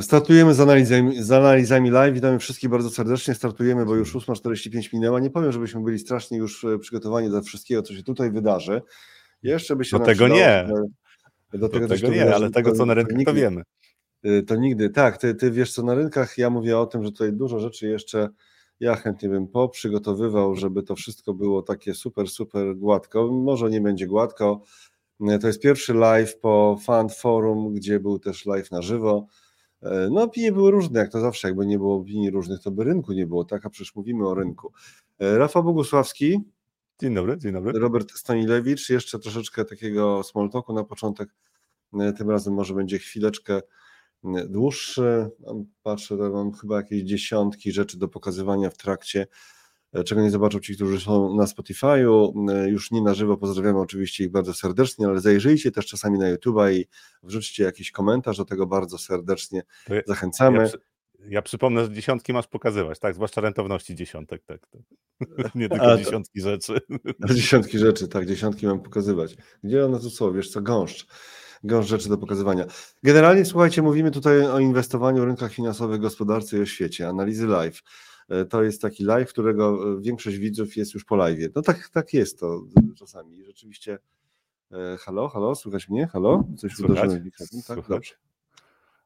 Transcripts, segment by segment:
Startujemy z analizami, z analizami live. Witamy wszystkich bardzo serdecznie. Startujemy, bo już 8.45 minęła. Nie powiem, żebyśmy byli strasznie już e, przygotowani do wszystkiego, co się tutaj wydarzy. Jeszcze by się Do tego nie. Do, Do tego, to nie, wydarzy, ale tego, to- co na to rynku, to nigdy- wiemy. Y, To nigdy, tak, ty, ty wiesz co na rynkach, ja mówię o tym, że tutaj dużo rzeczy jeszcze ja chętnie bym poprzygotowywał, żeby to wszystko było takie super, super gładko. Może nie będzie gładko. Y, To jest pierwszy live po Fund Forum, gdzie był też live na żywo. Y, No opinie były różne, jak to zawsze, jakby nie było opinii różnych, to by rynku nie było, tak, a przecież mówimy o rynku. Y, Rafał Bogusławski, Dzień dobry, dzień dobry. Robert Stanilewicz, jeszcze troszeczkę takiego small talku na początek. E, Tym razem może będzie chwileczkę e, dłuższy. Patrzę, że mam chyba jakieś dziesiątki rzeczy do pokazywania w trakcie, e, czego nie zobaczą ci, którzy są na Spotify'u. E, Już nie na żywo, pozdrawiamy oczywiście ich bardzo serdecznie, ale zajrzyjcie też czasami na YouTube'a i wrzućcie jakiś komentarz, do tego bardzo serdecznie ja, zachęcamy. ja, ja przypomnę, że dziesiątki masz pokazywać, tak? Zwłaszcza rentowności dziesiątek, tak. tak. Nie tylko to- dziesiątki rzeczy. Dziesiątki rzeczy, tak, dziesiątki mam pokazywać. Gdzie one tu są? Wiesz co, gąszcz. Gąszcz rzeczy do pokazywania. Generalnie, słuchajcie, mówimy tutaj o inwestowaniu, rynkach finansowych, gospodarce i o świecie. Analizy live. E, To jest taki live, którego e, większość widzów jest już po live. No tak, tak jest to czasami. Rzeczywiście. e, Halo, halo, słychać mnie? Halo? Coś uderzyłem w mikrofon? Tak, dobrze.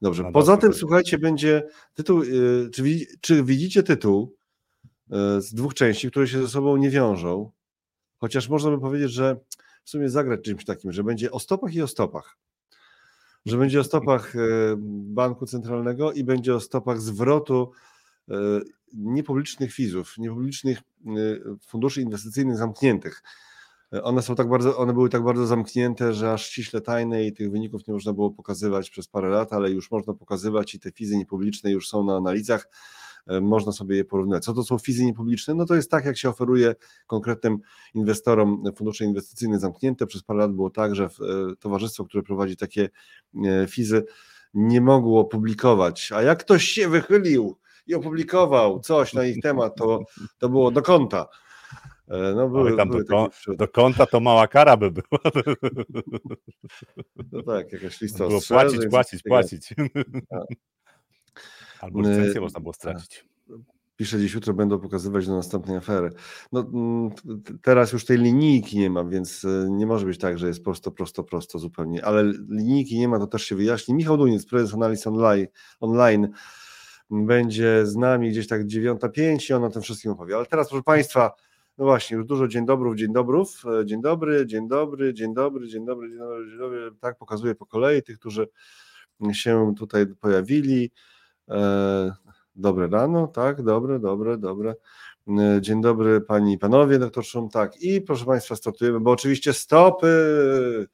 Dobrze. Nadal Poza tym, słuchajcie, będzie tytuł. Czy, czy widzicie tytuł z dwóch części, które się ze sobą nie wiążą? Chociaż można by powiedzieć, że w sumie zagrać czymś takim, że będzie o stopach i o stopach. Że będzie o stopach banku centralnego i będzie o stopach zwrotu niepublicznych fizów, niepublicznych e, funduszy inwestycyjnych zamkniętych. One są tak bardzo, one były tak bardzo zamknięte, że aż ściśle tajne i tych wyników nie można było pokazywać przez parę lat, ale już można pokazywać i te fizy niepubliczne już są na analizach. E, Można sobie je porównywać. Co to są fizy niepubliczne? No to jest tak, jak się oferuje konkretnym inwestorom fundusze inwestycyjne zamknięte. Przez parę lat było tak, że e, towarzystwo, które prowadzi takie e, fizy, nie mogło publikować. A jak ktoś się wychylił i opublikował coś na ich temat, to, to było do konta. E, No, były, tam były do, kon, do konta to mała kara by była. no tak, jakaś lista Było ostrzeżeń, płacić, płacić, płacić. Tak. Albo licencję Yy, można było stracić. Pisze dziś jutro będą pokazywać do następnej afery. No, mm, teraz już tej linijki nie ma, więc e, nie może być tak, że jest prosto, prosto, prosto zupełnie. Ale linijki nie ma, to też się wyjaśni. Michał Duniec, prezes analiz online, online będzie z nami gdzieś tak 9.05 i on o tym wszystkim opowie. Ale teraz, proszę Państwa, no właśnie, już dużo dzień dobrów, dzień dobrów. E, Dzień dobry, dzień dobry, dzień dobry, dzień dobry, dzień dobry, dzień dobry. Tak pokazuję po kolei tych, którzy się tutaj pojawili. E, Dobre rano, tak, dobre, dobre, dobre. E, Dzień dobry Pani i Panowie, doktor Szum, tak. I proszę Państwa, startujemy, bo oczywiście stopy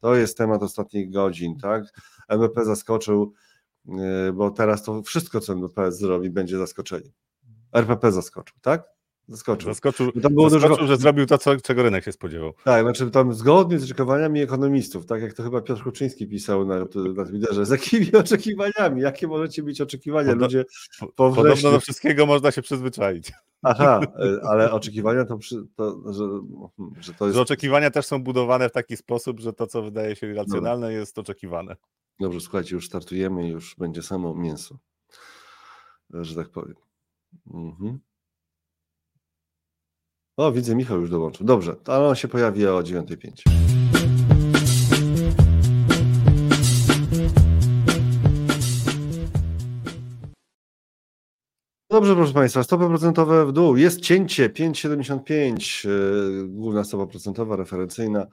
to jest temat ostatnich godzin, tak. MBP zaskoczył, bo teraz to wszystko, co MBP zrobi, będzie zaskoczeniem. RPP zaskoczył, tak? Zaskoczył. Zaskoczył, było dużo- zaskoczył że zrobił to, co, czego rynek się spodziewał. Tak, znaczy tam zgodnie z oczekiwaniami ekonomistów, tak jak to chyba Piotr Kuczyński pisał na, na Twitterze, z jakimi oczekiwaniami, jakie możecie mieć oczekiwania, Podo- ludzie Po, po podobno wrześniu. do wszystkiego można się przyzwyczaić. Aha, y, ale oczekiwania to, przy, to że, że to jest... Że oczekiwania też są budowane w taki sposób, że to, co wydaje się racjonalne, jest oczekiwane. Dobrze, słuchajcie, już startujemy już będzie samo mięso, że tak powiem. Mhm. O, widzę, Michał już dołączył. Dobrze, ale on się pojawi o 9.05. Dobrze, proszę Państwa, stopy procentowe w dół. Jest cięcie 5,75, yy, główna stopa procentowa, referencyjna.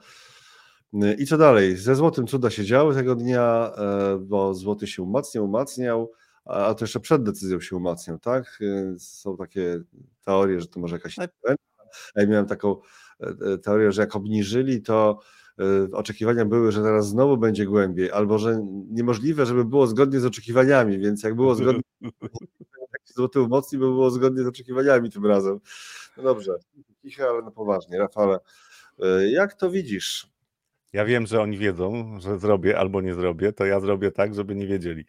Yy, I co dalej? Ze złotym cuda się działy tego dnia, yy, bo złoty się umacniał, umacniał, a to jeszcze przed decyzją się umacniał, tak? Yy, Są takie teorie, że to może jakaś Tak. Ja miałem taką e, e, teorię, że jak obniżyli, to e, oczekiwania były, że teraz znowu będzie głębiej, albo że niemożliwe, żeby było zgodnie z oczekiwaniami, więc jak było zgodnie, się złoty umocni, by było zgodnie z oczekiwaniami tym razem. No dobrze, ciche, ale na poważnie. Rafale, e, jak to widzisz? Ja wiem, że oni wiedzą, że zrobię albo nie zrobię, to ja zrobię tak, żeby nie wiedzieli.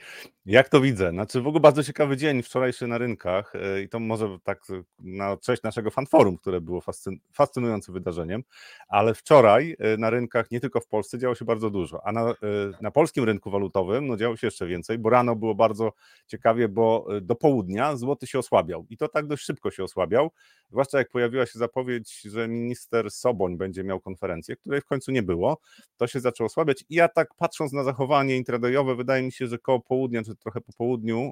Jak to widzę? Znaczy w ogóle bardzo ciekawy dzień wczorajszy na rynkach e, i to może tak na cześć naszego fanforum, które było fascyn fascynującym wydarzeniem, ale wczoraj e, na rynkach, nie tylko w Polsce, działo się bardzo dużo, a na, e, na polskim rynku walutowym no, działo się jeszcze więcej, bo rano było bardzo ciekawie, bo do południa złoty się osłabiał i to tak dość szybko się osłabiał, zwłaszcza jak pojawiła się zapowiedź, że minister Soboń będzie miał konferencję, której w końcu nie było, to się zaczęło osłabiać i ja tak patrząc na zachowanie intradejowe, wydaje mi się, że koło południa, czy trochę po południu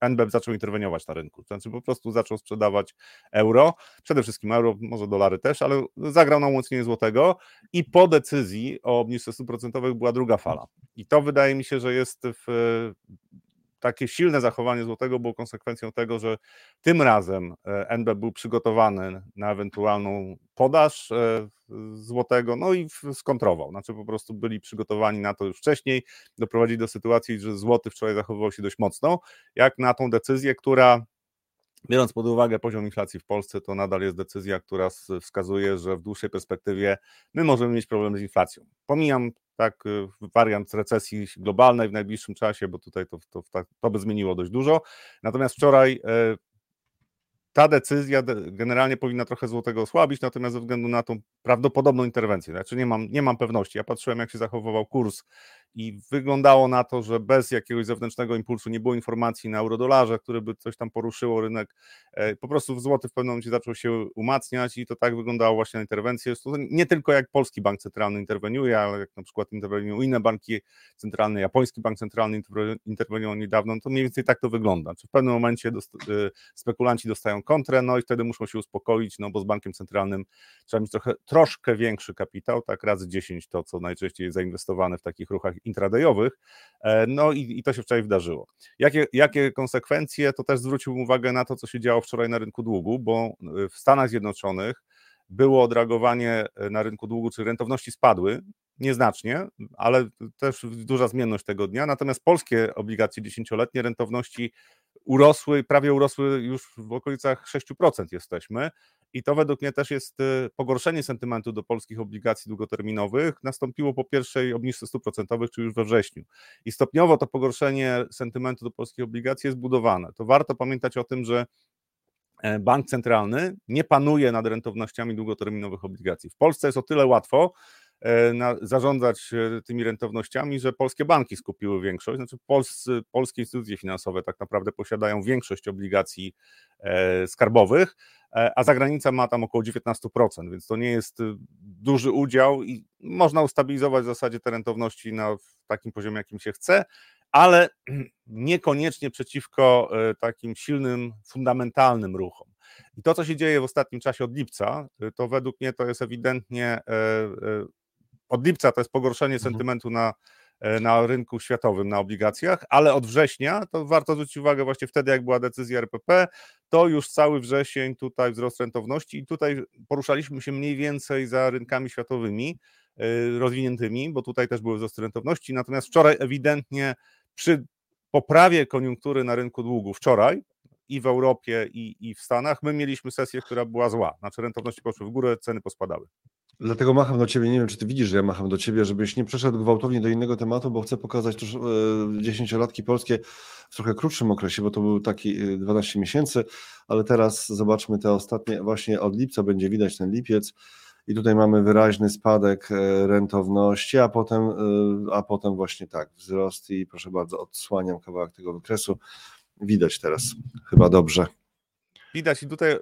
NBEP zaczął interweniować na rynku, znaczy po prostu zaczął sprzedawać euro, przede wszystkim euro, może dolary też, ale zagrał na umocnienie złotego i po decyzji o obniżce stóp procentowych była druga fala. I to wydaje mi się, że jest w takie silne zachowanie złotego było konsekwencją tego, że tym razem e, NB był przygotowany na ewentualną podaż e, złotego, no i skontrował. Znaczy po prostu byli przygotowani na to już wcześniej, doprowadzili do sytuacji, że złoty wczoraj zachowywał się dość mocno, jak na tą decyzję, która Biorąc pod uwagę poziom inflacji w Polsce, to nadal jest decyzja, która wskazuje, że w dłuższej perspektywie my możemy mieć problem z inflacją. Pomijam tak y, wariant recesji globalnej w najbliższym czasie, bo tutaj to, to, to by zmieniło dość dużo. Natomiast wczoraj e, ta decyzja generalnie powinna trochę złotego osłabić, natomiast ze względu na tą prawdopodobną interwencję, znaczy nie mam, nie mam pewności. Ja patrzyłem, jak się zachowywał kurs i wyglądało na to, że bez jakiegoś zewnętrznego impulsu nie było informacji na eurodolarze, który by coś tam poruszyło rynek. E, po prostu złoty w pewnym momencie zaczął się umacniać i to tak wyglądało właśnie na interwencję. Nie tylko jak polski bank centralny interweniuje, ale jak na przykład interweniują inne banki centralne, japoński bank centralny interweniują niedawno, no to mniej więcej tak to wygląda. Czy w pewnym momencie e, spekulanci dostają kontrę, no i wtedy muszą się uspokoić, no bo z bankiem centralnym trzeba mieć trochę, troszkę większy kapitał, tak razy 10 to, co najczęściej jest zainwestowane w takich ruchach intradayowych, e, no i, i to się wczoraj wydarzyło. Jakie, jakie konsekwencje? To też zwróciłbym uwagę na to, co się działo wczoraj na rynku długu, bo e, w Stanach Zjednoczonych było odreagowanie e, na rynku długu, czy rentowności spadły, nieznacznie, ale też duża zmienność tego dnia. Natomiast polskie obligacje dziesięcioletnie rentowności urosły, prawie urosły już w okolicach 6% jesteśmy. I to według mnie też jest y, pogorszenie sentymentu do polskich obligacji długoterminowych. Nastąpiło po pierwszej obniżce stóp procentowych, czyli już we wrześniu. I stopniowo to pogorszenie sentymentu do polskich obligacji jest budowane. To warto pamiętać o tym, że e, bank centralny nie panuje nad rentownościami długoterminowych obligacji. W Polsce jest o tyle łatwo, na, zarządzać e, tymi rentownościami, że polskie banki skupiły większość, znaczy polscy, polskie instytucje finansowe tak naprawdę posiadają większość obligacji e, skarbowych, a zagranica ma tam około 19%, więc to nie jest duży udział i można ustabilizować w zasadzie te rentowności na takim poziomie, jakim się chce, ale niekoniecznie przeciwko takim silnym, fundamentalnym ruchom. I to, co się dzieje w ostatnim czasie od lipca, to według mnie to jest ewidentnie od lipca to jest pogorszenie mhm. sentymentu na, e, na rynku światowym, na obligacjach, ale od września, to warto zwrócić uwagę właśnie wtedy, jak była decyzja RPP, to już cały wrzesień tutaj wzrost rentowności i tutaj poruszaliśmy się mniej więcej za rynkami światowymi e, rozwiniętymi, bo tutaj też były wzrosty rentowności, natomiast wczoraj ewidentnie przy poprawie koniunktury na rynku długu, wczoraj, i w Europie, i, i w Stanach, my mieliśmy sesję, która była zła. Znaczy rentowności poszły w górę, ceny pospadały. Dlatego macham do ciebie, nie wiem czy ty widzisz, że ja macham do ciebie, żebyś nie przeszedł gwałtownie do innego tematu, bo chcę pokazać też e, dziesięciolatki polskie w trochę krótszym okresie, bo to był taki 12 e, miesięcy, ale teraz zobaczmy te ostatnie, właśnie od lipca będzie widać ten lipiec i tutaj mamy wyraźny spadek e, rentowności, a potem, a potem właśnie tak, wzrost i proszę bardzo, odsłaniam kawałek tego wykresu. Widać teraz chyba dobrze. Widać i tutaj y,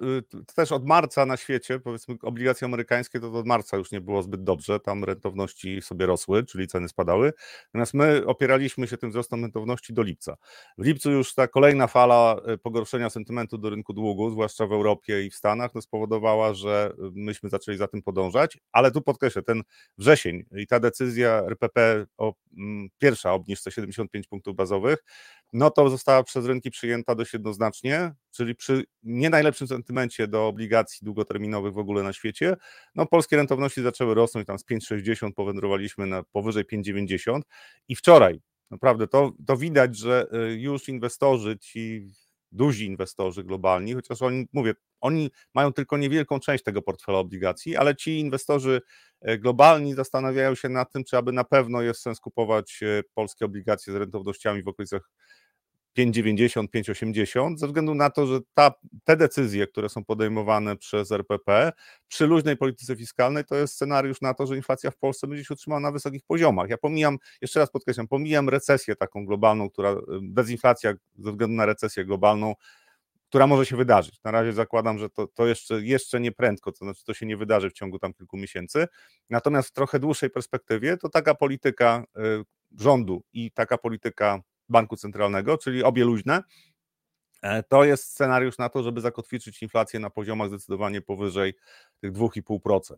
też od marca na świecie, powiedzmy obligacje amerykańskie, to od marca już nie było zbyt dobrze, tam rentowności sobie rosły, czyli ceny spadały, natomiast my opieraliśmy się tym wzrostem rentowności do lipca. W lipcu już ta kolejna fala y, pogorszenia sentymentu do rynku długu, zwłaszcza w Europie i w Stanach, no spowodowała, że y, myśmy zaczęli za tym podążać, ale tu podkreślę, ten wrzesień i ta decyzja RPP o mm, pierwsza obniżce 75 punktów bazowych, no to została przez rynki przyjęta dość jednoznacznie, czyli przy nie najlepszym sentymencie do obligacji długoterminowych w ogóle na świecie, no polskie rentowności zaczęły rosnąć, tam z 5,60 powędrowaliśmy na powyżej 5,90 i wczoraj, naprawdę to, to widać, że y, już inwestorzy, ci duzi inwestorzy globalni, chociaż oni, mówię, oni mają tylko niewielką część tego portfela obligacji, ale ci inwestorzy globalni zastanawiają się nad tym, czy aby na pewno jest sens kupować polskie obligacje z rentownościami w okolicach 5,90, 5,80, ze względu na to, że ta, te decyzje, które są podejmowane przez RPP przy luźnej polityce fiskalnej, to jest scenariusz na to, że inflacja w Polsce będzie się utrzymała na wysokich poziomach. Ja pomijam, jeszcze raz podkreślam, pomijam recesję taką globalną, która, dezinflacja ze względu na recesję globalną, która może się wydarzyć. Na razie zakładam, że to, to jeszcze, jeszcze nie prędko, to znaczy to się nie wydarzy w ciągu tam kilku miesięcy. Natomiast w trochę dłuższej perspektywie to taka polityka y, rządu i taka polityka banku centralnego, czyli obie luźne, e, to jest scenariusz na to, żeby zakotwiczyć inflację na poziomach zdecydowanie powyżej tych 2,5%.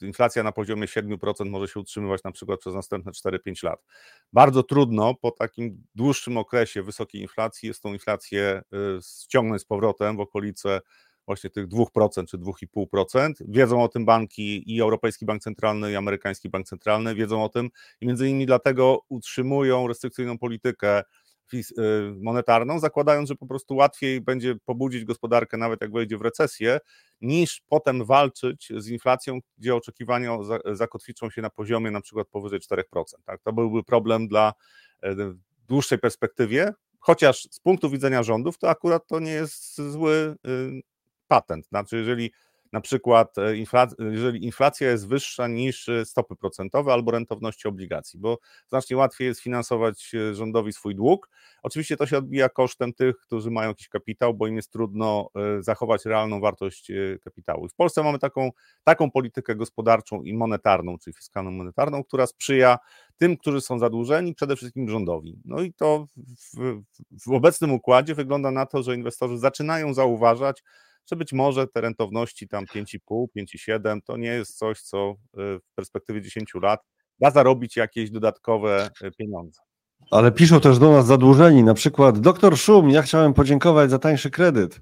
Inflacja na poziomie 7% może się utrzymywać na przykład przez następne 4-5 lat. Bardzo trudno po takim dłuższym okresie wysokiej inflacji jest tą inflację y, ściągnąć z powrotem w okolice właśnie tych 2% czy 2,5%. Wiedzą o tym banki i Europejski Bank Centralny, i Amerykański Bank Centralny, wiedzą o tym i między innymi dlatego utrzymują restrykcyjną politykę y, monetarną, zakładając, że po prostu łatwiej będzie pobudzić gospodarkę, nawet jak wejdzie w recesję, niż potem walczyć z inflacją, gdzie oczekiwania zakotwiczą się na poziomie na przykład powyżej 4%. Tak? To byłby problem dla e, w dłuższej perspektywie, chociaż z punktu widzenia rządów to akurat to nie jest zły y, patent. Znaczy, jeżeli na przykład e, inflacja, jeżeli inflacja jest wyższa niż e, stopy procentowe albo rentowności obligacji, bo znacznie łatwiej jest finansować e, rządowi swój dług. Oczywiście to się odbija kosztem tych, którzy mają jakiś kapitał, bo im jest trudno zachować realną wartość kapitału. W Polsce mamy taką, taką politykę gospodarczą i monetarną, czyli fiskalną monetarną, która sprzyja tym, którzy są zadłużeni, przede wszystkim rządowi. No i to w, w obecnym układzie wygląda na to, że inwestorzy zaczynają zauważać, że być może te rentowności tam 5,5, 5,7 to nie jest coś, co y, w perspektywie 10 lat da zarobić jakieś dodatkowe y, pieniądze. Ale piszą też do nas zadłużeni, na przykład doktor Szum, ja chciałem podziękować za tańszy kredyt.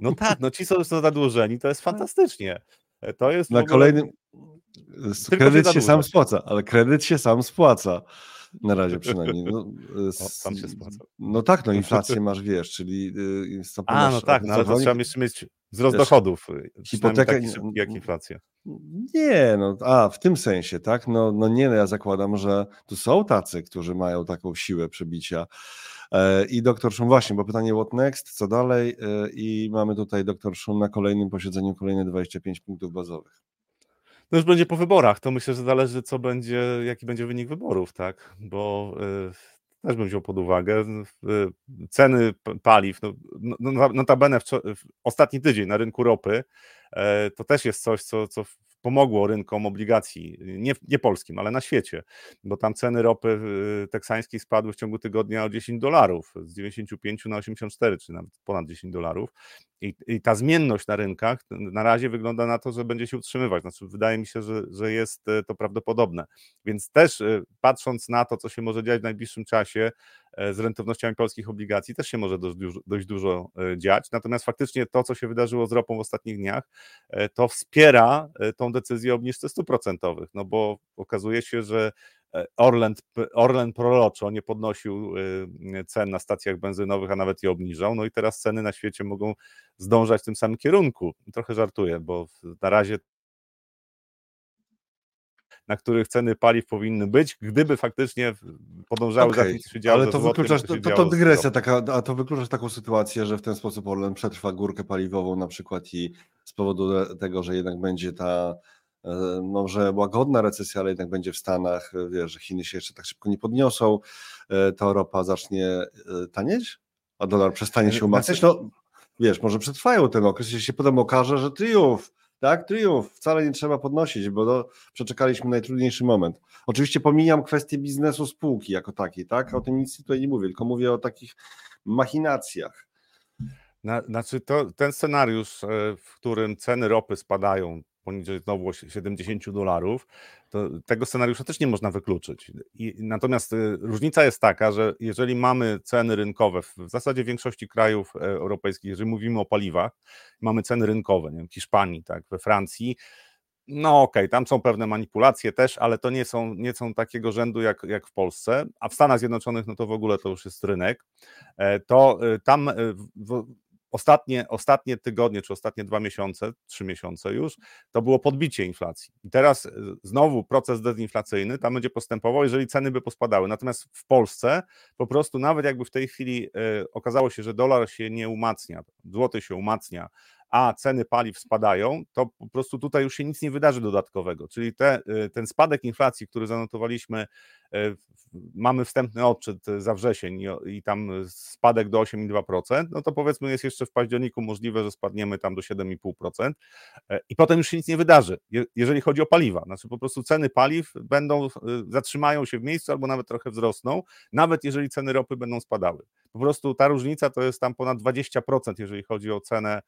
No tak, no ci są zadłużeni, to jest fantastycznie. To jest na ogóle... kolejnym. Kredyt się, się sam spłaca, ale kredyt się sam spłaca. Na razie przynajmniej. No, o, się spłaca. No tak, no inflację masz, wiesz, czyli y, A, no tak, no, ale to trzeba jeszcze mieć wzrost wiesz, dochodów, y, hipotekę taki szybki jak inflacja. Nie, no, a w tym sensie, tak? No, no nie, no ja zakładam, że tu są tacy, którzy mają taką siłę przebicia. E, I doktor Szum, właśnie, bo pytanie what next, co dalej? E, I mamy tutaj doktor Szum na kolejnym posiedzeniu kolejne 25 punktów bazowych. No już będzie po wyborach, to myślę, że zależy, co będzie, jaki będzie wynik wyborów, tak? Bo y, też bym wziął pod uwagę y, ceny paliw. No, no, no notabene w, w ostatni tydzień na rynku ropy y, to też jest coś, co, co pomogło rynkom obligacji, nie, nie polskim, ale na świecie, bo tam ceny ropy teksańskiej spadły w ciągu tygodnia o 10 dolarów, z 95 na 84, czy nawet ponad 10 dolarów. I, I, ta zmienność na rynkach na razie wygląda na to, że będzie się utrzymywać. Znaczy, wydaje mi się, że, że jest y, to prawdopodobne. Więc też y, patrząc na to, co się może dziać w najbliższym czasie, E, z rentownościami polskich obligacji też się może dość dużo, dość dużo e, dziać. Natomiast faktycznie to, co się wydarzyło z ropą w ostatnich dniach, e, to wspiera tą decyzję o obniżce stóp procentowych, no bo okazuje się, że Orlen, Orlen proroczo nie podnosił cen na stacjach benzynowych, a nawet je obniżał. No i teraz ceny na świecie mogą zdążać w tym samym kierunku. Trochę żartuję, bo na razie na których ceny paliw powinny być, gdyby faktycznie podążały okay. za tym, co się działo Ale to wykluczasz, to, to, to dygresja taka, a to wykluczasz taką sytuację, że w ten sposób Orlen przetrwa górkę paliwową na przykład i z powodu tego, że jednak będzie ta e, może łagodna recesja, ale jednak będzie w Stanach, wiesz, że Chiny się jeszcze tak szybko nie podniosą, e, to ropa zacznie e, tanieć, a dolar przestanie się umacniać. No, wiesz, może przetrwają ten okres, jeśli się potem okaże, że triumf, tak, triumf, wcale nie trzeba podnosić, bo do, przeczekaliśmy najtrudniejszy moment. Oczywiście pomijam kwestię biznesu spółki jako takiej, tak, o tym nic tutaj nie mówię, tylko mówię o takich machinacjach. Na, znaczy to, ten scenariusz, e, w którym ceny ropy spadają poniżej znowu 70 dolarów, to tego scenariusza też nie można wykluczyć. I, natomiast y, różnica jest taka, że jeżeli mamy ceny rynkowe w, w zasadzie większości krajów e, europejskich, jeżeli mówimy o paliwach, mamy ceny rynkowe, nie wiem, w Hiszpanii, tak, we Francji, no okej, okay, tam są pewne manipulacje też, ale to nie są, nie są takiego rzędu jak, jak w Polsce, a w Stanach Zjednoczonych no to w ogóle to już jest rynek, e, to y, tam y, w, ostatnie, ostatnie tygodnie, czy ostatnie dwa miesiące, trzy miesiące już, to było podbicie inflacji. I teraz e, znowu proces dezinflacyjny tam będzie postępował, jeżeli ceny by pospadały. Natomiast w Polsce po prostu nawet jakby w tej chwili okazało się, że dolar się nie umacnia, złoty się umacnia, a ceny paliw spadają, to po prostu tutaj już się nic nie wydarzy dodatkowego. Czyli te, ten spadek inflacji, który zanotowaliśmy E, mamy wstępny odczyt za wrzesień i tam spadek do 8,2%, no to powiedzmy jest jeszcze w październiku możliwe, że spadniemy tam do 7,5% e, i potem już się nic nie wydarzy, jeżeli chodzi o paliwa. Znaczy po prostu ceny paliw będą, e, zatrzymają się w miejscu albo nawet trochę wzrosną, nawet jeżeli ceny ropy będą spadały. Po prostu ta różnica to jest tam ponad 20%, jeżeli chodzi o cenę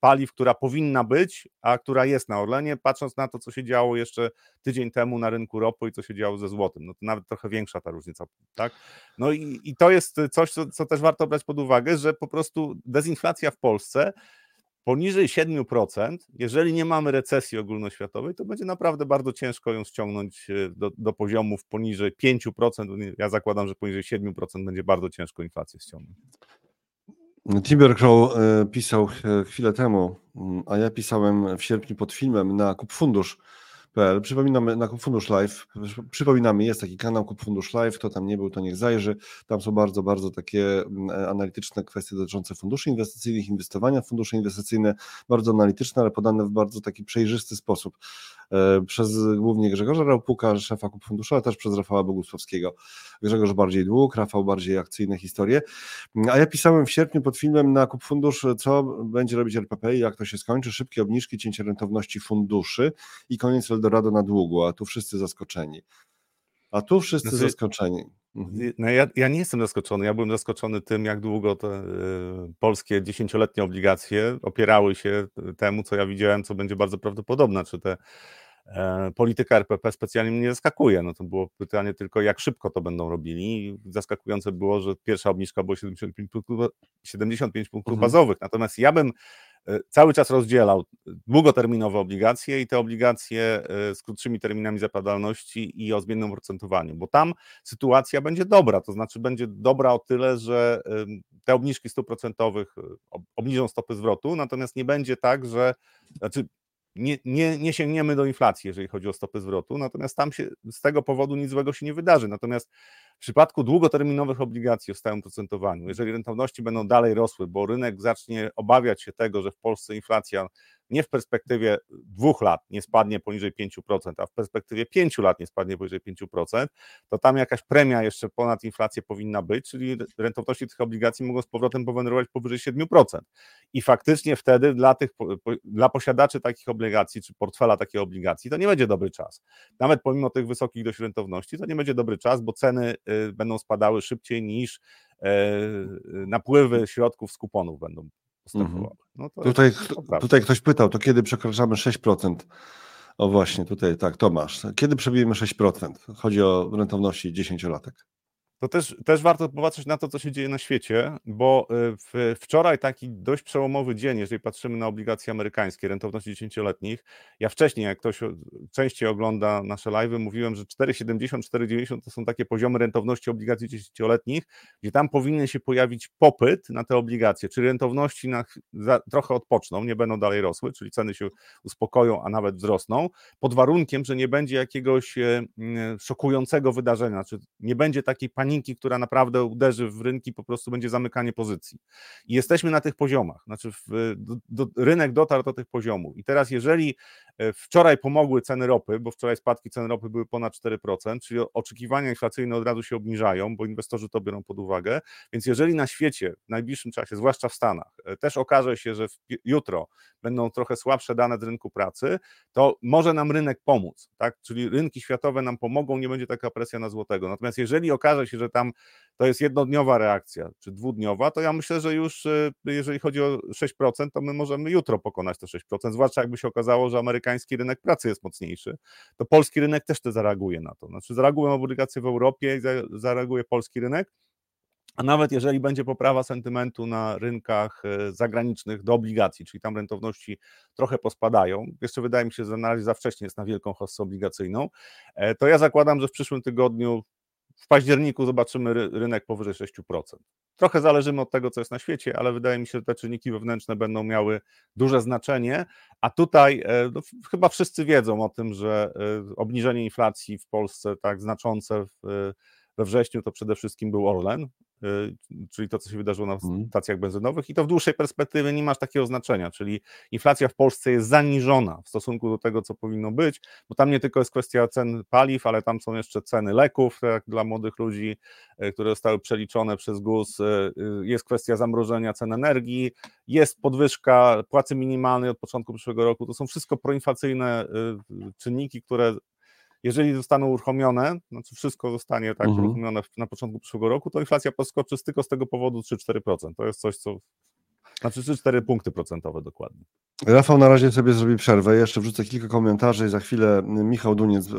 paliw, która powinna być, a która jest na Orlenie, patrząc na to, co się działo jeszcze tydzień temu na rynku ropy i co się działo ze złotem No to nawet trochę większa ta różnica, tak? No i, i to jest coś, co, co też warto brać pod uwagę, że po prostu dezinflacja w Polsce poniżej 7%, jeżeli nie mamy recesji ogólnoświatowej, to będzie naprawdę bardzo ciężko ją ściągnąć e, do, do poziomów poniżej 5%. Ja zakładam, że poniżej 7% będzie bardzo ciężko inflację ściągnąć. Timber Crow e, pisał e, chwilę temu, mm, a ja pisałem w sierpniu pod filmem na Kup Fundusz PL. Przypominamy na Fundusz Live, przypominamy, jest taki kanał Fundusz Live, kto tam nie był, to niech zajrzy. Tam są bardzo, bardzo takie mm, e, analityczne kwestie dotyczące funduszy inwestycyjnych, inwestowania w fundusze inwestycyjne, bardzo analityczne, ale podane w bardzo taki przejrzysty sposób. E, przez głównie Grzegorza Raupuka, szefa Kup Funduszu, ale też przez Rafała Bogusławskiego. Grzegorz bardziej dług, Rafał bardziej akcyjne historie. A ja pisałem w sierpniu pod filmem na Kup Fundusz, co będzie robić RPP i jak to się skończy. Szybkie obniżki, cięcie rentowności funduszy i koniec Eldorado na długu, a tu wszyscy zaskoczeni. A tu wszyscy znaczy, zaskoczeni. Mhm. No ja, ja, nie jestem zaskoczony. Ja byłem zaskoczony tym, jak długo te y, polskie dziesięcioletnie obligacje opierały się temu, co ja widziałem, co będzie bardzo prawdopodobne. Czy te e, polityka RPP specjalnie mnie nie zaskakuje. No to było pytanie tylko, jak szybko to będą robili. Zaskakujące było, że pierwsza obniżka była 75 punktów, 75 punktów mhm. bazowych. Natomiast ja bym cały czas rozdzielał długoterminowe obligacje i te obligacje e, z krótszymi terminami zapadalności i o zmiennym oprocentowaniu, bo tam sytuacja będzie dobra, to znaczy będzie dobra o tyle, że te obniżki stóp procentowych e, obniżą stopy zwrotu, natomiast nie będzie tak, że znaczy nie, nie, nie sięgniemy do inflacji, jeżeli chodzi o stopy zwrotu, natomiast tam się z tego powodu nic złego się nie wydarzy. Natomiast w przypadku długoterminowych obligacji o stałym procentowaniu, jeżeli rentowności będą dalej rosły, bo rynek zacznie obawiać się tego, że w Polsce inflacja nie w perspektywie dwóch lat nie spadnie poniżej 5%, a w perspektywie pięciu lat nie spadnie poniżej 5%, to tam jakaś premia jeszcze ponad inflację powinna być, czyli rentowności tych obligacji mogą z powrotem powędrować powyżej 7%. I faktycznie wtedy dla, tych, dla posiadaczy takich obligacji, czy portfela takiej obligacji, to nie będzie dobry czas. Nawet pomimo tych wysokich dość rentowności, to nie będzie dobry czas, bo ceny y, będą spadały szybciej niż e, napływy środków z kuponów będą Mhm. No tutaj, tutaj ktoś pytał, to kiedy przekraczamy 6%? O właśnie, tutaj tak, Tomasz. Kiedy przebijemy 6%? Chodzi o rentowności 10-latek to też, też warto popatrzeć na to, co się dzieje na świecie, bo y, w, wczoraj taki dość przełomowy dzień, jeżeli patrzymy na obligacje amerykańskie, rentowności dziesięcioletnich. Ja wcześniej, jak ktoś częściej ogląda nasze live'y, mówiłem, że 4,70, 4,90 to są takie poziomy rentowności obligacji dziesięcioletnich, gdzie tam powinien się pojawić popyt na te obligacje, czyli rentowności na, za, trochę odpoczną, nie będą dalej rosły, czyli ceny się uspokoją, a nawet wzrosną, pod warunkiem, że nie będzie jakiegoś e, szokującego wydarzenia, znaczy nie będzie takiej paniki, która naprawdę uderzy w rynki, po prostu będzie zamykanie pozycji. I jesteśmy na tych poziomach, znaczy w, do, do, rynek dotarł do tych poziomów. I teraz, jeżeli e, wczoraj pomogły ceny ropy, bo wczoraj spadki cen ropy były ponad 4%, czyli oczekiwania inflacyjne od razu się obniżają, bo inwestorzy to biorą pod uwagę. Więc jeżeli na świecie w najbliższym czasie, zwłaszcza w Stanach, e, też okaże się, że jutro będą trochę słabsze dane z rynku pracy, to może nam rynek pomóc, tak? Czyli rynki światowe nam pomogą, nie będzie taka presja na złotego. Natomiast jeżeli okaże się, że tam to jest jednodniowa reakcja, czy dwudniowa, to ja myślę, że już e, jeżeli chodzi o 6%, to my możemy jutro pokonać to 6%, zwłaszcza jakby się okazało, że amerykański rynek pracy jest mocniejszy, to polski rynek też te zareaguje na to. Znaczy zareagują obligacje w Europie i zareaguje polski rynek, a nawet jeżeli będzie poprawa sentymentu na rynkach e, zagranicznych do obligacji, czyli tam rentowności trochę pospadają, jeszcze wydaje mi się, że na razie za wcześnie jest na wielką hossę obligacyjną, e, to ja zakładam, że w przyszłym tygodniu w październiku zobaczymy rynek powyżej 6%. Trochę zależymy od tego, co jest na świecie, ale wydaje mi się, że te czynniki wewnętrzne będą miały duże znaczenie. A tutaj e, no, chyba wszyscy wiedzą o tym, że e, obniżenie inflacji w Polsce tak znaczące w, we wrześniu to przede wszystkim był Orlen, Y, czyli to, co się wydarzyło na mhm. stacjach benzynowych, i to w dłuższej perspektywie nie masz takiego znaczenia, czyli inflacja w Polsce jest zaniżona w stosunku do tego, co powinno być, bo tam nie tylko jest kwestia cen paliw, ale tam są jeszcze ceny leków jak dla młodych ludzi, y, które zostały przeliczone przez GUS, y, jest kwestia zamrożenia cen energii, jest podwyżka płacy minimalnej od początku przyszłego roku, to są wszystko proinflacyjne czynniki, które jeżeli zostaną uruchomione, znaczy wszystko zostanie tak mhm. uruchomione na początku przyszłego roku, to inflacja podskoczy tylko z tego powodu 3-4%. To jest coś, co znaczy 3-4 punkty procentowe dokładnie. Rafał na razie sobie zrobi przerwę. Jeszcze wrzucę kilka komentarzy i za chwilę Michał Duniec y,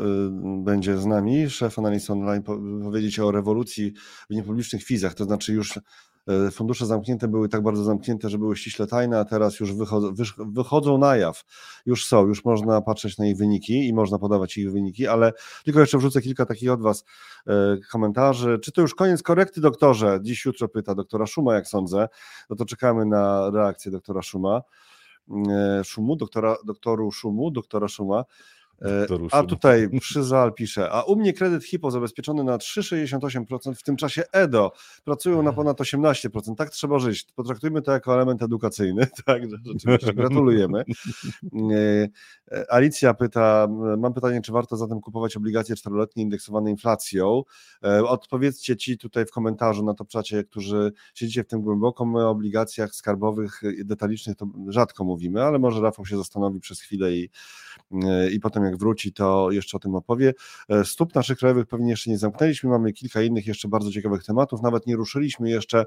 będzie z nami, szef analiz online, powiedzieć o rewolucji w niepublicznych fizach, to znaczy już fundusze zamknięte były tak bardzo zamknięte, że były ściśle tajne, a teraz już wychodzą, wychodzą na jaw. Już są, już można patrzeć na ich wyniki i można podawać ich wyniki, ale tylko jeszcze wrzucę kilka takich od Was e, komentarzy. Czy to już koniec korekty, doktorze? Dziś, jutro pyta doktora Szuma, jak sądzę. No to czekamy na reakcję doktora Szuma. E, Szumu, doktora, doktoru Szumu, doktora Szuma. E, a tutaj Przyzal pisze, a u mnie kredyt HIPO zabezpieczony na 3,68%, w tym czasie EDO pracują na ponad 18%. Tak trzeba żyć. Potraktujmy to jako element edukacyjny. Tak, rzeczywiście gratulujemy. E, e, Alicja pyta, mam pytanie, czy warto zatem kupować obligacje czteroletnie indeksowane inflacją? Odpowiedzcie ci tutaj w komentarzu na to czacie, którzy siedzicie w tym głęboko. My o obligacjach skarbowych detalicznych to rzadko mówimy, ale może Rafał się zastanowi przez chwilę i, i potem jak wróci, to jeszcze o tym opowie. E, stóp naszych krajowych pewnie jeszcze nie zamknęliśmy, mamy kilka innych jeszcze bardzo ciekawych tematów, nawet nie ruszyliśmy jeszcze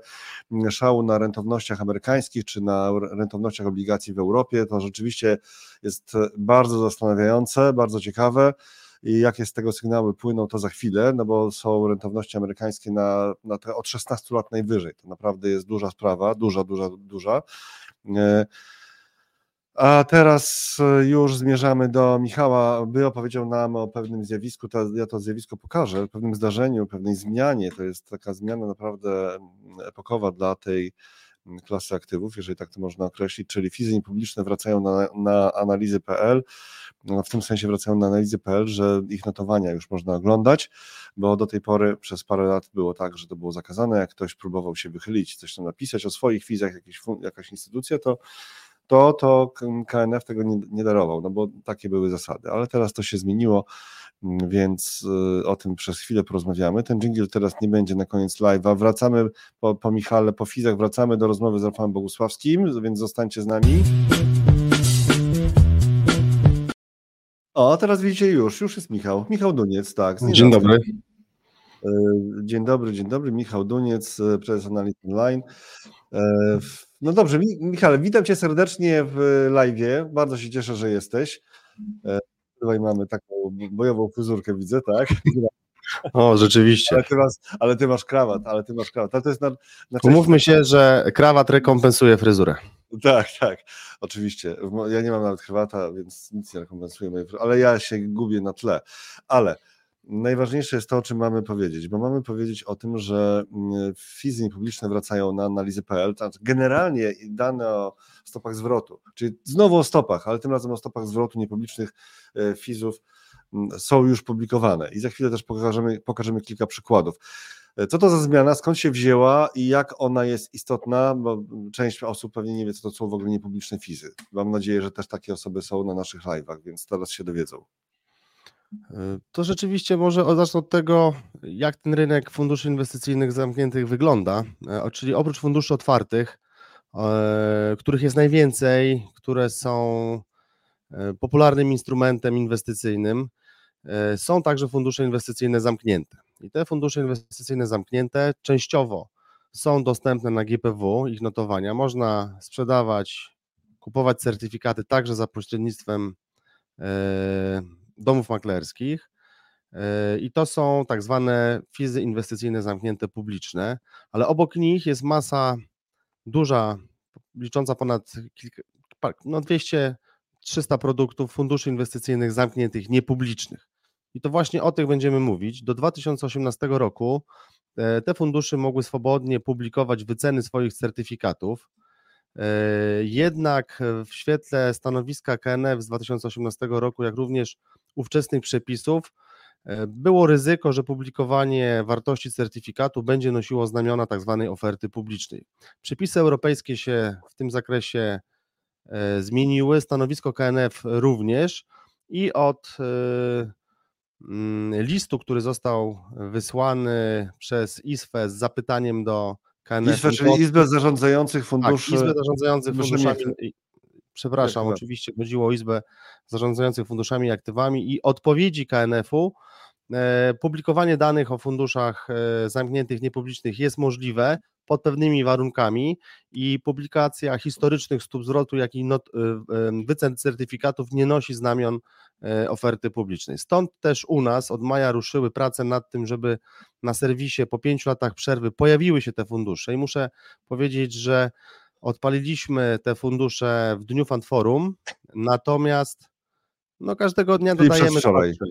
mm, szału na rentownościach amerykańskich, czy na rentownościach obligacji w Europie, to rzeczywiście jest bardzo zastanawiające, bardzo ciekawe i jakie z tego sygnały płyną, to za chwilę, no bo są rentowności amerykańskie na, na te od 16 lat najwyżej. To naprawdę jest duża sprawa, duża, duża, duża. A teraz e, już zmierzamy do Michała, by opowiedział nam o pewnym zjawisku, to ja to zjawisko pokażę, pewnym zdarzeniu, pewnej zmianie. To jest taka zmiana naprawdę mm, epokowa dla tej mm, klasy aktywów, jeżeli tak to można określić, czyli fizyki publiczne wracają na, na analizy.pl, no w tym sensie wracają na analizy.pl, że ich notowania już można oglądać, bo do tej pory przez parę lat było tak, że to było zakazane, jak ktoś próbował się wychylić, coś tam napisać o swoich fizach, jakaś instytucja, to to, to KNF tego nie, nie darował, no bo takie były zasady, ale teraz to się zmieniło, mm, więc y, o tym przez chwilę porozmawiamy. Ten jingle teraz nie będzie na koniec live'a. Wracamy po, po Michale, po Fizach, wracamy do rozmowy z Rafałem Bogusławskim, więc zostańcie z nami. O, teraz widzicie już, już jest Michał. Michał Duniec, tak. Dzień, dobry. Dzień dobry, dzień dobry. Michał Duniec, y, prezes Analiz Online. No dobrze, Michale, witam cię serdecznie w live. Bardzo się cieszę, że jesteś. E, tutaj mamy taką bojową fryzurkę, widzę, tak? O, rzeczywiście. Ale ty masz, ale ty masz krawat, ale ty masz krawat. Ale to jest na, na Umówmy się, że krawat rekompensuje fryzurę. Tak, tak, oczywiście. Ja nie mam nawet krawata, więc nic nie rekompensuje mojej ale ja się gubię na tle. Ale najważniejsze jest to, o czym mamy powiedzieć, bo mamy powiedzieć o tym, że mm, fizy publiczne wracają na analizy.pl, znaczy generalnie dane o stopach zwrotu, czyli znowu o stopach, ale tym razem o stopach zwrotu niepublicznych e, fizów mm, są już publikowane i za chwilę też pokażemy, pokażemy kilka przykładów. E, co to za zmiana, skąd się wzięła i jak ona jest istotna, bo część osób pewnie nie wie, co to są w ogóle niepubliczne fizy. Mam nadzieję, że też takie osoby są na naszych live'ach, więc teraz się dowiedzą. To rzeczywiście może zacznę od tego, jak ten rynek funduszy inwestycyjnych zamkniętych wygląda. E, czyli oprócz funduszy otwartych, e, których jest najwięcej, które są popularnym instrumentem inwestycyjnym, są także fundusze inwestycyjne zamknięte. I te fundusze inwestycyjne zamknięte częściowo są dostępne na GPW, ich notowania. Można sprzedawać, kupować certyfikaty także za pośrednictwem domów maklerskich e, i to są tak zwane fizy inwestycyjne zamknięte publiczne, ale obok nich jest masa duża, licząca ponad kilka, no 200 300 produktów funduszy inwestycyjnych zamkniętych, niepublicznych. I to właśnie o tych będziemy mówić. Do 2018 roku e, te fundusze mogły swobodnie publikować wyceny swoich certyfikatów. E, jednak w świetle stanowiska KNF z 2018 roku, jak również ówczesnych przepisów, e, było ryzyko, że publikowanie wartości certyfikatu będzie nosiło znamiona tzw. Tak oferty publicznej. Przepisy europejskie się w tym zakresie e, zmieniły, stanowisko KNF również i od mm, listu, który został wysłany przez ISFE z zapytaniem do KNF. ISFE, czyli Izbę Zarządzających Funduszy. Tak, Izbę Zarządzających Funduszami. Przepraszam, tak, oczywiście chodziło o Izbę Zarządzających Funduszami i Aktywami i odpowiedzi KNF-u. E, publikowanie danych o funduszach e, zamkniętych, niepublicznych jest możliwe pod pewnymi warunkami i publikacja historycznych stóp zwrotu, jak i not, e, wycen certyfikatów nie nosi znamion oferty publicznej. Stąd też u nas od maja ruszyły prace nad tym, żeby na serwisie po pięciu latach przerwy pojawiły się te fundusze i muszę powiedzieć, że odpaliliśmy te fundusze w dniu Fanforum, natomiast no każdego dnia Czyli dodajemy przedwczoraj. Dwa,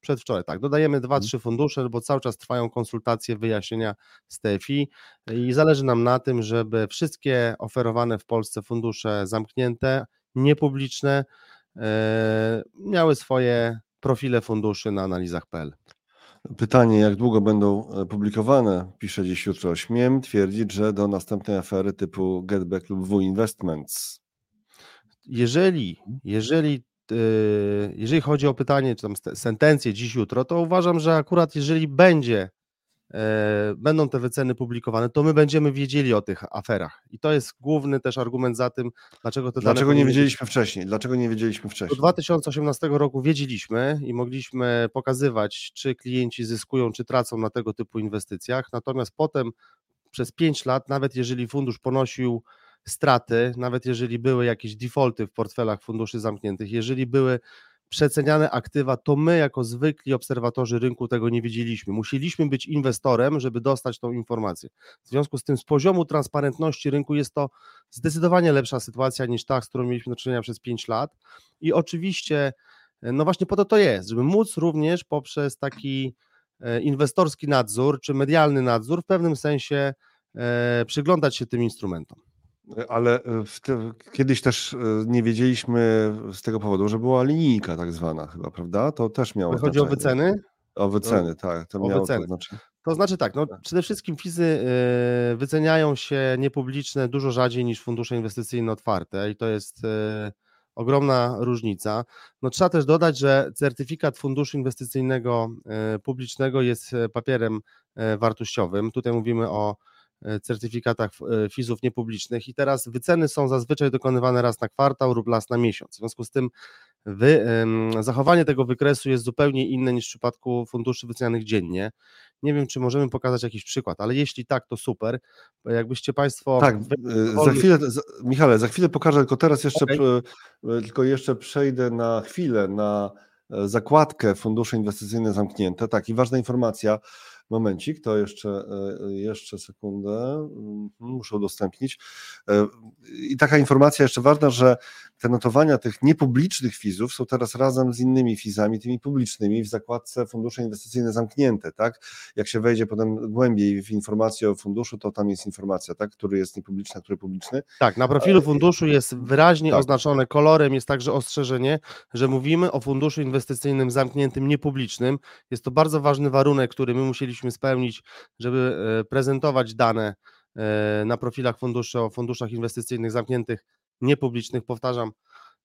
przedwczoraj, tak, dodajemy dwa, Mhm. trzy fundusze, bo cały czas trwają konsultacje, wyjaśnienia z TFI i zależy nam na tym, żeby wszystkie oferowane w Polsce fundusze zamknięte, niepubliczne e, miały swoje profile funduszy na analizach.pl. Pytanie, jak długo będą e, publikowane, pisze dziś jutro. Śmiem twierdzić, że do następnej afery typu Getback lub W Investments. Jeżeli, jeżeli, yy, jeżeli chodzi o pytanie, czy tam sentencję dziś, jutro, to uważam, że akurat jeżeli będzie, e, będą te wyceny publikowane, to my będziemy wiedzieli o tych aferach. I to jest główny też argument za tym, dlaczego te Dlaczego nie wiedzieliśmy wcześniej? Dlaczego nie wiedzieliśmy do wcześniej? 2018 roku wiedzieliśmy i mogliśmy pokazywać, czy klienci zyskują, czy tracą na tego typu inwestycjach. Natomiast potem przez 5 lat, nawet jeżeli fundusz ponosił straty, nawet jeżeli były jakieś defaulty w portfelach funduszy zamkniętych, jeżeli były przeceniane aktywa, to my jako zwykli obserwatorzy rynku tego nie wiedzieliśmy. Musieliśmy być inwestorem, żeby dostać tą informację. W związku z tym z poziomu transparentności rynku jest to zdecydowanie lepsza sytuacja niż ta, z którą mieliśmy do czynienia przez 5 lat. I oczywiście, no właśnie po to to jest, żeby móc również poprzez taki e, inwestorski nadzór czy medialny nadzór w pewnym sensie e, przyglądać się tym instrumentom. Ale e, te, kiedyś też e, nie wiedzieliśmy z tego powodu, że była linijka tak zwana chyba, prawda? To też miało Chodzi o wyceny? O wyceny, tak. To o wyceny. to znaczenie. To znaczy tak, no przede wszystkim fizy y, wyceniają się niepubliczne dużo rzadziej niż fundusze inwestycyjne otwarte i to jest ogromna różnica. No trzeba też dodać, że certyfikat funduszu inwestycyjnego publicznego jest papierem wartościowym. Tutaj mówimy o certyfikatach y, fizów niepublicznych i teraz wyceny są zazwyczaj dokonywane raz na kwartał lub raz na miesiąc. W związku z tym wy, zachowanie tego wykresu jest zupełnie inne niż w przypadku funduszy wycenianych dziennie. Nie wiem, czy możemy pokazać jakiś przykład, ale jeśli tak, to super. Jakbyście Państwo. Tak, e, za chwilę, za, Michale, za chwilę pokażę, tylko teraz jeszcze, e, e, tylko jeszcze przejdę na chwilę na e, zakładkę fundusze inwestycyjne zamknięte. Tak, i ważna informacja, momencik, to jeszcze, e, jeszcze sekundę, Mhm, muszę udostępnić. E, I taka informacja jeszcze ważna, że te notowania tych niepublicznych fizów są teraz razem z innymi fizami, tymi publicznymi w zakładce fundusze inwestycyjne zamknięte, tak? Jak się wejdzie potem głębiej w informację o funduszu, to tam jest informacja, tak? Który jest niepubliczny, a który publiczny. Tak, na profilu funduszu jest wyraźnie Tak. oznaczone kolorem, jest także ostrzeżenie, że mówimy o funduszu inwestycyjnym zamkniętym, niepublicznym. Jest to bardzo ważny warunek, który my musieliśmy spełnić, żeby e, prezentować dane e, na profilach funduszy o funduszach inwestycyjnych zamkniętych, niepublicznych. Powtarzam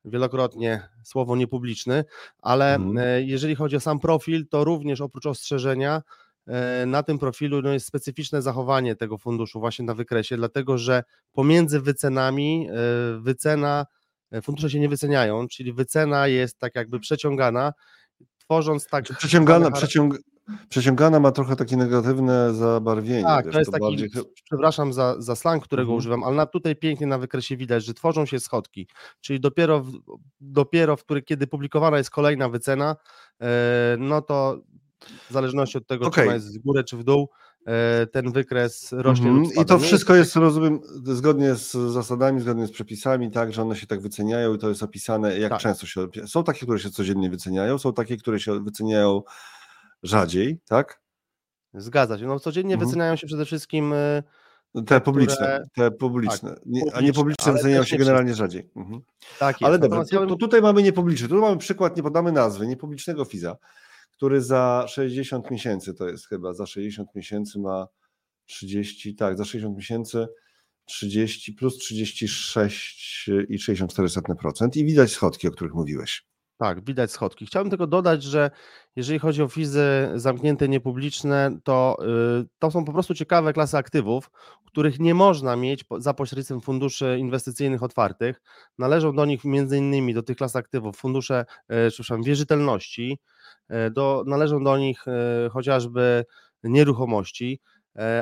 wielokrotnie słowo niepubliczny, ale Mhm. e, jeżeli chodzi o sam profil, to również oprócz ostrzeżenia na tym profilu no, jest specyficzne zachowanie tego funduszu właśnie na wykresie, dlatego że pomiędzy wycenami wycena, fundusze się nie wyceniają, czyli wycena jest tak jakby przeciągana, tworząc tak. Przeciągana, przeciąg, przeciągana ma trochę takie negatywne zabarwienie. Tak, wiesz, to jest taki, bardziej- przepraszam za, za slang, którego Mhm. używam, ale na, tutaj pięknie na wykresie widać, że tworzą się schodki, czyli dopiero, w, dopiero w który, kiedy publikowana jest kolejna wycena, e, no to w zależności od tego, Okej. czy ona jest w górę czy w dół, e, ten wykres rośnie lub I to wszystko jest, rozumiem, zgodnie z zasadami, zgodnie z przepisami, tak, że one się tak wyceniają i to jest opisane, jak Tak. często się. Są takie, które się codziennie wyceniają, są takie, które się wyceniają rzadziej, tak? Zgadza się. No, codziennie Mhm. wyceniają się przede wszystkim e, Te publiczne, które- te publiczne. Nie, a publiczne, niepubliczne ale wyceniają się nie generalnie rzadziej. Mhm. tak jest. Ale dobra, ja to, bym- to tutaj mamy niepubliczny. Tu mamy przykład, nie podamy nazwy, niepublicznego FIZA, który za 60 miesięcy, to jest chyba za 60 miesięcy ma 30, tak, za 60 miesięcy 30 plus 36,64% i widać schodki, o których mówiłeś. Tak, widać schodki. Chciałbym tylko dodać, że jeżeli chodzi o fizy zamknięte niepubliczne, to, y, to są po prostu ciekawe klasy aktywów, których nie można mieć za pośrednictwem funduszy inwestycyjnych otwartych. Należą do nich innymi do tych klas aktywów fundusze, e, przepraszam, wierzytelności, e, do, należą do nich chociażby nieruchomości,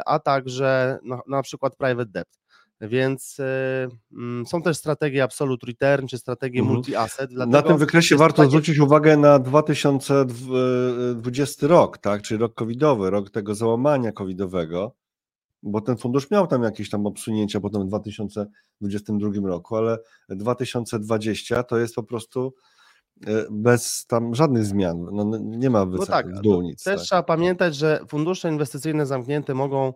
a także na przykład private debt. Więc e, mm, są też strategie absolute return czy strategie Mhm. multi-asset. Na tym wykresie warto takie- zwrócić uwagę na 2020 rok, tak, czyli rok covidowy, rok tego załamania covidowego, bo ten fundusz miał tam jakieś tam obsunięcia potem w 2022 roku, ale 2020 to jest po prostu e, bez tam żadnych zmian, no, nie ma wyce- tak, w dół nic. Też tak. trzeba pamiętać, że fundusze inwestycyjne zamknięte mogą e,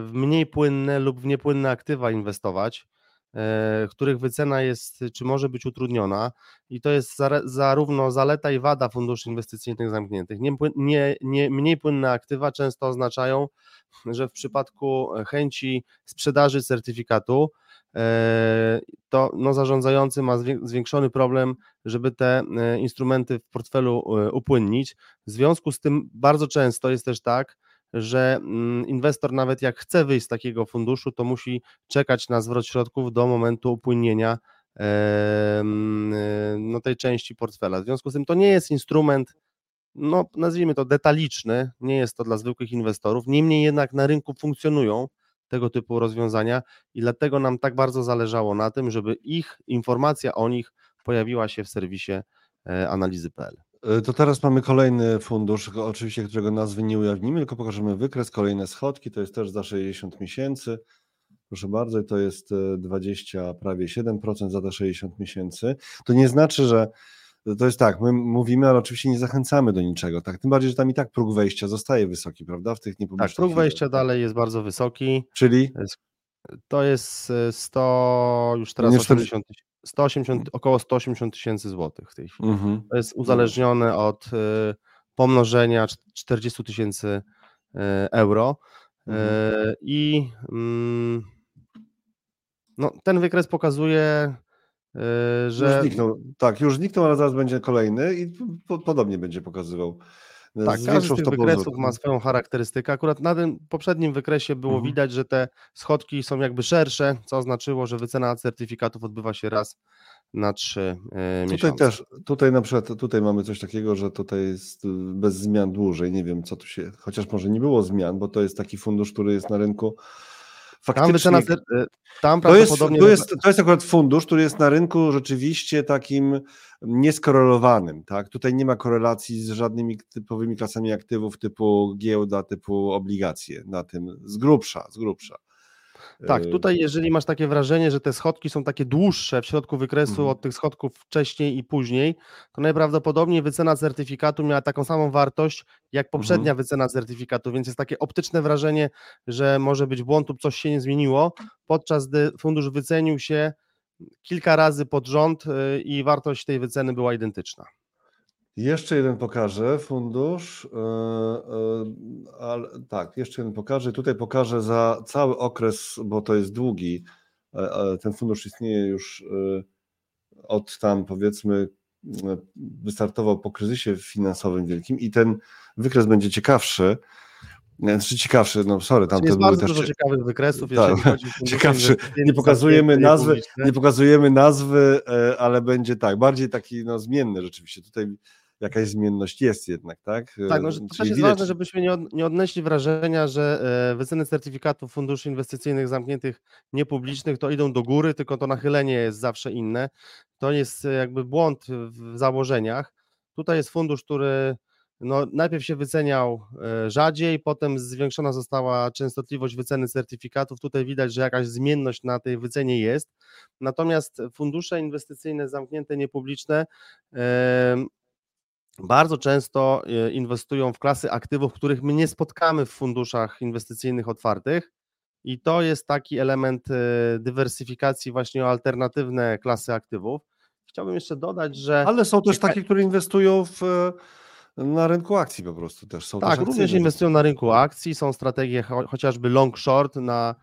w mniej płynne lub w niepłynne aktywa inwestować, e, których wycena jest czy może być utrudniona i to jest zarówno zaleta i wada funduszy inwestycyjnych zamkniętych. Nie, nie, nie, mniej płynne aktywa często oznaczają, że w przypadku chęci sprzedaży certyfikatu e, to no, zarządzający ma zwię- zwiększony problem, żeby te e, instrumenty w portfelu e, upłynnić. W związku z tym bardzo często jest też tak, że mm, inwestor nawet jak chce wyjść z takiego funduszu, to musi czekać na zwrot środków do momentu upłynienia no, tej części portfela. W związku z tym to nie jest instrument, no nazwijmy to detaliczny, nie jest to dla zwykłych inwestorów, niemniej jednak na rynku funkcjonują tego typu rozwiązania i dlatego nam tak bardzo zależało na tym, żeby ich informacja o nich pojawiła się w serwisie e, analizy.pl. E, To teraz mamy kolejny fundusz, oczywiście, którego nazwy nie ujawnimy, tylko pokażemy wykres, kolejne schodki, to jest też za 60 miesięcy. Proszę bardzo, to jest e, 20, prawie 7% za te 60 miesięcy. To nie znaczy, że to jest tak, my mówimy, ale oczywiście nie zachęcamy do niczego, tak? Tym bardziej, że tam i tak próg wejścia zostaje wysoki, prawda? W tych Tak, niepublicznych próg firmach. wejścia dalej jest bardzo wysoki. Czyli To jest e, 100, już teraz Nie, 40 80, tyś- 180, około 180 tysięcy złotych w tej chwili. mhm. To jest uzależnione od e, pomnożenia cz- 40 tysięcy e, euro. E, Mhm. I mm, no, ten wykres pokazuje, e, Już że zniknął, tak, już zniknął, ale zaraz będzie kolejny i po, podobnie będzie pokazywał. Tak, każdy z tych wykresów ma swoją charakterystykę. Akurat na tym poprzednim wykresie było Mhm. widać, że te schodki są jakby szersze, co oznaczyło, że wycena certyfikatów odbywa się raz na trzy e, Tutaj miesiące. też, tutaj na przykład, tutaj mamy coś takiego, że tutaj jest y, bez zmian dłużej, nie wiem co tu się, chociaż może nie było zmian, bo to jest taki fundusz, który jest na rynku faktycznie... cer- e, tam To jest, to, jest, to jest akurat fundusz, który jest na rynku rzeczywiście takim nieskorelowanym. Tak? Tutaj nie ma korelacji z żadnymi typowymi klasami aktywów typu giełda, typu obligacje na tym z grubsza, z grubsza. Tak, Y, tutaj jeżeli masz takie wrażenie, że te schodki są takie dłuższe w środku wykresu Mhm. od tych schodków wcześniej i później, to najprawdopodobniej wycena certyfikatu miała taką samą wartość jak poprzednia Mhm. wycena certyfikatu, więc jest takie optyczne wrażenie, że może być błąd lub coś się nie zmieniło, podczas gdy fundusz wycenił się kilka razy pod rząd y, i wartość tej wyceny była identyczna. Jeszcze jeden pokażę fundusz, e, e, ale tak, jeszcze jeden pokażę. Tutaj pokażę za cały okres, bo to jest długi. e, Ten fundusz istnieje już od tam powiedzmy wystartował po kryzysie finansowym wielkim i ten wykres będzie ciekawszy. Znaczy ciekawszy, no sorry, tam jest to były też dużo ciekawych wykresów, Tak, ciekawszy. Nie pokazujemy nazwy, nie pokazujemy nazwy, ale będzie tak, bardziej taki no, zmienny rzeczywiście. Tutaj jakaś zmienność jest jednak, tak? Tak, no, że to Czyli też jest widać- ważne, żebyśmy nie, od, nie odnieśli wrażenia, że e, wyceny certyfikatów funduszy inwestycyjnych zamkniętych niepublicznych to idą do góry, tylko to nachylenie jest zawsze inne. To jest e, jakby błąd w założeniach. Tutaj jest fundusz, który no, najpierw się wyceniał e, rzadziej, potem zwiększona została częstotliwość wyceny certyfikatów. Tutaj widać, że jakaś zmienność na tej wycenie jest. Natomiast fundusze inwestycyjne zamknięte, niepubliczne bardzo często e, inwestują w klasy aktywów, których my nie spotkamy w funduszach inwestycyjnych otwartych. I to jest taki element e, dywersyfikacji właśnie o alternatywne klasy aktywów. Chciałbym jeszcze dodać, że. Ale są też takie, które inwestują w, na rynku akcji po prostu też. Są tak, też również inwestują na rynku akcji. Są strategie cho chociażby long short na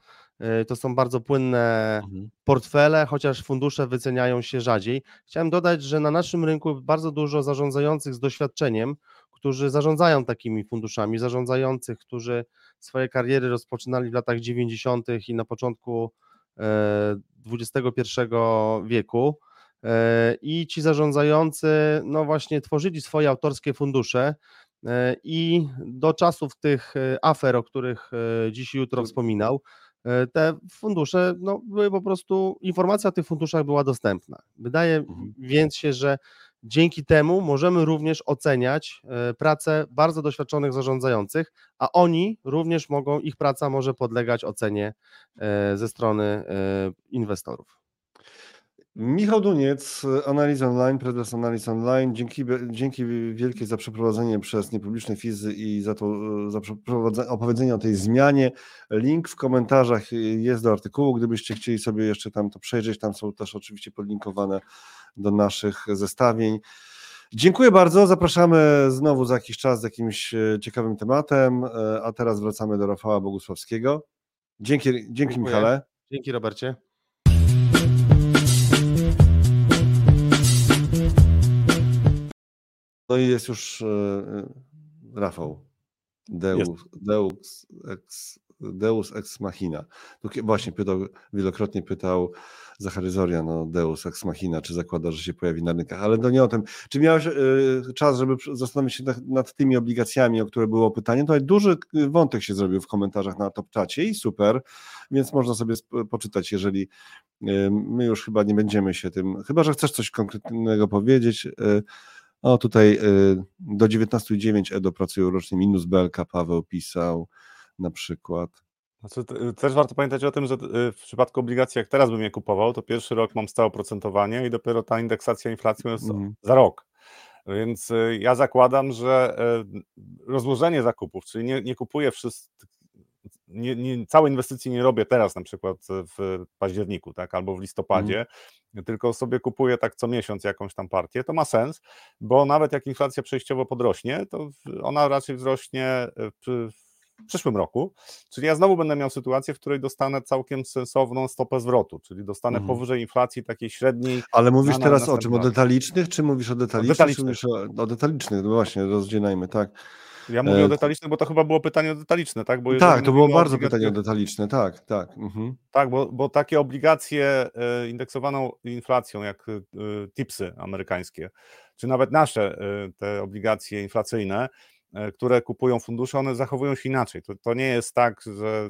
to są bardzo płynne mhm. portfele, chociaż fundusze wyceniają się rzadziej. Chciałem dodać, że na naszym rynku bardzo dużo zarządzających z doświadczeniem, którzy zarządzają takimi funduszami, zarządzających, którzy swoje kariery rozpoczynali w latach 90. i na początku XXI e, wieku. E, I ci zarządzający, no właśnie, tworzyli swoje autorskie fundusze, i do czasów tych afer, o których dziś jutro wspominał, te fundusze, no, były po prostu, informacja o tych funduszach była dostępna. Wydaje mhm. więc się, że dzięki temu możemy również oceniać e, pracę bardzo doświadczonych zarządzających, a oni również mogą, ich praca może podlegać ocenie e, ze strony inwestorów. Michał Duniec, Analiz Online, prezes Analiz Online. Dzięki, dzięki wielkie za przeprowadzenie przez niepubliczne fizy i za to za opowiedzenie o tej zmianie. Link w komentarzach jest do artykułu, gdybyście chcieli sobie jeszcze tam to przejrzeć. Tam są też oczywiście podlinkowane do naszych zestawień. Dziękuję bardzo. Zapraszamy znowu za jakiś czas z jakimś e, ciekawym tematem, e, a teraz wracamy do Rafała Bogusławskiego. Dzięki, dzięki Michale. Dzięki Robercie. No i jest już e, e, Rafał. Deus, Deus, ex, Deus ex machina. Tu właśnie pytał, wielokrotnie pytał Zachary Zorian no Deus ex machina, czy zakłada, że się pojawi na rynkach, ale to nie o tym. Czy miałeś y, czas, żeby zastanowić się nad, nad, tymi obligacjami, o które było pytanie? Tutaj duży wątek się zrobił w komentarzach na top czacie i super, więc można sobie poczytać, jeżeli y, my już chyba nie będziemy się tym, chyba, że chcesz coś konkretnego powiedzieć, y, o tutaj y, do 19,9 EDO pracują rocznie minus BLK, Paweł pisał na przykład. Znaczy, też warto pamiętać o tym, że y, w przypadku obligacji, jak teraz bym je kupował, to pierwszy rok mam stałe oprocentowanie i dopiero ta indeksacja inflacji jest mm. za rok. Więc y, ja zakładam, że rozłożenie zakupów, czyli nie, nie kupuję wszystkich, nie, nie, całej inwestycji nie robię teraz na przykład w październiku, tak, albo w listopadzie, mm. tylko sobie kupuję tak co miesiąc jakąś tam partię, to ma sens, bo nawet jak inflacja przejściowo podrośnie, to ona raczej wzrośnie w, w przyszłym roku, czyli ja znowu będę miał sytuację, w której dostanę całkiem sensowną stopę zwrotu, czyli dostanę mhm. powyżej inflacji takiej średniej. Ale mówisz teraz o czym? O detalicznych, czy mówisz o detalicznych? O detalicznych, o, o detalicznych no właśnie, rozdzielajmy, tak. Ja mówię e... o detalicznych, bo to chyba było pytanie o detaliczne, tak? Tak, to było bardzo pytanie o detaliczne, tak, tak. Mhm. Tak, bo, bo takie obligacje e, indeksowaną inflacją, jak e, tipsy amerykańskie, czy nawet nasze e, te obligacje inflacyjne, które kupują fundusze, one zachowują się inaczej. To, to nie jest tak, że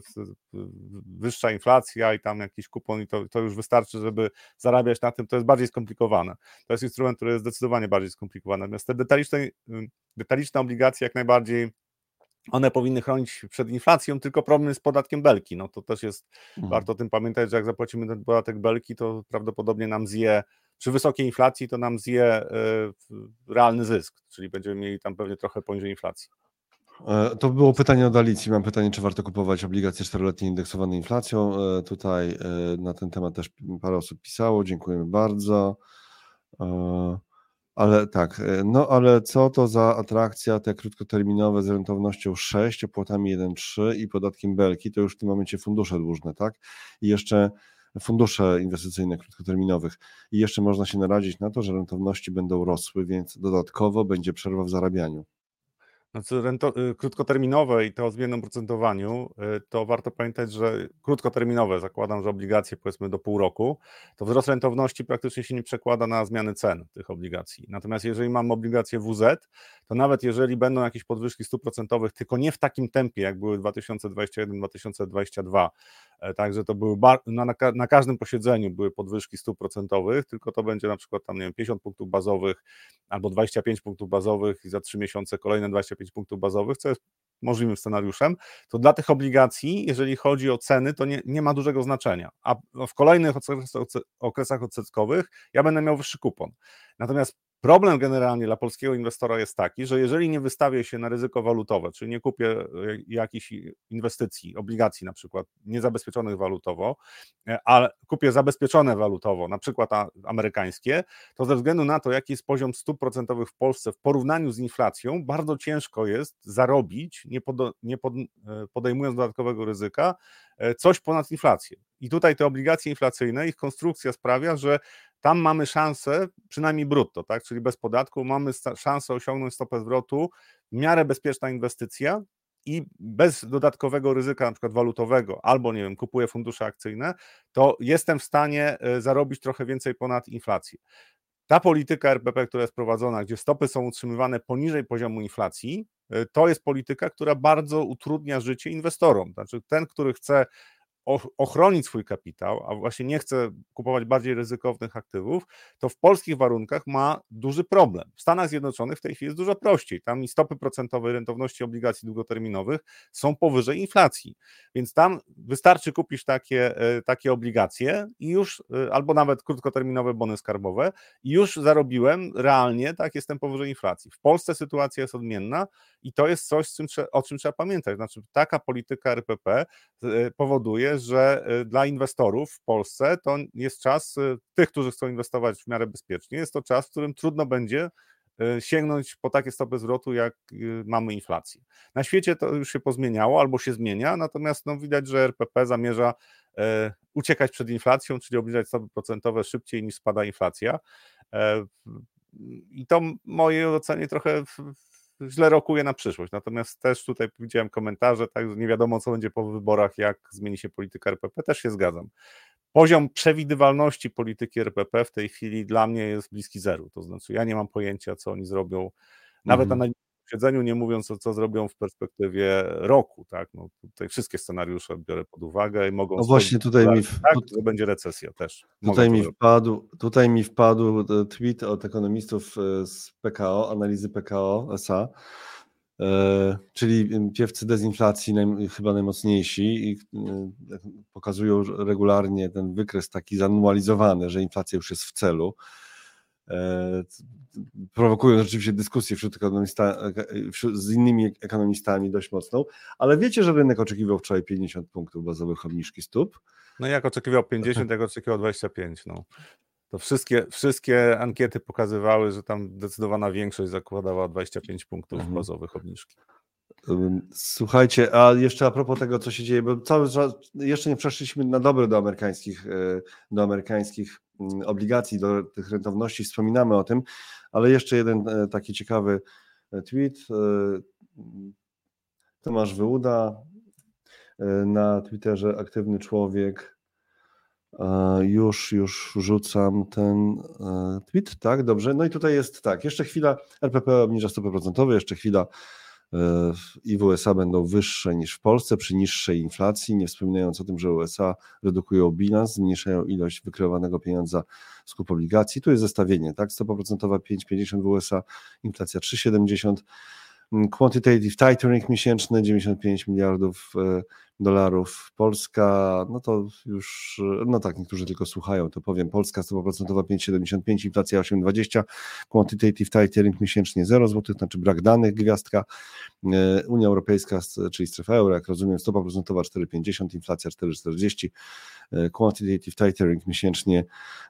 wyższa inflacja i tam jakiś kupon i to, to już wystarczy, żeby zarabiać na tym. To jest bardziej skomplikowane. To jest instrument, który jest zdecydowanie bardziej skomplikowany. Natomiast te detaliczne detaliczne obligacje jak najbardziej one powinny chronić przed inflacją, tylko problem jest z podatkiem belki. No to też jest, mhm. warto o tym pamiętać, że jak zapłacimy ten podatek belki, to prawdopodobnie nam zje, przy wysokiej inflacji to nam zje y, realny zysk, czyli będziemy mieli tam pewnie trochę poniżej inflacji. E, to było pytanie od Alicji. Mam pytanie, czy warto kupować obligacje czteroletnie indeksowane inflacją. E, tutaj na ten temat też parę osób pisało. Dziękujemy bardzo. Ale tak, e, no ale co to za atrakcja, te krótkoterminowe z rentownością 6, opłatami 1,3 i podatkiem belki, to już w tym momencie fundusze dłużne, tak? I jeszcze fundusze inwestycyjne krótkoterminowych. I jeszcze można się narazić na to, że rentowności będą rosły, więc dodatkowo będzie przerwa w zarabianiu. Znaczy rento, y, krótkoterminowe i to o zmiennym procentowaniu, y, to warto pamiętać, że krótkoterminowe, zakładam, że obligacje powiedzmy do pół roku, to wzrost rentowności praktycznie się nie przekłada na zmiany cen tych obligacji. Natomiast jeżeli mam obligacje WZ, to nawet jeżeli będą jakieś podwyżki stóp procentowych, tylko nie w takim tempie, jak były 2021-2022, e, także to były na, na, każdym posiedzeniu były podwyżki stóp procentowych, tylko to będzie na przykład tam, nie wiem, 50 punktów bazowych albo 25 punktów bazowych i za 3 miesiące kolejne 25 punktów bazowych, co jest możliwym scenariuszem, to dla tych obligacji, jeżeli chodzi o ceny, to nie, nie ma dużego znaczenia. A w kolejnych okresach odsetkowych ja będę miał wyższy kupon. Natomiast Problem generalnie dla polskiego inwestora jest taki, że jeżeli nie wystawię się na ryzyko walutowe, czyli nie kupię e, jakichś inwestycji, obligacji na przykład niezabezpieczonych walutowo, e, ale kupię zabezpieczone walutowo, na przykład amerykańskie, to ze względu na to, jaki jest poziom stóp procentowych w Polsce w porównaniu z inflacją, bardzo ciężko jest zarobić, nie, pod, nie pod, e, podejmując dodatkowego ryzyka, coś ponad inflację. I tutaj te obligacje inflacyjne, ich konstrukcja sprawia, że tam mamy szansę, przynajmniej brutto, tak, czyli bez podatku, mamy szansę osiągnąć stopę zwrotu, w miarę bezpieczna inwestycja i bez dodatkowego ryzyka, na przykład walutowego, albo nie wiem, kupuję fundusze akcyjne, to jestem w stanie e, zarobić trochę więcej ponad inflację. Ta polityka RPP, która jest prowadzona, gdzie stopy są utrzymywane poniżej poziomu inflacji, e, to jest polityka, która bardzo utrudnia życie inwestorom. Znaczy, ten, który chce ochronić swój kapitał, a właśnie nie chce kupować bardziej ryzykownych aktywów, to w polskich warunkach ma duży problem. W Stanach Zjednoczonych w tej chwili jest dużo prościej. Tam i stopy procentowe rentowności obligacji długoterminowych są powyżej inflacji. Więc tam wystarczy kupić takie, e, takie obligacje i już, e, albo nawet krótkoterminowe bony skarbowe, i już zarobiłem realnie, tak, jestem powyżej inflacji. W Polsce sytuacja jest odmienna i to jest coś, o czym trzeba pamiętać. Znaczy, taka polityka RPP e, że y, dla inwestorów w Polsce to jest czas, y, tych, którzy chcą inwestować w miarę bezpiecznie, jest to czas, w którym trudno będzie y, sięgnąć po takie stopy zwrotu, jak mamy inflację. Na świecie to już się pozmieniało albo się zmienia, natomiast no, widać, że RPP zamierza e, uciekać przed inflacją, czyli obniżać stopy procentowe szybciej niż spada inflacja. E, I to w mojej ocenie trochę źle rokuje na przyszłość. Natomiast też tutaj widziałem komentarze, tak, że nie wiadomo, co będzie po wyborach, jak zmieni się polityka RPP, też się zgadzam. Poziom przewidywalności polityki RPP w tej chwili dla mnie jest bliski zeru. To znaczy, ja nie mam pojęcia, co oni zrobią, nawet mhm. Na posiedzeniu, nie mówiąc o co zrobią w perspektywie roku, tak, no tutaj wszystkie scenariusze biorę pod uwagę i mogą... No właśnie tutaj mi... W... Tak, to będzie recesja też. Tutaj mi, wpadł, tutaj mi wpadł e, tweet od ekonomistów e, z PKO, analizy PKO SA, e, czyli piewcy dezinflacji naj, chyba najmocniejsi i pokazują regularnie ten wykres taki zanualizowany, że inflacja już jest w celu. E, prowokują rzeczywiście dyskusję wśród ekonomista, wśród, z innymi ekonomistami dość mocną, ale wiecie, że rynek oczekiwał wczoraj 50 punktów bazowych obniżki stóp? No jak oczekiwał 50, jak oczekiwał 25, no. To wszystkie, wszystkie ankiety pokazywały, że tam zdecydowana większość zakładała 25 punktów mhm. bazowych obniżki. Słuchajcie, a jeszcze a propos tego, co się dzieje, bo cały czas jeszcze nie przeszliśmy na dobre do amerykańskich, e, do amerykańskich obligacji, do tych rentowności, wspominamy o tym, ale jeszcze jeden e, taki ciekawy e, tweet. Tomasz Wyłuda na Twitterze, aktywny człowiek. Już, już rzucam ten tweet, tak, dobrze. No i tutaj jest tak, jeszcze chwila, RPP obniża stopy procentowe, jeszcze chwila i w USA będą wyższe niż w Polsce przy niższej inflacji, nie wspominając o tym, że USA redukują bilans, zmniejszają ilość wykreowanego pieniądza z kup obligacji. Tu jest zestawienie, tak? Stopa procentowa 5,50 w USA, inflacja 3,70 Mm, quantitative tightening miesięczny 95 miliardów e, dolarów. Polska, no to już, e, no tak, niektórzy tylko słuchają, to powiem. Polska stopa procentowa 5,75, inflacja 8,20, quantitative tightening miesięcznie 0 zł, znaczy brak danych, gwiazdka. E, Unia Europejska, czyli strefa euro, jak rozumiem, stopa procentowa 4,50, inflacja 4,40, quantitative tightening miesięcznie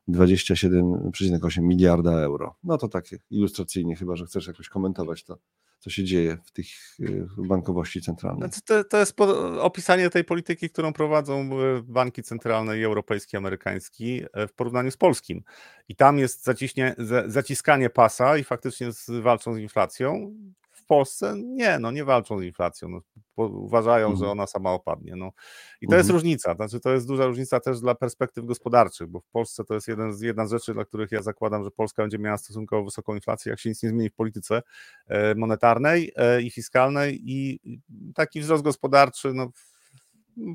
27,8 miliarda euro. No to tak ilustracyjnie, chyba że chcesz jakoś komentować to co się dzieje w tych y, bankowości centralnej. Znaczy, to, to jest opisanie tej polityki, którą prowadzą y, banki centralne i europejski, amerykański y, w porównaniu z polskim. I tam jest zaciśnie, zaciskanie pasa i faktycznie z, walczą z inflacją. W Polsce nie, no nie walczą z inflacją. No, uważają, mhm. że ona sama opadnie. No. I to mhm. jest różnica. Znaczy, to jest duża różnica też dla perspektyw gospodarczych, bo w Polsce to jest jeden z, jedna z rzeczy, dla których ja zakładam, że Polska będzie miała stosunkowo wysoką inflację, jak się nic nie zmieni w polityce e, monetarnej e, i fiskalnej i taki wzrost gospodarczy no,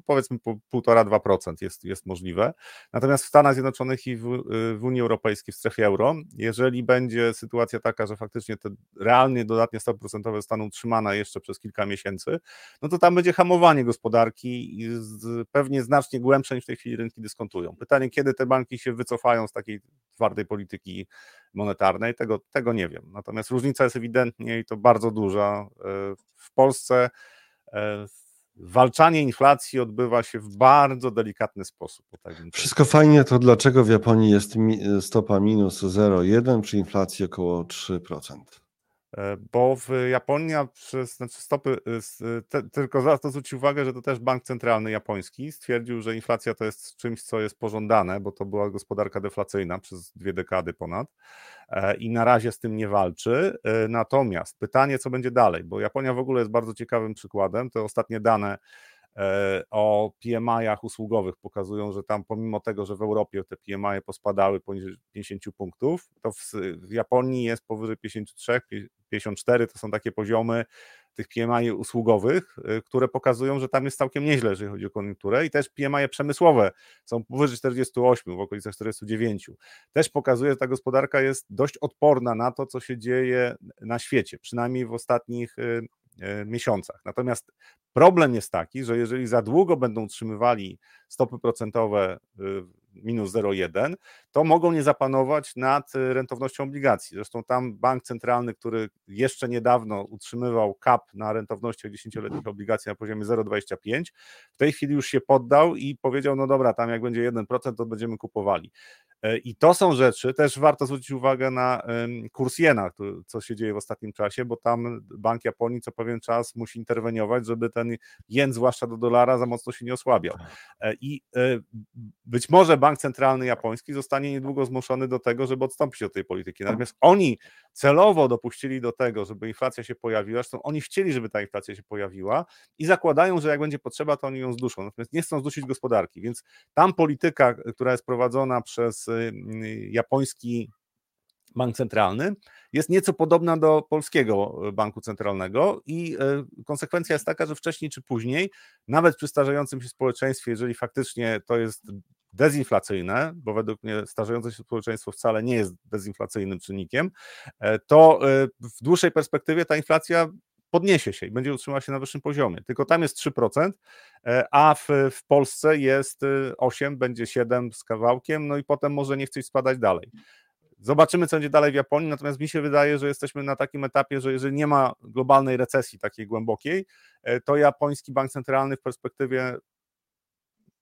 powiedzmy półtora, dwa procent jest, jest możliwe. Natomiast w Stanach Zjednoczonych i w, w, Unii Europejskiej, w strefie euro, jeżeli będzie sytuacja taka, że faktycznie te realnie dodatnie stopy procentowe zostaną utrzymane jeszcze przez kilka miesięcy, no to tam będzie hamowanie gospodarki i z, pewnie znacznie głębsze niż w tej chwili rynki dyskontują. Pytanie, kiedy te banki się wycofają z takiej twardej polityki monetarnej, tego, tego nie wiem. Natomiast różnica jest ewidentnie i to bardzo duża. E, w Polsce e, Walczanie inflacji odbywa się w bardzo delikatny sposób. Tak Wszystko fajnie, to dlaczego w Japonii jest stopa minus 0,1 przy inflacji około 3%? E, bo w Japonii przez znaczy stopy, y, te, tylko zaraz to zwrócić uwagę, że to też bank centralny japoński stwierdził, że inflacja to jest czymś, co jest pożądane, bo to była gospodarka deflacyjna przez dwie dekady ponad e, i na razie z tym nie walczy. E, natomiast pytanie, co będzie dalej, bo Japonia w ogóle jest bardzo ciekawym przykładem. Te ostatnie dane o PMI-ach usługowych pokazują, że tam pomimo tego, że w Europie te PMI pospadały poniżej 50 punktów, to w, Japonii jest powyżej 53, 54, to są takie poziomy tych PMI usługowych, e, które pokazują, że tam jest całkiem nieźle, jeżeli chodzi o koniunkturę i też PMI przemysłowe są powyżej 48, w okolicach 49. Też pokazuje, że ta gospodarka jest dość odporna na to, co się dzieje na świecie, przynajmniej w ostatnich e, E, miesiącach. Natomiast problem jest taki, że jeżeli za długo będą utrzymywali stopy procentowe y, minus 0,1, to mogą nie zapanować nad rentownością obligacji. Zresztą tam bank centralny, który jeszcze niedawno utrzymywał kap na rentownościach 10-letnich obligacji na poziomie 0,25, w tej chwili już się poddał i powiedział, no dobra, tam jak będzie 1%, to będziemy kupowali. E, I to są rzeczy, też warto zwrócić uwagę na kurs jena, co się dzieje w ostatnim czasie, bo tam Bank Japonii co pewien czas musi interweniować, żeby ten jen, zwłaszcza do dolara, za mocno się nie osłabiał. E, I e, być może bank centralny japoński zostanie niedługo zmuszony do tego, żeby odstąpić od tej polityki. Natomiast oni celowo dopuścili do tego, żeby inflacja się pojawiła, zresztą oni chcieli, żeby ta inflacja się pojawiła i zakładają, że jak będzie potrzeba, to oni ją zduszą. Natomiast nie chcą zdusić gospodarki, więc tam polityka, która jest prowadzona przez japoński bank centralny, jest nieco podobna do polskiego banku centralnego i e, konsekwencja jest taka, że wcześniej czy później, nawet przy starzejącym się społeczeństwie, jeżeli faktycznie to jest dezinflacyjne, bo według mnie starzejące się społeczeństwo wcale nie jest dezinflacyjnym czynnikiem, e, to w dłuższej perspektywie ta inflacja podniesie się i będzie utrzymała się na wyższym poziomie. Tylko tam jest 3%, e, a w, w Polsce jest 8, y, będzie 7 z kawałkiem, no i potem może nie chcieć spadać dalej. Zobaczymy, co będzie dalej w Japonii, natomiast mi się wydaje, że jesteśmy na takim etapie, że jeżeli nie ma globalnej recesji takiej głębokiej, e, to japoński bank centralny w perspektywie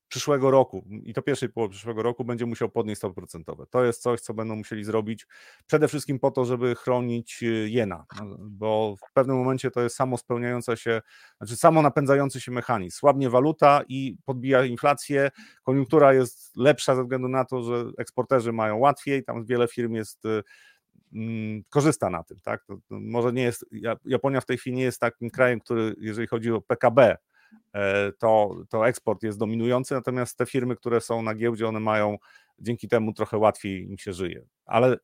przyszłego roku i to pierwszej połowy przyszłego roku będzie musiał podnieść stopy procentowe. To jest coś, co będą musieli zrobić przede wszystkim po to, żeby chronić y, jena, no, bo w pewnym momencie to jest samo spełniająca się, znaczy samo napędzający się mechanizm. Słabnie waluta i podbija inflację, koniunktura jest lepsza ze względu na to, że eksporterzy mają łatwiej, tam wiele firm jest y, mm, korzysta na tym, tak? To, może nie jest, Japonia w tej chwili nie jest takim krajem, który, jeżeli chodzi o PKB, to, to eksport jest dominujący, natomiast te firmy, które są na giełdzie, one mają dzięki temu trochę łatwiej im się żyje. Ale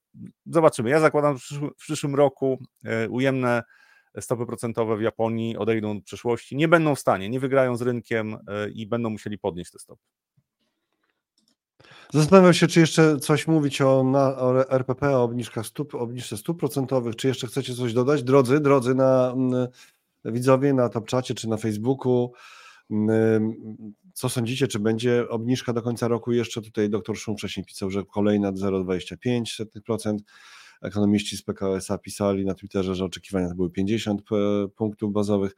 zobaczymy. Ja zakładam, że w przyszłym roku e, ujemne stopy procentowe w Japonii odejdą do przyszłości, nie będą w stanie, nie wygrają z rynkiem e, i będą musieli podnieść te stopy. Zastanawiam się, czy jeszcze coś mówić o, na, o RPP, o obniżkach stóp, obniżce stóp procentowych, czy jeszcze chcecie coś dodać? Drodzy, drodzy, na widzowie na Topczacie czy na Facebooku. Co sądzicie, czy będzie obniżka do końca roku? Jeszcze tutaj doktor Szum wcześniej pisał, że kolejna 0,25%. Ekonomiści z PKS-a pisali na Twitterze, że oczekiwania to były 50 punktów bazowych.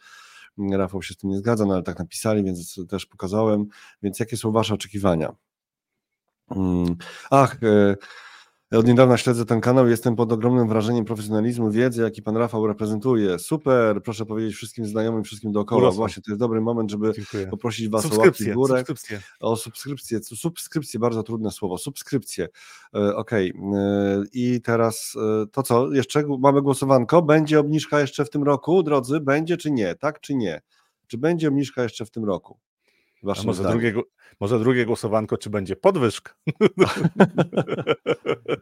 Rafał się z tym nie zgadza, no ale tak napisali, więc też pokazałem. Więc jakie są Wasze oczekiwania? Ach, e, Od niedawna śledzę ten kanał, jestem pod ogromnym wrażeniem profesjonalizmu, wiedzy, jaki pan Rafał reprezentuje. Super, proszę powiedzieć wszystkim znajomym, wszystkim dookoła. Urosło. Właśnie, to jest dobry moment, żeby Dziękuję. poprosić was o łapki w górę. O subskrypcję, subskrypcję, bardzo trudne słowo, subskrypcję. E, Okej, e, i teraz e, to co, jeszcze mamy głosowanko, będzie obniżka jeszcze w tym roku, drodzy, będzie czy nie, tak czy nie? Czy będzie obniżka jeszcze w tym roku? A Waszym może, drugie, może drugie głosowanko, czy będzie podwyżka?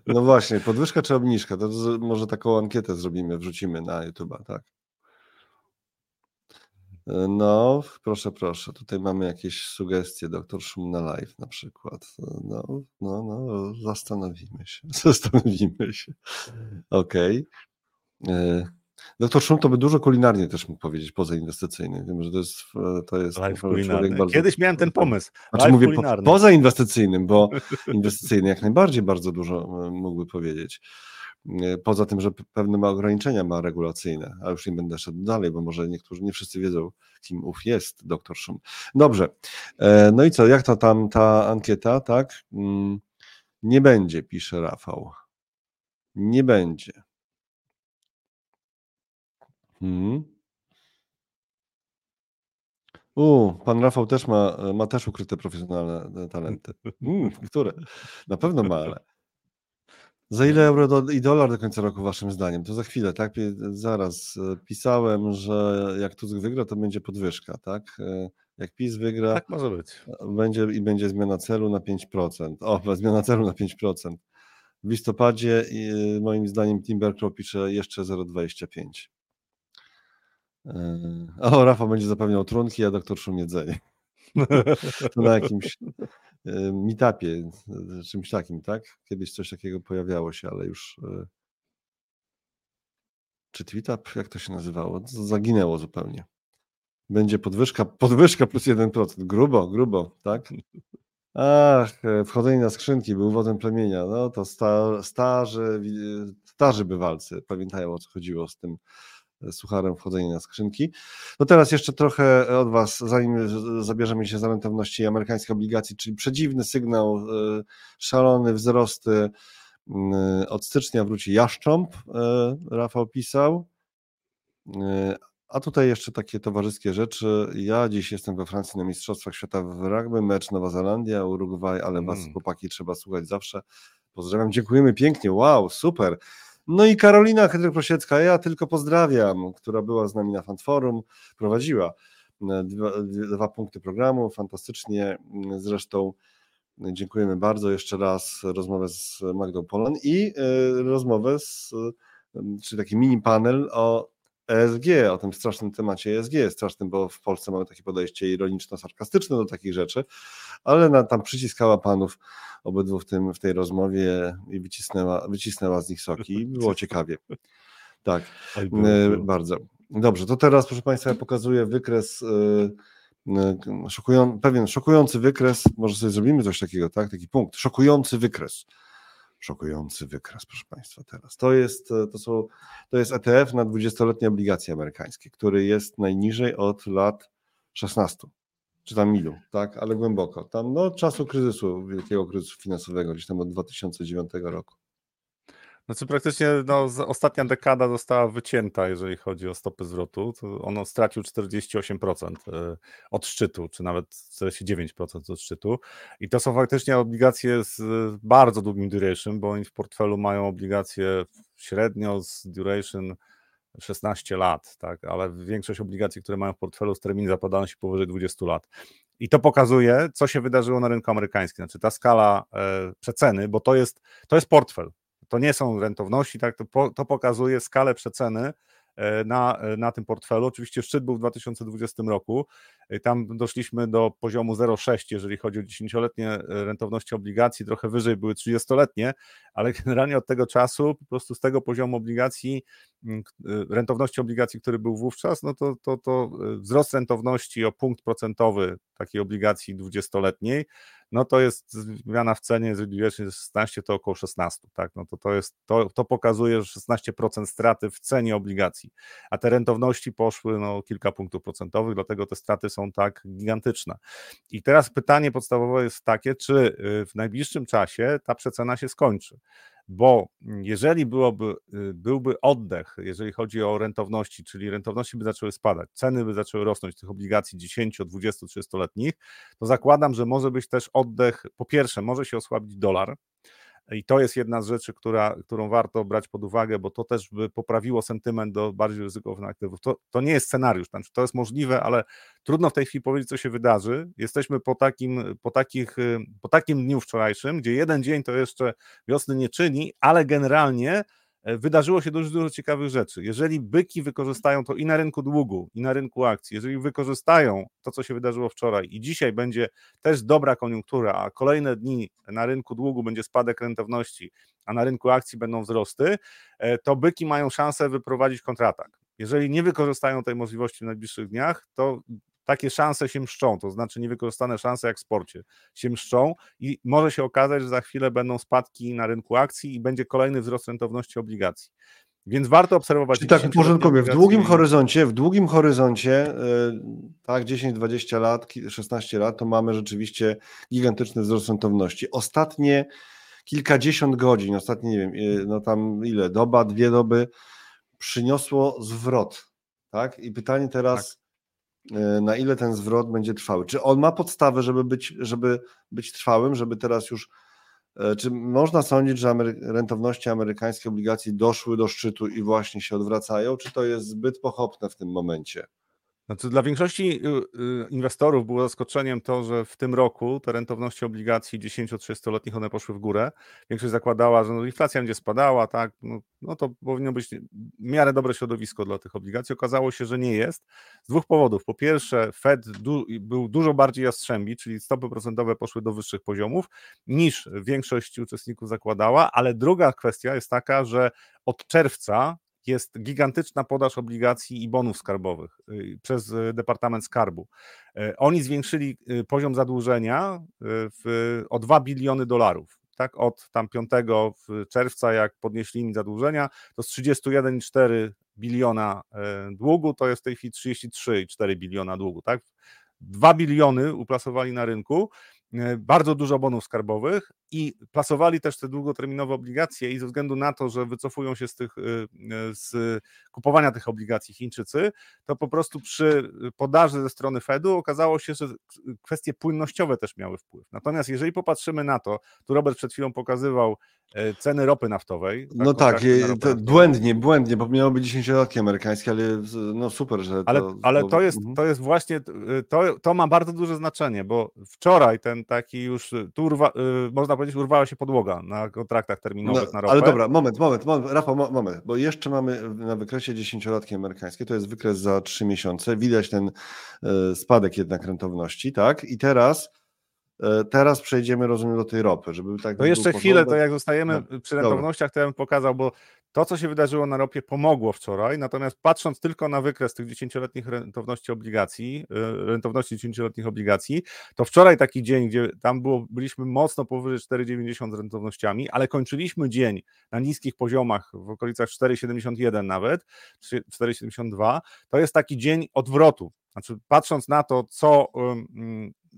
No właśnie, podwyżka czy obniżka? To z- może taką ankietę zrobimy, wrzucimy na YouTube'a, tak. No, proszę, proszę. Tutaj mamy jakieś sugestie, doktor Szum na live na przykład. No, no, no, zastanowimy się. Zastanowimy się. Okej. E, Doktor Szum to by dużo kulinarnie też mógł powiedzieć, poza inwestycyjnym. Wiem, że to jest, e, to jest człowiek bardzo- Kiedyś miałem ten pomysł. znaczy Live mówię po, kulinarny. poza inwestycyjnym, bo inwestycyjny jak najbardziej bardzo dużo e, mógłby powiedzieć. E, Poza tym, że pewne ma ograniczenia ma regulacyjne, a już nie będę szedł dalej, bo może niektórzy nie wszyscy wiedzą, kim ów jest doktor Szum. Dobrze. No i co, jak to tam ta ankieta, tak? Mm, Nie będzie, pisze Rafał. Nie będzie. Hmm. U, pan Rafał też ma, ma też ukryte profesjonalne e, talenty. Mm, które? Na pewno ma, ale. Za ile euro do, i dolar do końca roku, waszym zdaniem? To za chwilę, tak? Zaraz e, pisałem, że jak Tusk wygra, to będzie podwyżka, tak? E, Jak PiS wygra, Tak może być. będzie i będzie zmiana celu na 5%. O, zmiana celu na 5%. W listopadzie moim zdaniem Timbercrow pisze jeszcze 0,25. Yy, O, Rafał będzie zapewniał trunki, a doktor Szum jedzenie. To na jakimś y, meetupie, y, czymś takim, tak? Kiedyś coś takiego pojawiało się, ale już czy tweetup, jak to się nazywało? Zaginęło zupełnie. Będzie podwyżka, podwyżka plus 1%. Grubo, grubo, tak? Ach, e, wchodzenie na skrzynki był wodem plemienia. No to sta, starzy, starzy bywalcy pamiętają o co chodziło z tym e, sucharem wchodzenie na skrzynki. No teraz jeszcze trochę od Was, zanim zabierzemy się za rentowności amerykańskich obligacji, czyli przedziwny sygnał, e, szalone wzrosty. Mm, Od stycznia wróci jaszcząb, e, Rafał pisał. E, A tutaj jeszcze takie towarzyskie rzeczy. Ja dziś jestem we Francji na Mistrzostwach Świata w rugby, mecz Nowa Zelandia, Urugwaj, ale was Mm. chłopaki trzeba słuchać zawsze. Pozdrawiam, dziękujemy pięknie, wow, super. No i Karolina Hedryk-Prosiecka, ja tylko pozdrawiam, która była z nami na Fanforum, prowadziła e, dwa, dwa punkty programu, fantastycznie. Zresztą dziękujemy bardzo jeszcze raz rozmowę z Magdą Polan i e, rozmowę z, e, czy taki mini panel o ESG, o tym strasznym temacie ESG, strasznym, bo w Polsce mamy takie podejście ironiczno-sarkastyczne do takich rzeczy, ale na, tam przyciskała panów obydwu w, tym, w tej rozmowie i wycisnęła, wycisnęła z nich soki i było ciekawie. Tak, e, bardzo. Dobrze, to teraz proszę Państwa ja pokazuję wykres, e, e, szokują, pewien szokujący wykres, może sobie zrobimy coś takiego, tak, taki punkt, szokujący wykres. Szokujący wykres, proszę Państwa, teraz. To jest, e, to są, to jest ETF na 20-letnie obligacje amerykańskie, który jest najniżej od lat 16, czy tam ilu, tak, ale głęboko. Tam no, czasu kryzysu, wielkiego kryzysu finansowego, gdzieś tam od 2009 roku. Znaczy praktycznie no, ostatnia dekada została wycięta, jeżeli chodzi o stopy zwrotu. To ono stracił 48% e, od szczytu, czy nawet 49% od szczytu. I to są faktycznie obligacje z e, bardzo długim duration, bo oni w portfelu mają obligacje średnio z duration 16 lat, tak, ale większość obligacji, które mają w portfelu z termin zapadają się powyżej 20 lat. I to pokazuje, co się wydarzyło na rynku amerykańskim. Znaczy ta skala e, przeceny, bo to jest, to jest portfel. To nie są rentowności, tak, to, po, to pokazuje skalę przeceny e, na, e, na tym portfelu. Oczywiście szczyt był w 2020 roku. E, Tam doszliśmy do poziomu 0,6, jeżeli chodzi o 10-letnie e, rentowności obligacji, trochę wyżej były 30-letnie, ale generalnie od tego czasu, po prostu z tego poziomu obligacji, e, rentowności obligacji, który był wówczas, no to, to, to wzrost rentowności o punkt procentowy takiej obligacji 20-letniej, no to jest zmiana w cenie, jest 16, to około 16, tak, no to to jest, to, to pokazuje, że 16% straty w cenie obligacji, a te rentowności poszły no kilka punktów procentowych, dlatego te straty są tak gigantyczne. I teraz pytanie podstawowe jest takie, czy y, w najbliższym czasie ta przecena się skończy bo jeżeli byłoby, y, byłby oddech, jeżeli chodzi o rentowności, czyli rentowności by zaczęły spadać, ceny by zaczęły rosnąć tych obligacji 10, 20, 30-letnich, to zakładam, że może być też oddech, po pierwsze, może się osłabić dolar, i to jest jedna z rzeczy, która, którą warto brać pod uwagę, bo to też by poprawiło sentyment do bardziej ryzykownych aktywów. To, to nie jest scenariusz, znaczy to jest możliwe, ale trudno w tej chwili powiedzieć, co się wydarzy. Jesteśmy po takim, po, takich, po takim dniu wczorajszym, gdzie jeden dzień to jeszcze wiosny nie czyni, ale generalnie wydarzyło się dużo, dużo ciekawych rzeczy. Jeżeli byki wykorzystają to i na rynku długu, i na rynku akcji, jeżeli wykorzystają to, co się wydarzyło wczoraj i dzisiaj będzie też dobra koniunktura, a kolejne dni na rynku długu będzie spadek rentowności, a na rynku akcji będą wzrosty, e, to byki mają szansę wyprowadzić kontratak. Jeżeli nie wykorzystają tej możliwości w najbliższych dniach, to takie szanse się mszczą, to znaczy niewykorzystane szanse jak w sporcie się mszczą i może się okazać, że za chwilę będą spadki na rynku akcji i będzie kolejny wzrost rentowności obligacji. Więc warto obserwować. Czyli tak, uporządkuję. W długim horyzoncie, w długim horyzoncie, e, tak, 10-20 lat, 16 lat, to mamy rzeczywiście gigantyczny wzrost rentowności. Ostatnie kilkadziesiąt godzin, ostatnie, nie wiem, e, no tam ile, doba, dwie doby, przyniosło zwrot. Tak? I pytanie teraz, tak. E, na ile ten zwrot będzie trwały. Czy on ma podstawę, żeby być, żeby być trwałym, żeby teraz już. E, czy można sądzić, że amery rentowności amerykańskich obligacji doszły do szczytu i właśnie się odwracają, czy to jest zbyt pochopne w tym momencie? Znaczy, dla większości y, y, inwestorów było zaskoczeniem to, że w tym roku te rentowności obligacji 10-30-letnich one poszły w górę. Większość zakładała, że no, inflacja będzie spadała, tak, no, no, to powinno być w miarę dobre środowisko dla tych obligacji. Okazało się, że nie jest. Z dwóch powodów. Po pierwsze, Fed du był dużo bardziej jastrzębi, czyli stopy procentowe poszły do wyższych poziomów niż większość uczestników zakładała, ale druga kwestia jest taka, że od czerwca jest gigantyczna podaż obligacji i bonów skarbowych y, przez y, Departament Skarbu. Y, oni zwiększyli poziom zadłużenia w, o 2 biliony dolarów. Tak, od tam 5 czerwca, jak podnieśli limit zadłużenia, to z 31,4 biliona długu, to jest w tej chwili 33,4 biliona długu. Tak? 2 biliony uplasowali na rynku, bardzo dużo bonów skarbowych i plasowali też te długoterminowe obligacje i ze względu na to, że wycofują się z, tych, y, y, z kupowania tych obligacji Chińczycy, to po prostu przy podaży ze strony Fedu okazało się, że kwestie płynnościowe też miały wpływ. Natomiast jeżeli popatrzymy na to, tu Robert przed chwilą pokazywał e, ceny ropy naftowej. Tak, no tak, to błędnie, błędnie, bo miało być 10 amerykańskie, ale no super, że Ale, to, ale to, jest, mhm. to jest właśnie, to, to ma bardzo duże znaczenie, bo wczoraj ten taki już, tu urwa, można powiedzieć, urwała się podłoga na kontraktach terminowych no, na ropę. Ale dobra, moment, moment, moment, Rafał, moment, bo jeszcze mamy na wykresie dziesięciolatki amerykańskie, to jest wykres za trzy miesiące, widać ten e, spadek jednak rentowności, tak? I teraz e, Teraz przejdziemy, rozumiem, do tej ropy, żeby tak. To jeszcze chwilę, to jak zostajemy no, przy rentownościach, to ja bym pokazał, bo to, co się wydarzyło na ropie, pomogło wczoraj, natomiast patrząc tylko na wykres tych 10-letnich rentowności obligacji, y, rentowności 10-letnich obligacji, to wczoraj taki dzień, gdzie tam było, byliśmy mocno powyżej 4,90 z rentownościami, ale kończyliśmy dzień na niskich poziomach, w okolicach 4,71 nawet, 4,72, to jest taki dzień odwrotu. Znaczy, patrząc na to, co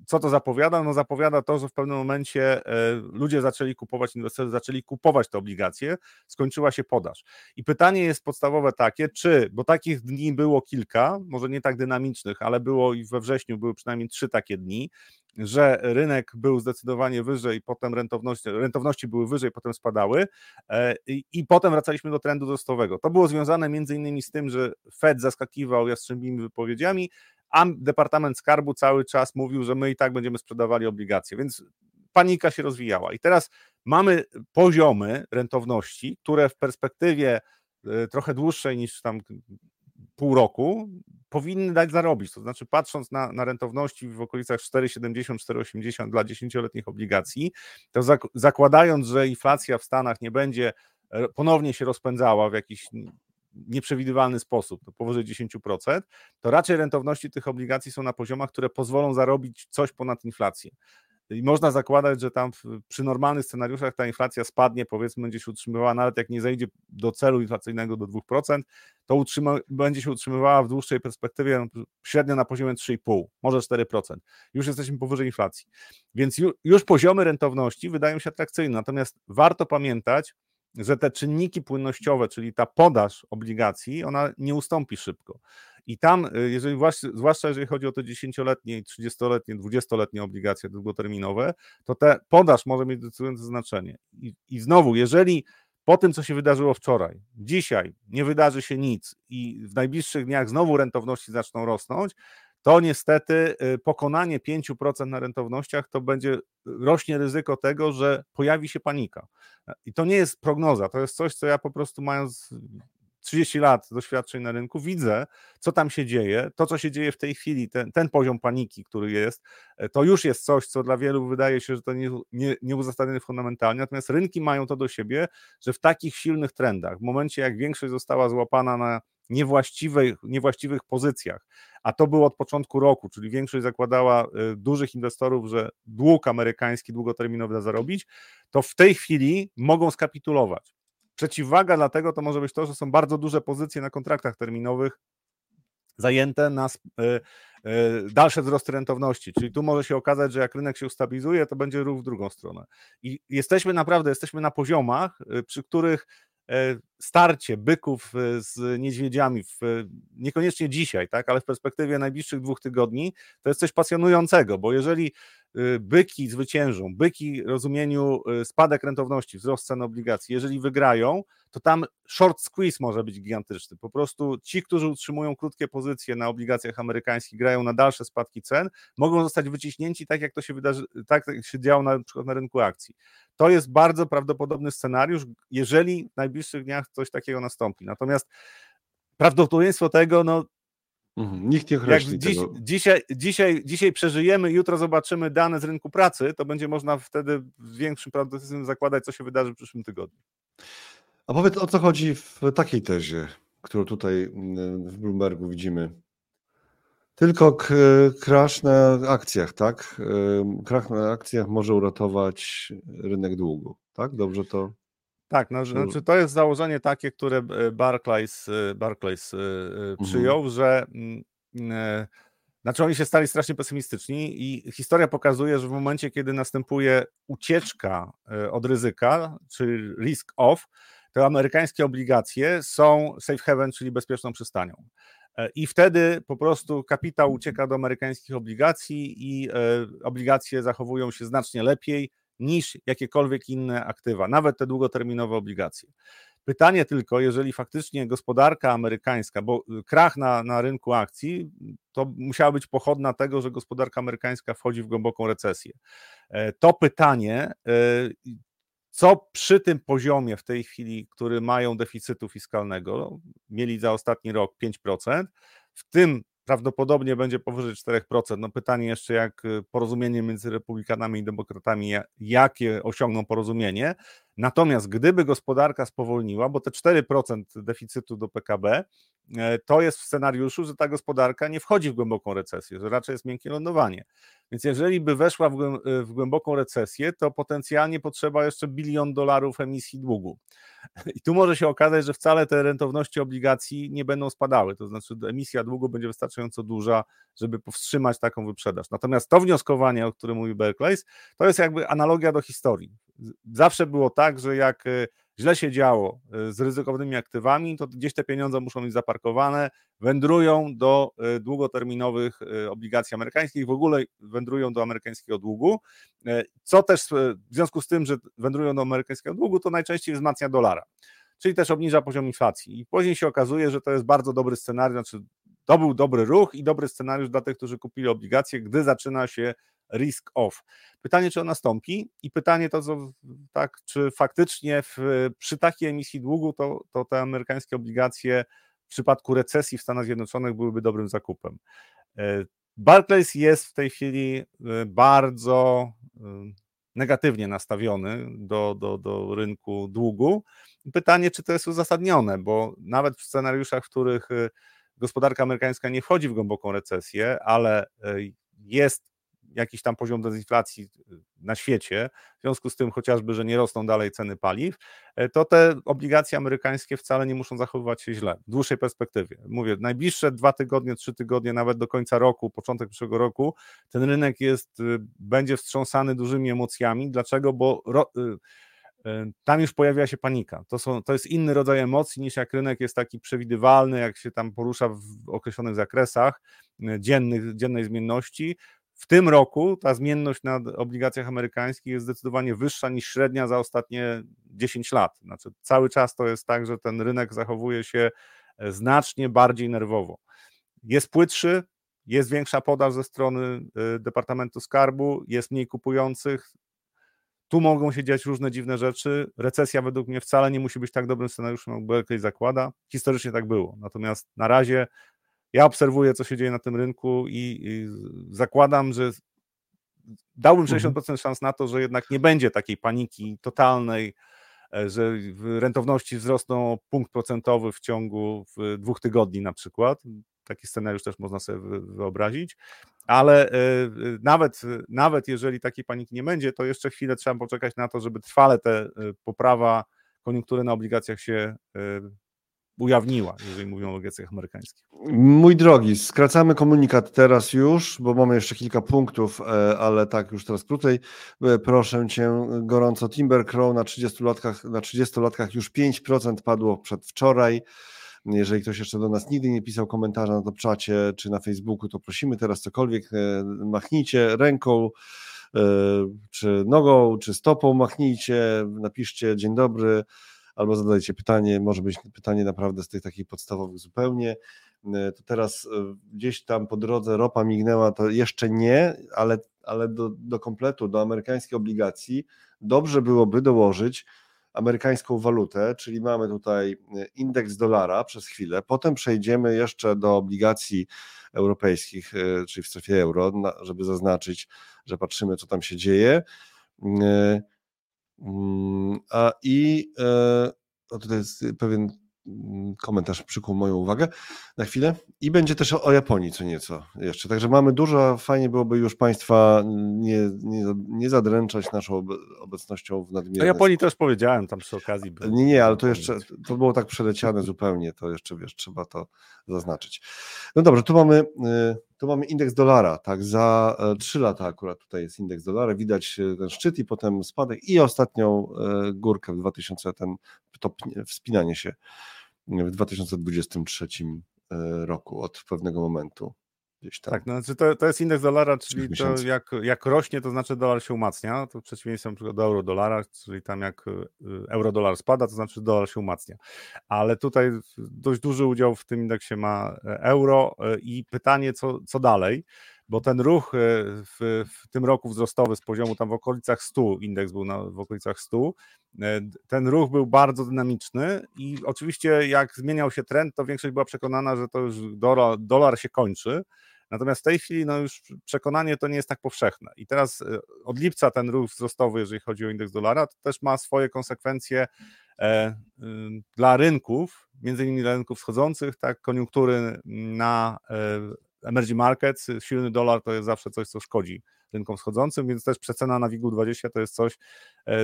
co to zapowiada? No zapowiada to, że w pewnym momencie e, ludzie zaczęli kupować, inwestorzy zaczęli kupować te obligacje, skończyła się podaż. I pytanie jest podstawowe takie, czy, bo takich dni było kilka, może nie tak dynamicznych, ale było i we wrześniu były przynajmniej trzy takie dni, że rynek był zdecydowanie wyżej, potem rentowności, rentowności były wyżej, potem spadały e, i, i potem wracaliśmy do trendu wzrostowego. To było związane między innymi z tym, że Fed zaskakiwał jastrzębimi wypowiedziami, a Departament Skarbu cały czas mówił, że my i tak będziemy sprzedawali obligacje, więc panika się rozwijała. I teraz mamy poziomy rentowności, które w perspektywie e, trochę dłuższej niż tam pół roku powinny dać zarobić. To znaczy, patrząc na, na rentowności w okolicach 4,70-4,80 dla 10-letnich obligacji, to zakładając, że inflacja w Stanach nie będzie e, ponownie się rozpędzała w jakiś nieprzewidywalny sposób, to powyżej 10%, to raczej rentowności tych obligacji są na poziomach, które pozwolą zarobić coś ponad inflację. i można zakładać, że tam przy normalnych scenariuszach ta inflacja spadnie, powiedzmy, będzie się utrzymywała, nawet jak nie zejdzie do celu inflacyjnego do 2%, to utrzyma, będzie się utrzymywała w dłuższej perspektywie no, średnio na poziomie 3,5, może 4%. Już jesteśmy powyżej inflacji. Więc ju, już poziomy rentowności wydają się atrakcyjne. Natomiast warto pamiętać, że te czynniki płynnościowe, czyli ta podaż obligacji, ona nie ustąpi szybko. I tam, y, jeżeli zwłaszcza jeżeli chodzi o te 10-letnie, 30-letnie, 20-letnie obligacje długoterminowe, to te podaż może mieć decydujące znaczenie. I, I znowu, jeżeli po tym, co się wydarzyło wczoraj, dzisiaj nie wydarzy się nic i w najbliższych dniach znowu rentowności zaczną rosnąć, to niestety y, pokonanie 5% na rentownościach to będzie rośnie ryzyko tego, że pojawi się panika. I to nie jest prognoza, to jest coś, co ja po prostu mając 30 lat doświadczeń na rynku, widzę, co tam się dzieje. To, co się dzieje w tej chwili, ten, ten poziom paniki, który jest, e, to już jest coś, co dla wielu wydaje się, że to nie, nie, nieuzasadnione fundamentalnie. Natomiast rynki mają to do siebie, że w takich silnych trendach, w momencie jak większość została złapana na niewłaściwych, niewłaściwych pozycjach, a to było od początku roku, czyli większość zakładała e, dużych inwestorów, że dług amerykański długoterminowy da zarobić, to w tej chwili mogą skapitulować. Przeciwwaga dlatego to może być to, że są bardzo duże pozycje na kontraktach terminowych zajęte na e, e, dalsze wzrosty rentowności. Czyli tu może się okazać, że jak rynek się ustabilizuje, to będzie ruch w drugą stronę. I jesteśmy naprawdę, jesteśmy na poziomach, przy których starcie byków e, z niedźwiedziami, w, niekoniecznie dzisiaj, tak, ale w perspektywie najbliższych dwóch tygodni, to jest coś pasjonującego, bo jeżeli byki zwyciężą, byki w rozumieniu y, spadek rentowności, wzrost cen obligacji, jeżeli wygrają, to tam short squeeze może być gigantyczny. Po prostu ci, którzy utrzymują krótkie pozycje na obligacjach amerykańskich, grają na dalsze spadki cen, mogą zostać wyciśnięci tak, jak to się wydarzy, tak jak się działo na przykład na rynku akcji. To jest bardzo prawdopodobny scenariusz, jeżeli w najbliższych dniach coś takiego nastąpi. Natomiast prawdopodobieństwo tego, no Mhm, nikt nie określi dziś, dzisiaj, dzisiaj, dzisiaj przeżyjemy, jutro zobaczymy dane z rynku pracy, to będzie można wtedy z większym prawdopodobieństwem zakładać, co się wydarzy w przyszłym tygodniu. A powiedz, o co chodzi w takiej tezie, którą tutaj mm, w Bloombergu widzimy? Tylko crash na akcjach, tak? Krach na akcjach może uratować rynek długu, tak? Dobrze to tak, no, znaczy to jest założenie takie, które e, Barclays, e, Barclays e, mhm. przyjął, mhm. że mm, znaczy oni się stali strasznie pesymistyczni i historia pokazuje, że w momencie, kiedy następuje ucieczka od ryzyka, czyli risk off, to amerykańskie obligacje są safe haven, czyli bezpieczną przystanią. I wtedy po prostu kapitał ucieka do amerykańskich obligacji i obligacje zachowują się znacznie lepiej niż jakiekolwiek inne aktywa, nawet te długoterminowe obligacje. Pytanie tylko, jeżeli faktycznie gospodarka amerykańska, bo y, krach na, na rynku akcji, to musiała być pochodna tego, że gospodarka amerykańska wchodzi w głęboką recesję. E, to pytanie, e, co przy tym poziomie w tej chwili, który mają deficytu fiskalnego, mieli za ostatni rok 5%, w tym prawdopodobnie będzie powyżej 4%. No pytanie jeszcze, jak y, porozumienie między republikanami i demokratami, jakie osiągną porozumienie. Natomiast gdyby gospodarka spowolniła, bo te 4% deficytu do PKB e, to jest w scenariuszu, że ta gospodarka nie wchodzi w głęboką recesję, że raczej jest miękkie lądowanie. Więc jeżeli by weszła w głęboką recesję, to potencjalnie potrzeba jeszcze bilion dolarów emisji długu. I tu może się okazać, że wcale te rentowności obligacji nie będą spadały, to znaczy emisja długu będzie wystarczająco duża, żeby powstrzymać taką wyprzedaż. Natomiast to wnioskowanie, o którym mówi Barclays, to jest jakby analogia do historii. Zawsze było tak, że jak e, źle się działo e, z ryzykownymi aktywami, to gdzieś te pieniądze muszą być zaparkowane, wędrują do e, długoterminowych obligacji amerykańskich, w ogóle wędrują do amerykańskiego długu, co też w związku z tym, że wędrują do amerykańskiego długu, to najczęściej wzmacnia dolara, czyli też obniża poziom inflacji. I później się okazuje, że to jest bardzo dobry scenariusz, znaczy to był dobry ruch i dobry scenariusz dla tych, którzy kupili obligacje, gdy zaczyna się risk off. Pytanie, czy on nastąpi i pytanie to, co, tak, czy faktycznie w, przy takiej emisji długu to, to te amerykańskie obligacje w przypadku recesji w Stanach Zjednoczonych byłyby dobrym zakupem. E, Barclays jest w tej chwili e, bardzo e, negatywnie nastawiony do, do, do rynku długu. Pytanie, czy to jest uzasadnione, bo nawet w scenariuszach, w których gospodarka amerykańska nie wchodzi w głęboką recesję, ale jest jakiś tam poziom dezinflacji na świecie, w związku z tym chociażby, że nie rosną dalej ceny paliw, to te obligacje amerykańskie wcale nie muszą zachowywać się źle w dłuższej perspektywie. Mówię, najbliższe dwa tygodnie, trzy tygodnie, nawet do końca roku, początek przyszłego roku, ten rynek jest, będzie wstrząsany dużymi emocjami. Dlaczego? Bo ro, tam już pojawia się panika. To, są, to jest inny rodzaj emocji niż jak rynek jest taki przewidywalny, jak się tam porusza w określonych zakresach dziennych, dziennej zmienności. W tym roku ta zmienność na obligacjach amerykańskich jest zdecydowanie wyższa niż średnia za ostatnie 10 lat. Znaczy, cały czas to jest tak, że ten rynek zachowuje się e, znacznie bardziej nerwowo. Jest płytszy, jest większa podaż ze strony e, Departamentu Skarbu, jest mniej kupujących, tu mogą się dziać różne dziwne rzeczy. Recesja według mnie wcale nie musi być tak dobrym scenariuszem, jak Berkeley zakłada. Historycznie tak było. Natomiast na razie ja obserwuję, co się dzieje na tym rynku i, i zakładam, że dałbym 60% mhm. szans na to, że jednak nie będzie takiej paniki totalnej, e, że rentowności wzrosną punkt procentowy w ciągu dwóch tygodni na przykład. Taki scenariusz też można sobie wyobrazić, ale e, e, nawet, nawet jeżeli takiej paniki nie będzie, to jeszcze chwilę trzeba poczekać na to, żeby trwale ta poprawa koniunktury na obligacjach się ujawniła, jeżeli mówimy o obligacjach amerykańskich. Mój drogi, skracamy komunikat teraz już, bo mamy jeszcze kilka punktów, e, ale tak już teraz krócej. E, proszę cię gorąco, Timber Crow na 30 latkach, na 30 latkach już 5% padło przedwczoraj. Jeżeli ktoś jeszcze do nas nigdy nie pisał komentarza na to czacie czy na Facebooku, to prosimy teraz cokolwiek e, machnijcie ręką, czy nogą, czy stopą machnijcie, napiszcie dzień dobry, albo zadajcie pytanie, może być pytanie naprawdę z tych takich podstawowych zupełnie. E, to teraz e, gdzieś tam po drodze ropa mignęła, to jeszcze nie, ale, ale do, do kompletu, do amerykańskiej obligacji dobrze byłoby dołożyć amerykańską walutę, czyli mamy tutaj e, indeks dolara przez chwilę, potem przejdziemy jeszcze do obligacji europejskich, czyli w strefie euro, żeby zaznaczyć, że patrzymy, co tam się dzieje. Mm, a i o, tutaj jest pewien mm, komentarz przykuł moją uwagę na chwilę i będzie też o, Japonii co nieco jeszcze. Także mamy dużo, fajnie byłoby już Państwa nie, nie, nie zadręczać naszą obecnością w nadmiernej... O Japonii też powiedziałem tam przy okazji. Nie, nie, ale to jeszcze, to było tak przeleciane zupełnie, to jeszcze wiesz, trzeba to zaznaczyć. No dobrze, tu mamy, y, tu mamy indeks dolara, tak, za 3 e, lata akurat tutaj jest indeks dolara, widać e, ten szczyt i potem spadek i ostatnią e, górkę w 2000, ten to wspinanie się w 2023 roku od pewnego momentu. Gdzieś tam. Tak, no, znaczy to, to jest indeks dolara, czyli to jak, jak rośnie, to znaczy dolar się umacnia, to w przeciwieństwie do euro-dolara, czyli tam jak y, euro-dolar spada, to znaczy dolar się umacnia. Ale tutaj dość duży udział w tym indeksie ma e, euro e, i pytanie, co, co dalej, bo ten ruch e, w, w tym roku wzrostowy z poziomu tam w okolicach 100, indeks był na, w okolicach 100, ten ruch był bardzo dynamiczny i oczywiście jak zmieniał się trend, to większość była przekonana, że to już dolar, dolar się kończy, Natomiast w tej chwili no już przekonanie to nie jest tak powszechne. I teraz e, od lipca ten ruch wzrostowy, jeżeli chodzi o indeks dolara, to też ma swoje konsekwencje e, dla rynków, między innymi dla rynków wschodzących, tak, koniunktury na e, emerging markets, silny dolar to jest zawsze coś, co szkodzi rynkom wschodzącym, więc też przecena na WIG-20 to jest coś,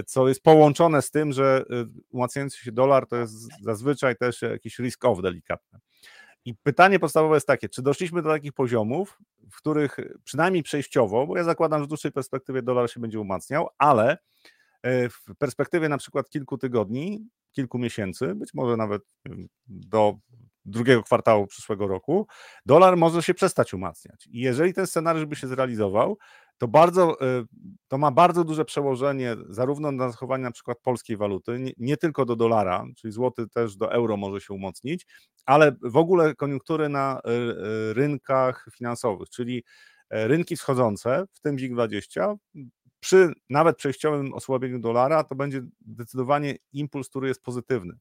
co jest połączone z tym, że umacniający się dolar to jest zazwyczaj też jakiś risk off delikatny. I pytanie podstawowe jest takie, czy doszliśmy do takich poziomów, w których przynajmniej przejściowo, bo ja zakładam, że w dłuższej perspektywie dolar się będzie umacniał, ale e, w perspektywie na przykład kilku tygodni, kilku miesięcy, być może nawet do drugiego kwartału przyszłego roku, dolar może się przestać umacniać. I jeżeli ten scenariusz by się zrealizował, to, bardzo, y, to ma bardzo duże przełożenie zarówno na zachowanie na przykład polskiej waluty, nie, nie, tylko do dolara, czyli złoty też do euro może się umocnić, ale w ogóle koniunktury na y, y, rynkach finansowych, czyli e, rynki wschodzące, w tym WIG20, przy nawet przejściowym osłabieniu dolara, to będzie zdecydowanie impuls, który jest pozytywny.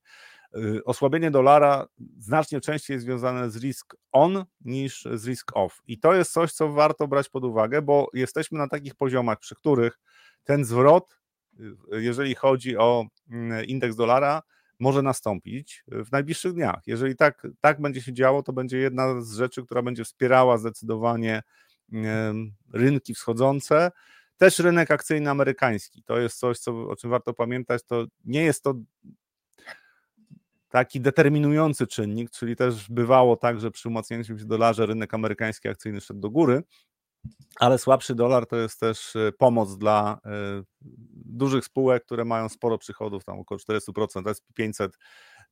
Y, osłabienie dolara znacznie częściej jest związane z risk on niż z risk off. I to jest coś, co warto brać pod uwagę, bo jesteśmy na takich poziomach, przy których ten zwrot, y, jeżeli chodzi o mm, indeks dolara, może nastąpić w najbliższych dniach. Jeżeli tak, tak będzie się działo, to będzie jedna z rzeczy, która będzie wspierała zdecydowanie rynki wschodzące, też rynek akcyjny amerykański. To jest coś, co, o czym warto pamiętać. To nie jest to taki determinujący czynnik, czyli też bywało tak, że przy umacniającym się dolarze rynek amerykański akcyjny szedł do góry, ale słabszy dolar to jest też e, pomoc dla e, dużych spółek, które mają sporo przychodów, tam około 400%, SP500,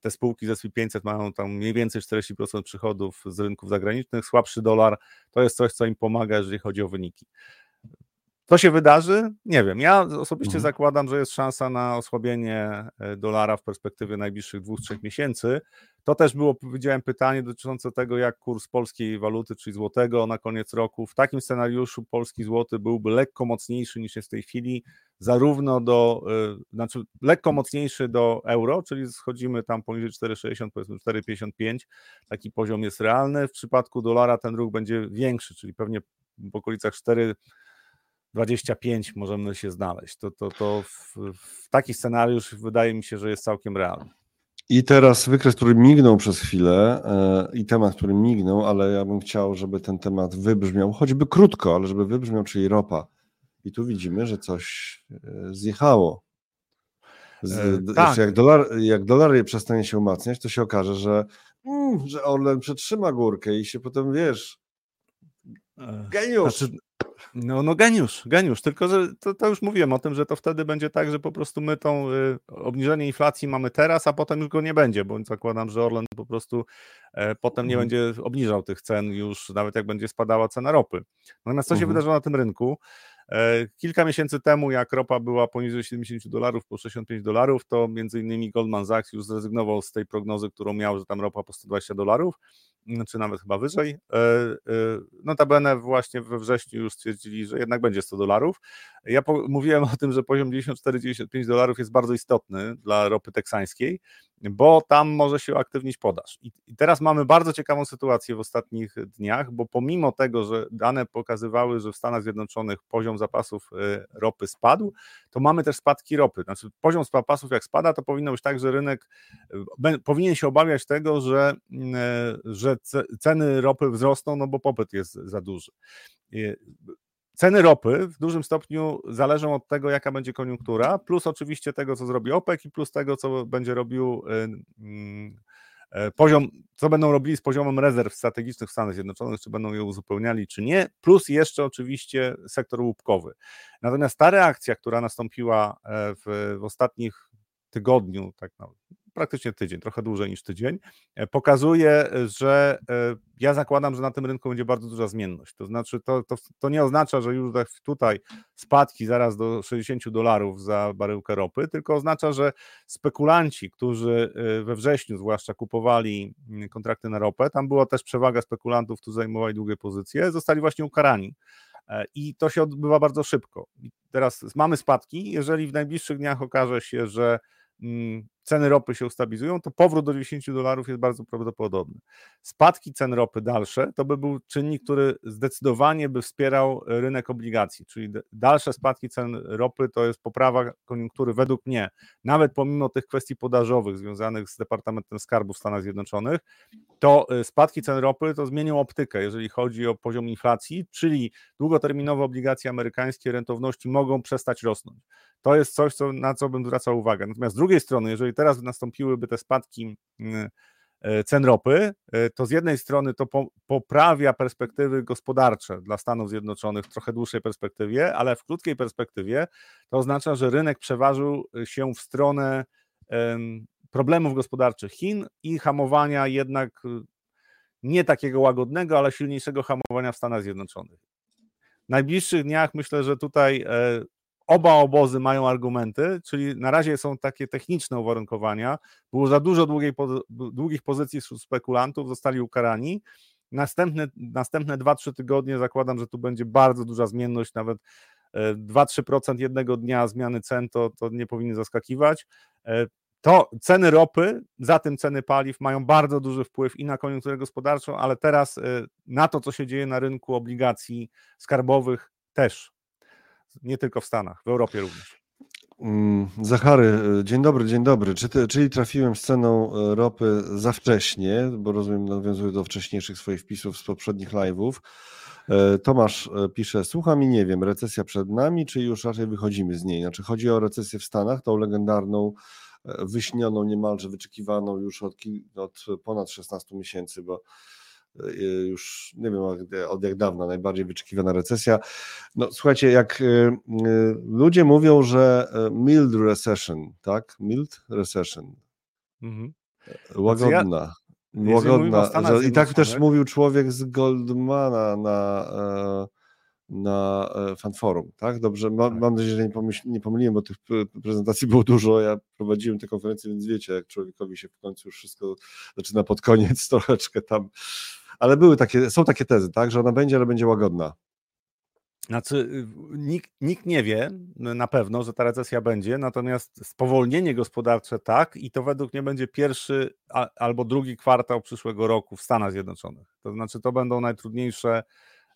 te spółki z SP500 mają tam mniej więcej 40% przychodów z rynków zagranicznych, słabszy dolar to jest coś, co im pomaga, jeżeli chodzi o wyniki. To się wydarzy? Nie wiem. Ja osobiście mhm. zakładam, że jest szansa na osłabienie e, dolara w perspektywie najbliższych dwóch, trzech miesięcy. To też było, powiedziałem, pytanie dotyczące tego, jak kurs polskiej waluty, czyli złotego na koniec roku. W takim scenariuszu polski złoty byłby lekko mocniejszy niż jest w tej chwili, zarówno do, yy, znaczy lekko mocniejszy do euro, czyli schodzimy tam poniżej 4,60, powiedzmy 4,55. Taki poziom jest realny. W przypadku dolara ten ruch będzie większy, czyli pewnie w okolicach 4 25 możemy się znaleźć. To, to, to w, w taki scenariusz wydaje mi się, że jest całkiem realny. I teraz wykres, który mignął przez chwilę yy, i temat, który mignął, ale ja bym chciał, żeby ten temat wybrzmiał, choćby krótko, ale żeby wybrzmiał, czyli ropa. I tu widzimy, że coś yy, zjechało. Z, yy, tak. jak, dolar, jak dolar przestanie się umacniać, to się okaże, że, mm, że Orlen przetrzyma górkę i się potem, wiesz, geniusz. Znaczy, no, no geniusz, geniusz, tylko że to, to, już mówiłem o tym, że to wtedy będzie tak, że po prostu my tą y, obniżenie inflacji mamy teraz, a potem już go nie będzie, bo zakładam, że Orlen po prostu e, potem nie mhm. będzie obniżał tych cen już, nawet jak będzie spadała cena ropy. Natomiast co się mhm. wydarzyło na tym rynku? E, kilka miesięcy temu, jak ropa była poniżej 70 dolarów, po 65 dolarów, to między innymi Goldman Sachs już zrezygnował z tej prognozy, którą miał, że tam ropa po 120 dolarów czy nawet chyba wyżej. E, e, notabene właśnie we wrześniu już stwierdzili, że jednak będzie 100 dolarów. Ja mówiłem o tym, że poziom 94-95 dolarów jest bardzo istotny dla ropy teksańskiej, bo tam może się uaktywnić podaż. I, teraz mamy bardzo ciekawą sytuację w ostatnich dniach, bo pomimo tego, że dane pokazywały, że w Stanach Zjednoczonych poziom zapasów e, ropy spadł, to mamy też spadki ropy. Znaczy poziom zapasów jak spada, to powinno być tak, że rynek powinien się obawiać tego, że, że ceny ropy wzrosną, no bo popyt jest za duży. Ceny ropy w dużym stopniu zależą od tego, jaka będzie koniunktura, plus oczywiście tego, co zrobi OPEC i plus tego, co będzie robił y, y, poziom, co będą robili z poziomem rezerw strategicznych w Stanach Zjednoczonych, czy będą je uzupełniali, czy nie, plus jeszcze oczywiście sektor łupkowy. Natomiast ta reakcja, która nastąpiła e, w, w ostatnich tygodniu, tak praktycznie tydzień, trochę dłużej niż tydzień, e, pokazuje, że e, ja zakładam, że na tym rynku będzie bardzo duża zmienność. To znaczy, to, to, to nie oznacza, że już tutaj spadki zaraz do 60 dolarów za baryłkę ropy, tylko oznacza, że spekulanci, którzy e, we wrześniu zwłaszcza kupowali mm, kontrakty na ropę, tam była też przewaga spekulantów, którzy zajmowali długie pozycje, zostali właśnie ukarani. I to się odbywa bardzo szybko. Teraz mamy spadki. Jeżeli w najbliższych dniach okaże się, że ceny ropy się ustabilizują, to powrót do 10 dolarów jest bardzo prawdopodobny. Spadki cen ropy dalsze to by był czynnik, który zdecydowanie by wspierał rynek obligacji, czyli dalsze spadki cen ropy to jest poprawa koniunktury według mnie, nawet pomimo tych kwestii podażowych związanych z Departamentem Skarbu w Stanach Zjednoczonych, to y, spadki cen ropy to zmienią optykę, jeżeli chodzi o poziom inflacji, czyli długoterminowe obligacje amerykańskie rentowności mogą przestać rosnąć. To jest coś, co, na co bym zwracał uwagę. Natomiast z drugiej strony, jeżeli teraz nastąpiłyby te spadki mm, e, cen ropy, e, to z jednej strony to poprawia perspektywy gospodarcze dla Stanów Zjednoczonych w trochę dłuższej perspektywie, ale w krótkiej perspektywie to oznacza, że rynek przeważył się w stronę problemów gospodarczych Chin i hamowania jednak nie takiego łagodnego, ale silniejszego hamowania w Stanach Zjednoczonych. W najbliższych dniach myślę, że tutaj e, oba obozy mają argumenty, czyli na razie są takie techniczne uwarunkowania. Było za dużo długiej, długich pozycji spekulantów, zostali ukarani. Następne, następne 2-3 tygodnie zakładam, że tu będzie bardzo duża zmienność, nawet 2-3% e, jednego dnia zmiany cen to, to nie powinny zaskakiwać. E, to ceny ropy, za tym ceny paliw mają bardzo duży wpływ i na koniunkturę gospodarczą, ale teraz e, na to, co się dzieje na rynku obligacji skarbowych też nie tylko w Stanach, w Europie również. Mm, Zachary, e, dzień dobry, dzień dobry. Czy ty, czyli trafiłem z ceną e, ropy za wcześnie, bo rozumiem, nawiązuję do wcześniejszych swoich wpisów z poprzednich live'ów. E, Tomasz pisze, słucham i nie wiem, recesja przed nami, czy już raczej wychodzimy z niej? Znaczy chodzi o recesję w Stanach, tą legendarną, wyśnioną, niemalże wyczekiwaną już od, od ponad 16 miesięcy, bo już nie wiem od jak dawna najbardziej wyczekiwana recesja. No słuchajcie, jak ludzie mówią, że mild recession, tak? Mild recession. Mhm. Łagodna. Znaczy Łagodna. I tak też mówił człowiek z Goldmana na, e, na e, fanforum, tak? Dobrze, mam, tak. mam nadzieję, że nie, pomyśl, nie pomyliłem, bo tych prezentacji było dużo. Ja prowadziłem te konferencje, więc wiecie, jak człowiekowi się w końcu już wszystko zaczyna pod koniec troszeczkę tam. Ale były takie, są takie tezy, tak, że ona będzie, ale będzie łagodna. Znaczy, y, nikt, nikt nie wie na pewno, że ta recesja będzie, natomiast spowolnienie gospodarcze tak, i to według mnie będzie pierwszy albo drugi kwartał przyszłego roku w Stanach Zjednoczonych. To znaczy, to będą najtrudniejsze,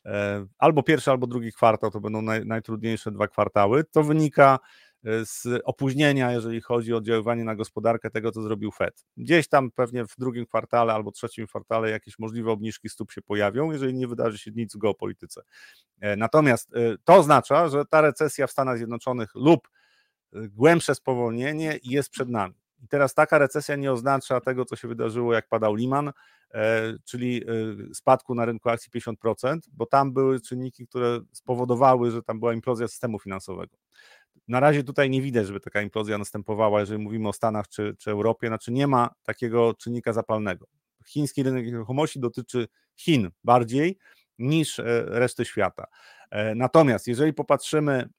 e, albo pierwszy, albo drugi kwartał, to będą naj, najtrudniejsze dwa kwartały. To wynika z opóźnienia, jeżeli chodzi o oddziaływanie na gospodarkę tego, co zrobił Fed. Gdzieś tam pewnie w drugim kwartale albo trzecim kwartale jakieś możliwe obniżki stóp się pojawią, jeżeli nie wydarzy się nic w geopolityce. E, natomiast e, to oznacza, że ta recesja w Stanach Zjednoczonych lub e, głębsze spowolnienie jest przed nami. I teraz taka recesja nie oznacza tego, co się wydarzyło, jak padał Lehman, czyli spadku na rynku akcji 50%, bo tam były czynniki, które spowodowały, że tam była implozja systemu finansowego. Na razie tutaj nie widać, żeby taka implozja następowała, jeżeli mówimy o Stanach czy, czy Europie, znaczy nie ma takiego czynnika zapalnego. Chiński rynek nieruchomości dotyczy Chin bardziej niż e, reszty świata. E, natomiast jeżeli popatrzymy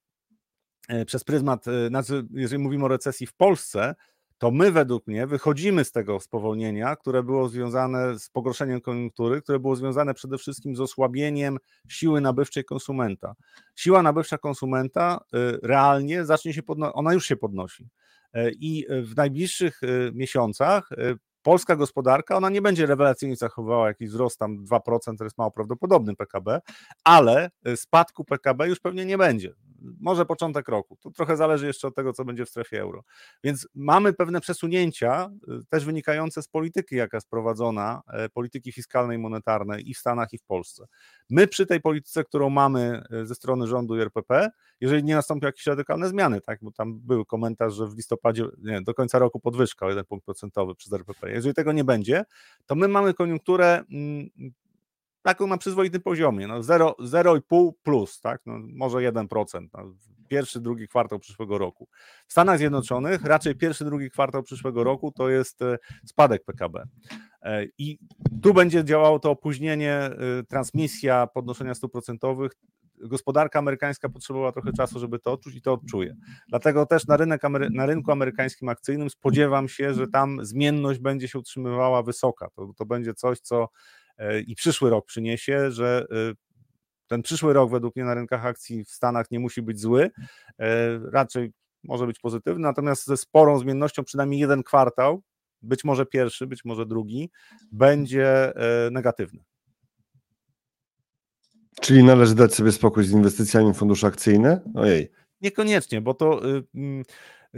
e, przez pryzmat, znaczy jeżeli mówimy o recesji w Polsce, to my według mnie wychodzimy z tego spowolnienia, które było związane z pogorszeniem koniunktury, które było związane przede wszystkim z osłabieniem siły nabywczej konsumenta. Siła nabywcza konsumenta y, realnie zacznie się podnosić, ona już się podnosi. Y, I w najbliższych y, miesiącach polska gospodarka, ona nie będzie rewelacyjnie zachowała jakiś wzrost tam 2%, to jest mało prawdopodobny PKB, ale spadku PKB już pewnie nie będzie może początek roku. To trochę zależy jeszcze od tego, co będzie w strefie euro. Więc mamy pewne przesunięcia, y, też wynikające z polityki, jaka jest prowadzona, e, polityki fiskalnej, monetarnej i w Stanach, i w Polsce. My przy tej polityce, którą mamy ze strony rządu i RPP, jeżeli nie nastąpią jakieś radykalne zmiany, tak, bo tam był komentarz, że w listopadzie, nie, do końca roku podwyżka o 1 punkt procentowy przez RPP. Jeżeli tego nie będzie, to my mamy koniunkturę mm, taką na przyzwoitym poziomie, no 0,5 plus, tak, no może 1%, no pierwszy, drugi kwartał przyszłego roku. W Stanach Zjednoczonych raczej pierwszy, drugi kwartał przyszłego roku to jest e, spadek PKB. E, I tu będzie działało to opóźnienie, e, transmisja podnoszenia stóp procentowych. Gospodarka amerykańska potrzebowała trochę czasu, żeby to odczuć i to odczuje. Dlatego też na, rynek, na rynku amerykańskim akcyjnym spodziewam się, że tam zmienność będzie się utrzymywała wysoka. To, to będzie coś, co E, i przyszły rok przyniesie, że e, ten przyszły rok według mnie na rynkach akcji w Stanach nie musi być zły, e, raczej może być pozytywny, natomiast ze sporą zmiennością przynajmniej jeden kwartał, być może pierwszy, być może drugi, będzie negatywny. Czyli należy dać sobie spokój z inwestycjami w fundusze akcyjne? Ojej. Niekoniecznie, bo to y, mm,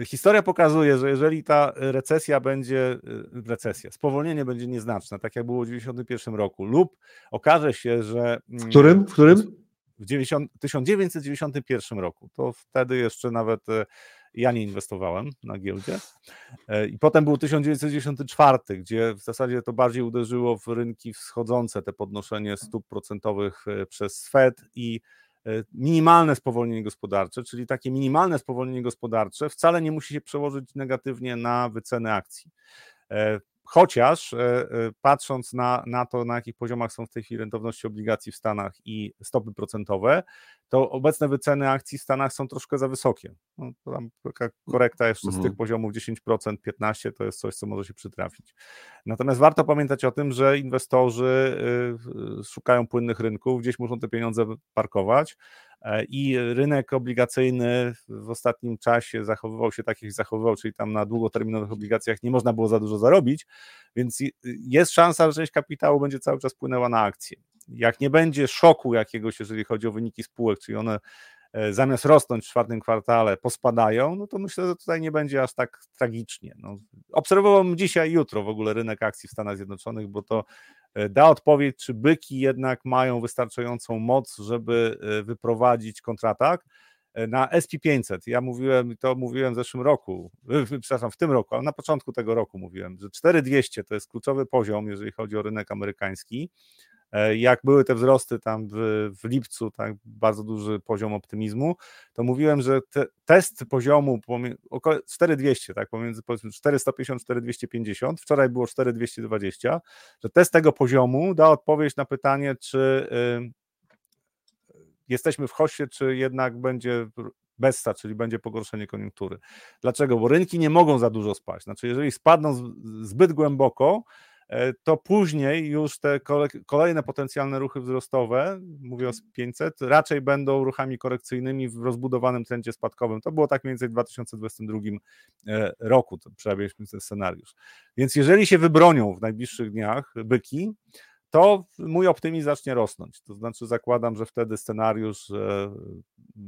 Historia pokazuje, że jeżeli ta recesja będzie, y, recesja, spowolnienie będzie nieznaczne, tak jak było w 1991 roku, lub okaże się, że. W mm, którym? W którym? W 90, 1991 roku. To wtedy jeszcze nawet e, ja nie inwestowałem na giełdzie. E, I potem był 1994, gdzie w zasadzie to bardziej uderzyło w rynki wschodzące, te podnoszenie stóp procentowych e, przez Fed i minimalne spowolnienie gospodarcze, czyli takie minimalne spowolnienie gospodarcze wcale nie musi się przełożyć negatywnie na wyceny akcji. E, chociaż e, patrząc na, na to, na jakich poziomach są w tej chwili rentowności obligacji w Stanach i stopy procentowe, to obecne wyceny akcji w Stanach są troszkę za wysokie. No, tam taka korekta jeszcze mhm. z tych poziomów 10%, 15% to jest coś, co może się przytrafić. Natomiast warto pamiętać o tym, że inwestorzy y, szukają płynnych rynków, gdzieś muszą te pieniądze parkować e, i rynek obligacyjny w ostatnim czasie zachowywał się tak, jak zachowywał, czyli tam na długoterminowych obligacjach nie można było za dużo zarobić, więc jest szansa, że część kapitału będzie cały czas płynęła na akcje jak nie będzie szoku jakiegoś, jeżeli chodzi o wyniki spółek, czyli one e, zamiast rosnąć w czwartym kwartale pospadają, no to myślę, że tutaj nie będzie aż tak tragicznie. No, obserwowałem dzisiaj i jutro w ogóle rynek akcji w Stanach Zjednoczonych, bo to da odpowiedź, czy byki jednak mają wystarczającą moc, żeby wyprowadzić kontratak na SP500. Ja mówiłem, to mówiłem w zeszłym roku, przepraszam, w tym roku, ale na początku tego roku mówiłem, że 4200 to jest kluczowy poziom, jeżeli chodzi o rynek amerykański. E, jak były te wzrosty tam w, w lipcu, tak, bardzo duży poziom optymizmu, to mówiłem, że te, test poziomu około 4200, tak, pomiędzy powiedzmy 450 4250, wczoraj było 4220, że test tego poziomu da odpowiedź na pytanie, czy y, jesteśmy w hoście, czy jednak będzie bessa, czyli będzie pogorszenie koniunktury. Dlaczego? Bo rynki nie mogą za dużo spaść. Znaczy, jeżeli spadną zbyt głęboko, to później już te kolejne potencjalne ruchy wzrostowe, mówię o 500, raczej będą ruchami korekcyjnymi w rozbudowanym trendzie spadkowym. To było tak mniej więcej w 2022 e, roku, przerabialiśmy ten scenariusz. Więc jeżeli się wybronią w najbliższych dniach byki, to mój optymizm zacznie rosnąć. To znaczy zakładam, że wtedy scenariusz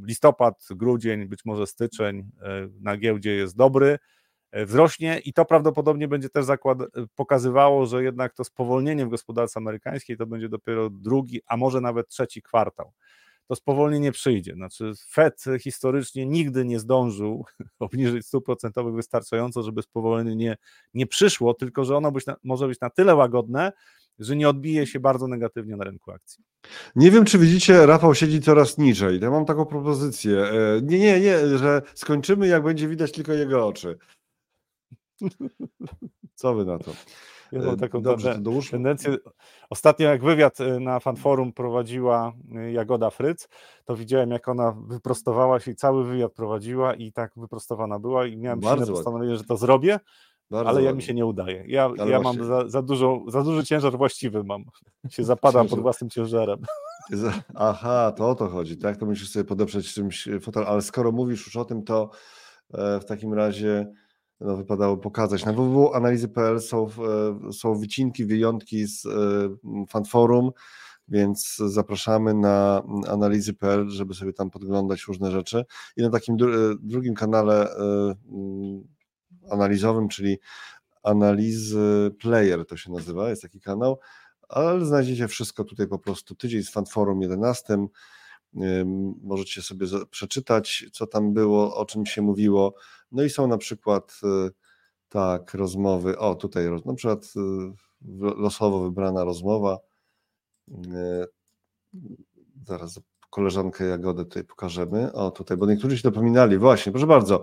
listopad, grudzień, być może styczeń e, na giełdzie jest dobry, E, wzrośnie i to prawdopodobnie będzie też zakład, e, pokazywało, że jednak to spowolnienie w gospodarce amerykańskiej to będzie dopiero drugi, a może nawet trzeci kwartał. To spowolnienie przyjdzie. Znaczy Fed historycznie nigdy nie zdążył obniżyć stóp procentowych wystarczająco, żeby spowolnienie nie, nie przyszło, tylko że ono być na, może być na tyle łagodne, że nie odbije się bardzo negatywnie na rynku akcji. Nie wiem, czy widzicie, Rafał siedzi coraz niżej. Ja mam taką propozycję. E, nie, nie, nie, że skończymy, jak będzie widać tylko jego oczy. Co wy na to? Ja mam e, taką Dobrze, to tendencję. Ostatnio jak wywiad e, na Fanforum prowadziła e, Jagoda Fryc, to widziałem jak ona wyprostowała się i cały wywiad prowadziła i tak wyprostowana była i miałem silne postanowienie, że to zrobię, Bardzo ale ja mi się nie udaje. Ja, ja mam za, za, dużo, za duży ciężar właściwy mam. Się zapadam pod własnym ciężarem. Aha, to o to chodzi, tak? To musisz sobie podeprzeć czymś fotel, ale skoro mówisz już o tym, to w takim razie no, wypadało pokazać. Na www.analizy.pl są, e, są wycinki, wyjątki z e, fanforum, więc zapraszamy na analizy.pl, żeby sobie tam podglądać różne rzeczy. I na takim drugim kanale e, analizowym, czyli analizy player to się nazywa, jest taki kanał, ale znajdziecie wszystko tutaj po prostu tydzień z fanforum 11. Możecie sobie przeczytać, co tam było, o czym się mówiło. No i są na przykład y, tak, rozmowy. O, tutaj na przykład y, losowo wybrana rozmowa. Y, zaraz koleżankę Jagodę tutaj pokażemy. O, tutaj, bo niektórzy się dopominali. Właśnie, proszę bardzo.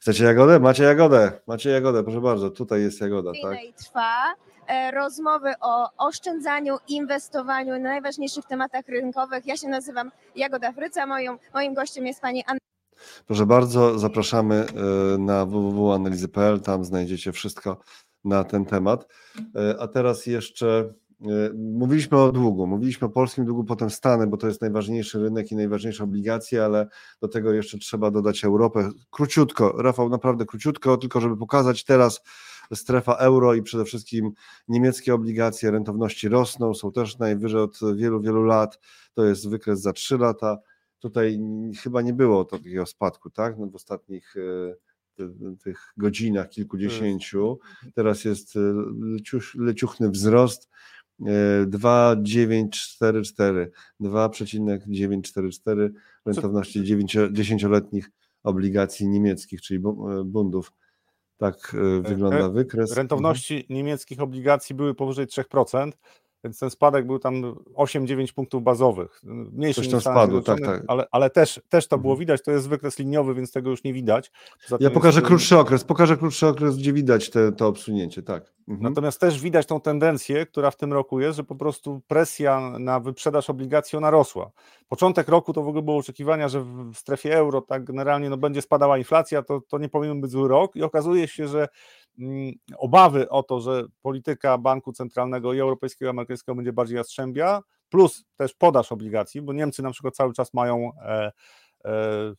Chcecie Jagodę? Macie Jagodę. Macie Jagodę, proszę bardzo. Tutaj jest Jagoda, tak? trwa e, rozmowy o oszczędzaniu, inwestowaniu, na najważniejszych tematach rynkowych. Ja się nazywam Jagoda Fryca, moją, moim gościem jest pani Anna Proszę bardzo, zapraszamy e, na www.analizy.pl, tam znajdziecie wszystko na ten temat. E, a teraz jeszcze mówiliśmy o długu, mówiliśmy o polskim długu, potem Stany, bo to jest najważniejszy rynek i najważniejsze obligacje, ale do tego jeszcze trzeba dodać Europę. Króciutko, Rafał, naprawdę króciutko, tylko żeby pokazać teraz strefa euro i przede wszystkim niemieckie obligacje rentowności rosną, są też najwyżej od wielu, wielu lat, to jest wykres za 3 lata Tutaj chyba nie było takiego spadku, tak? No w ostatnich e, tych godzinach kilkudziesięciu. Teraz jest e, leciuch, leciuchny wzrost 2,944, e, 2,944 rentowności 10-letnich obligacji niemieckich, czyli bundów. Tak wygląda wykres. Rentowności mhm. niemieckich obligacji były powyżej 3% więc ten spadek był tam 8-9 punktów bazowych. Mniejszy Coś tam spadło, tak, tak. Ale, ale też, też to było mhm. widać, to jest wykres liniowy, więc tego już nie widać. ja pokażę jest... krótszy okres, pokażę krótszy okres, gdzie widać te, to obsunięcie, tak. Mhm. Natomiast też widać tą tendencję, która w tym roku jest, że po prostu presja na wyprzedaż obligacji ona rosła. Początek roku to w ogóle było oczekiwania, że w strefie euro tak generalnie no, będzie spadała inflacja, to, to nie powinien być zły rok i okazuje się, że obawy o to, że polityka banku centralnego i europejskiego i amerykańskiego będzie bardziej jastrzębia, plus też podaż obligacji, bo Niemcy na przykład cały czas mają e, e,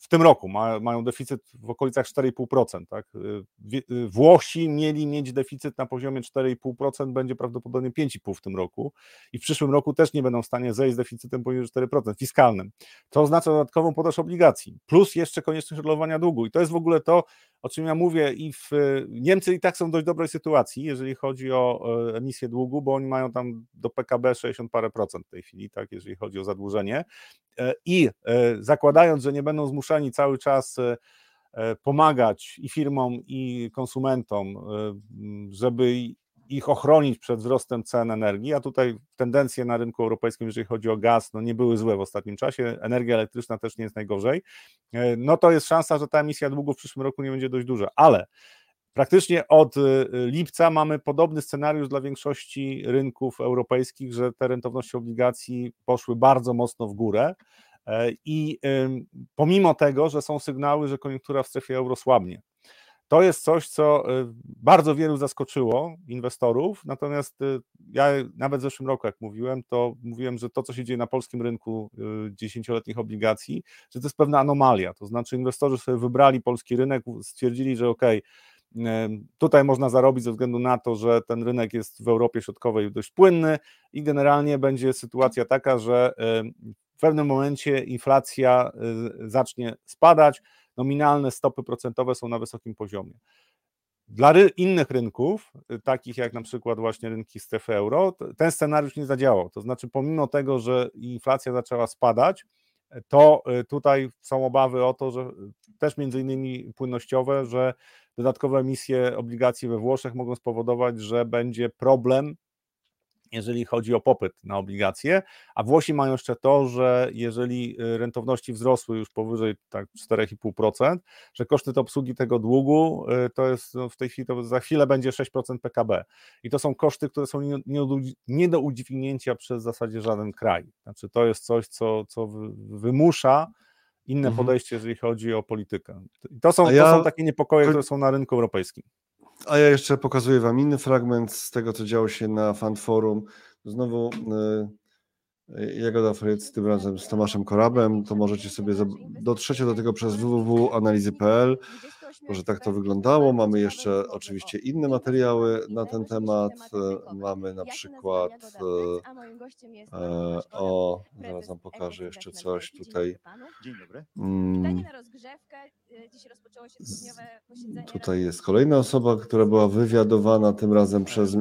w tym roku ma, mają deficyt w okolicach 4,5%. Tak? Y, Włosi mieli mieć deficyt na poziomie 4,5%, będzie prawdopodobnie 5,5% w tym roku i w przyszłym roku też nie będą w stanie zejść z deficytem poniżej 4% fiskalnym. To oznacza dodatkową podaż obligacji, plus jeszcze konieczność rolowania długu i to jest w ogóle to, o czym ja mówię, i w Niemcy i tak są w dość dobrej sytuacji, jeżeli chodzi o e, emisję długu, bo oni mają tam do PKB 60 parę procent w tej chwili, tak, jeżeli chodzi o zadłużenie. E, I e, zakładając, że nie będą zmuszani cały czas pomagać i firmom, i konsumentom, żeby ich ochronić przed wzrostem cen energii, a tutaj tendencje na rynku europejskim, jeżeli chodzi o gaz, no nie były złe w ostatnim czasie, energia elektryczna też nie jest najgorzej, e, no to jest szansa, że ta emisja długu w przyszłym roku nie będzie dość duża, ale Praktycznie od e, lipca mamy podobny scenariusz dla większości rynków europejskich, że te rentowności obligacji poszły bardzo mocno w górę. E, I pomimo tego, że są sygnały, że koniunktura w strefie euro słabnie, to jest coś, co y, bardzo wielu zaskoczyło inwestorów, natomiast y, ja nawet w zeszłym roku, jak mówiłem, to mówiłem, że to, co się dzieje na polskim rynku y, dziesięcioletnich obligacji, że to jest pewna anomalia, to znaczy inwestorzy sobie wybrali polski rynek, stwierdzili, że ok, tutaj można zarobić ze względu na to, że ten rynek jest w Europie Środkowej dość płynny i generalnie będzie sytuacja taka, że w pewnym momencie inflacja zacznie spadać, nominalne stopy procentowe są na wysokim poziomie. Dla ry innych rynków, y, takich jak na przykład właśnie rynki strefy euro, ten scenariusz nie zadziałał. To znaczy, pomimo tego, że inflacja zaczęła spadać, to y, tutaj są obawy o to, że y, też między innymi płynnościowe, że dodatkowe emisje obligacji we Włoszech mogą spowodować, że będzie problem jeżeli chodzi o popyt na obligacje, a Włosi mają jeszcze to, że jeżeli y, rentowności wzrosły już powyżej tak 4,5%, że koszty obsługi tego długu y, to jest no, w tej chwili, to za chwilę będzie 6% PKB. I to są koszty, które są nie, nie, nie do udźwignięcia przez w zasadzie żaden kraj. Znaczy to jest coś, co, co wymusza inne mhm. podejście, jeżeli chodzi o politykę. To są, ja... to są takie niepokoje, które są na rynku europejskim. A ja jeszcze pokazuję Wam inny fragment z tego, co działo się na Fan Forum. Znowu y, Jagoda Fritz, tym razem z Tomaszem Korabem, to możecie sobie dotrzecie do tego przez www.analizy.pl, może tak to wyglądało. Mamy jeszcze oczywiście inne materiały na ten temat. Mamy na przykład e, o, zaraz Wam pokażę jeszcze coś tutaj. Dzień dobry. Mm. Y, tutaj jest kolejna osoba, która była wywiadowana tym razem przez e,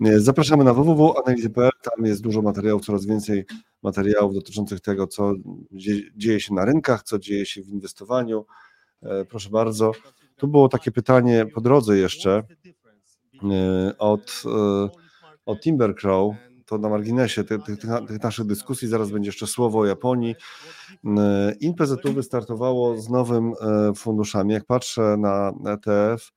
Michała. Zapraszamy na www.analizy.pl, tam jest dużo materiałów, coraz więcej materiałów dotyczących tego, co dzieje się na rynkach, co dzieje się w inwestowaniu. E, proszę bardzo. Tu było takie pytanie po drodze jeszcze e, od, od Timbercrow to na marginesie tych, tych, tych, naszych dyskusji, zaraz będzie jeszcze słowo o Japonii. E, InPZU wystartowało z nowym e, funduszami. Jak patrzę na ETF,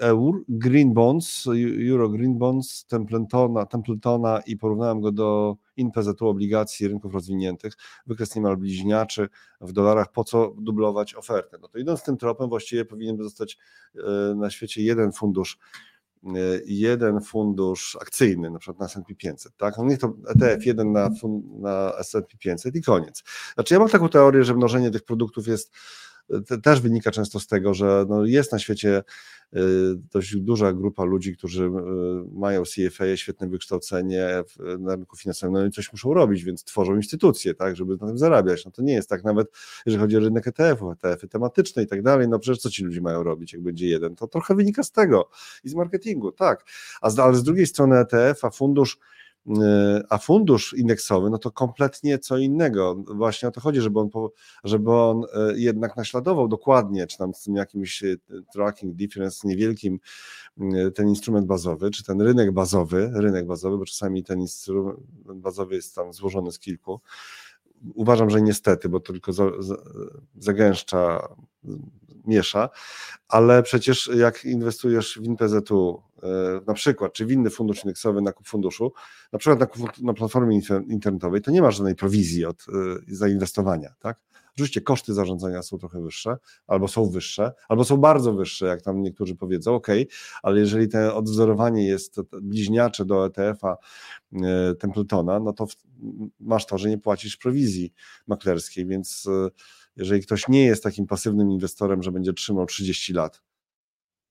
EUR, Green Bonds, Euro Green Bonds, Templetona, Templetona i porównałem go do InPZU obligacji rynków rozwiniętych, wykres niemal bliźniaczy w dolarach, po co dublować ofertę? No to idąc tym tropem właściwie powinien zostać e, na świecie jeden fundusz Y, jeden fundusz akcyjny, na przykład na S&P 500, tak? No niech to ETF jeden na, na S&P 500 i koniec. Znaczy ja mam taką teorię, że mnożenie tych produktów jest też wynika często z tego, że no jest na świecie y, dość duża grupa ludzi, którzy y, mają CFA, świetne wykształcenie na rynku finansowym, no i coś muszą robić, więc tworzą instytucje, tak, żeby na tym zarabiać. No to nie jest tak nawet, jeżeli chodzi o rynek ETF-ów, ETF-y tematyczne i tak dalej, no przecież co ci ludzie mają robić, jak będzie jeden? To trochę wynika z tego i z marketingu, tak. A z, ale z drugiej strony ETF, a fundusz a fundusz indeksowy, no to kompletnie co innego. Właśnie o to chodzi, żeby on, żeby on e, jednak naśladował dokładnie, czy tam z tym jakimś e, tracking difference niewielkim e, ten instrument bazowy, czy ten rynek bazowy, rynek bazowy, bo czasami ten instrument bazowy jest tam złożony z kilku. Uważam, że niestety, bo to tylko zagęszcza miesza, ale przecież jak inwestujesz w InPZU e, na przykład, czy w inny fundusz indeksowy na kup funduszu, na przykład na, platformie internetowej, to nie ma żadnej prowizji od e, zainwestowania, tak? Oczywiście koszty zarządzania są trochę wyższe, albo są wyższe, albo są bardzo wyższe, jak tam niektórzy powiedzą, ok, ale jeżeli to odwzorowanie jest bliźniacze do ETF-a e, Templetona, no to masz to, że nie płacisz prowizji maklerskiej, więc jeżeli ktoś nie jest takim pasywnym inwestorem, że będzie trzymał 30 lat,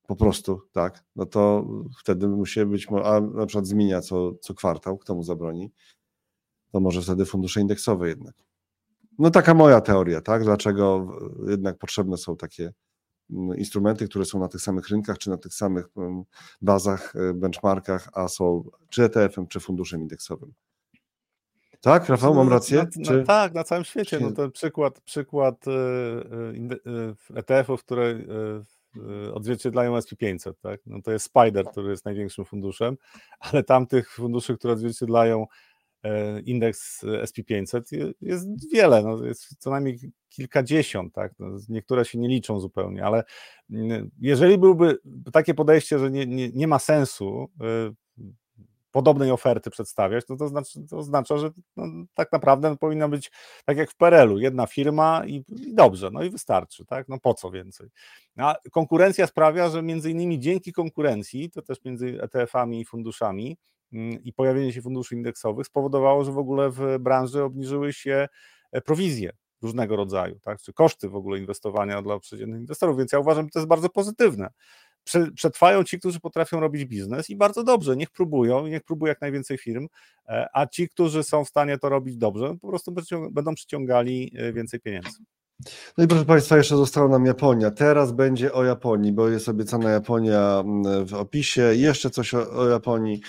po prostu, tak, no to wtedy musi być, a na przykład zmienia co, co kwartał, kto mu zabroni, to może wtedy fundusze indeksowe jednak. No taka moja teoria, tak? Dlaczego jednak potrzebne są takie mm, instrumenty, które są na tych samych rynkach, czy na tych samych mm, bazach, e, benchmarkach, a są czy ETF-em, czy funduszem indeksowym. Tak, Rafał, mam rację? Na, czy... na, tak, na całym świecie. czy- No to przykład, przykład e, inde- e, ETF-ów, które odzwierciedlają SP500, tak? No to jest Spider, który jest największym funduszem, ale tamtych funduszy, które odzwierciedlają e, indeks SP500 je- jest wiele, no jest co najmniej kilkadziesiąt, tak? No, niektóre się nie liczą zupełnie, ale mm, jeżeli byłby takie podejście, że nie, nie, nie ma sensu podobnej oferty przedstawiać, no to, znaczy, to oznacza, że no, tak naprawdę powinna być tak jak w PRL-u, jedna firma i, i dobrze, no i wystarczy, tak? No po co więcej? A konkurencja sprawia, że między innymi dzięki konkurencji, to też między ETF-ami i funduszami mm, i pojawienie się funduszy indeksowych spowodowało, że w ogóle w branży obniżyły się e, prowizje różnego rodzaju, tak? czy koszty w ogóle inwestowania dla przeciętnych inwestorów, więc ja uważam, że to jest bardzo pozytywne. Prze- Przetrwają ci, którzy potrafią robić biznes i bardzo dobrze, niech próbują niech próbuje jak najwięcej firm, e, a ci, którzy są w stanie to robić dobrze, po prostu będą- przyciągali e, więcej pieniędzy. No i proszę Państwa, jeszcze została nam Japonia. Teraz będzie o Japonii, bo jest obiecana Japonia w opisie. Jeszcze coś o, o Japonii,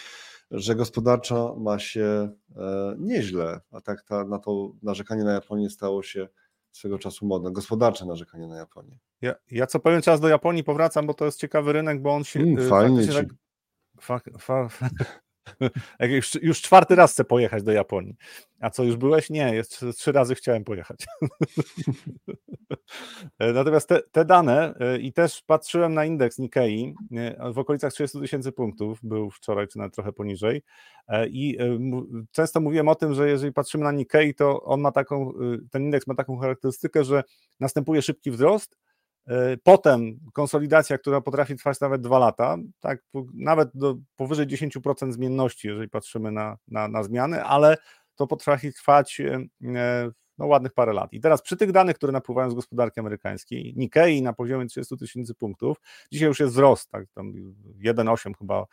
że gospodarczo ma się e, nieźle, a tak ta, na to narzekanie na Japonię stało się swego czasu modne. Gospodarcze narzekanie na Japonię. Ja, ja co pewien czas do Japonii powracam, bo to jest ciekawy rynek, bo on się Mm, e, fajnie ci. tak, fa, fa, fa, jak już, już czwarty raz chcę pojechać do Japonii. A co, już byłeś? Nie, jeszcze trzy razy chciałem pojechać. E, Natomiast te, te dane e, i też patrzyłem na indeks Nikkei e, w okolicach 30 tysięcy punktów, był wczoraj czy nawet trochę poniżej i często mówiłem o tym, że jeżeli patrzymy na Nikkei, to on ma taką, ten indeks ma taką charakterystykę, że następuje szybki wzrost, potem konsolidacja, która potrafi trwać nawet dwa lata, tak, nawet do powyżej 10% zmienności, jeżeli patrzymy na, na, na zmiany, ale to potrafi trwać no, ładnych parę lat. I teraz przy tych danych, które napływają z gospodarki amerykańskiej, Nikkei na poziomie 30 tysięcy punktów, dzisiaj już jest wzrost, tak, tam 1,8 chyba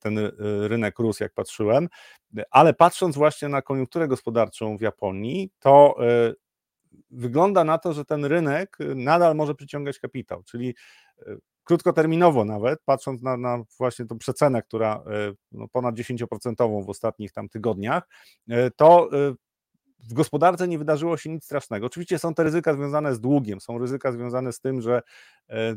ten y, rynek rósł, jak patrzyłem, ale patrząc właśnie na koniunkturę gospodarczą w Japonii, to y, wygląda na to, że ten rynek y, nadal może przyciągać kapitał, czyli krótkoterminowo nawet, patrząc na, na właśnie tą przecenę, która no, ponad 10% w ostatnich tam tygodniach, to w gospodarce nie wydarzyło się nic strasznego. Oczywiście są te ryzyka związane z długiem, są ryzyka związane z tym, że e,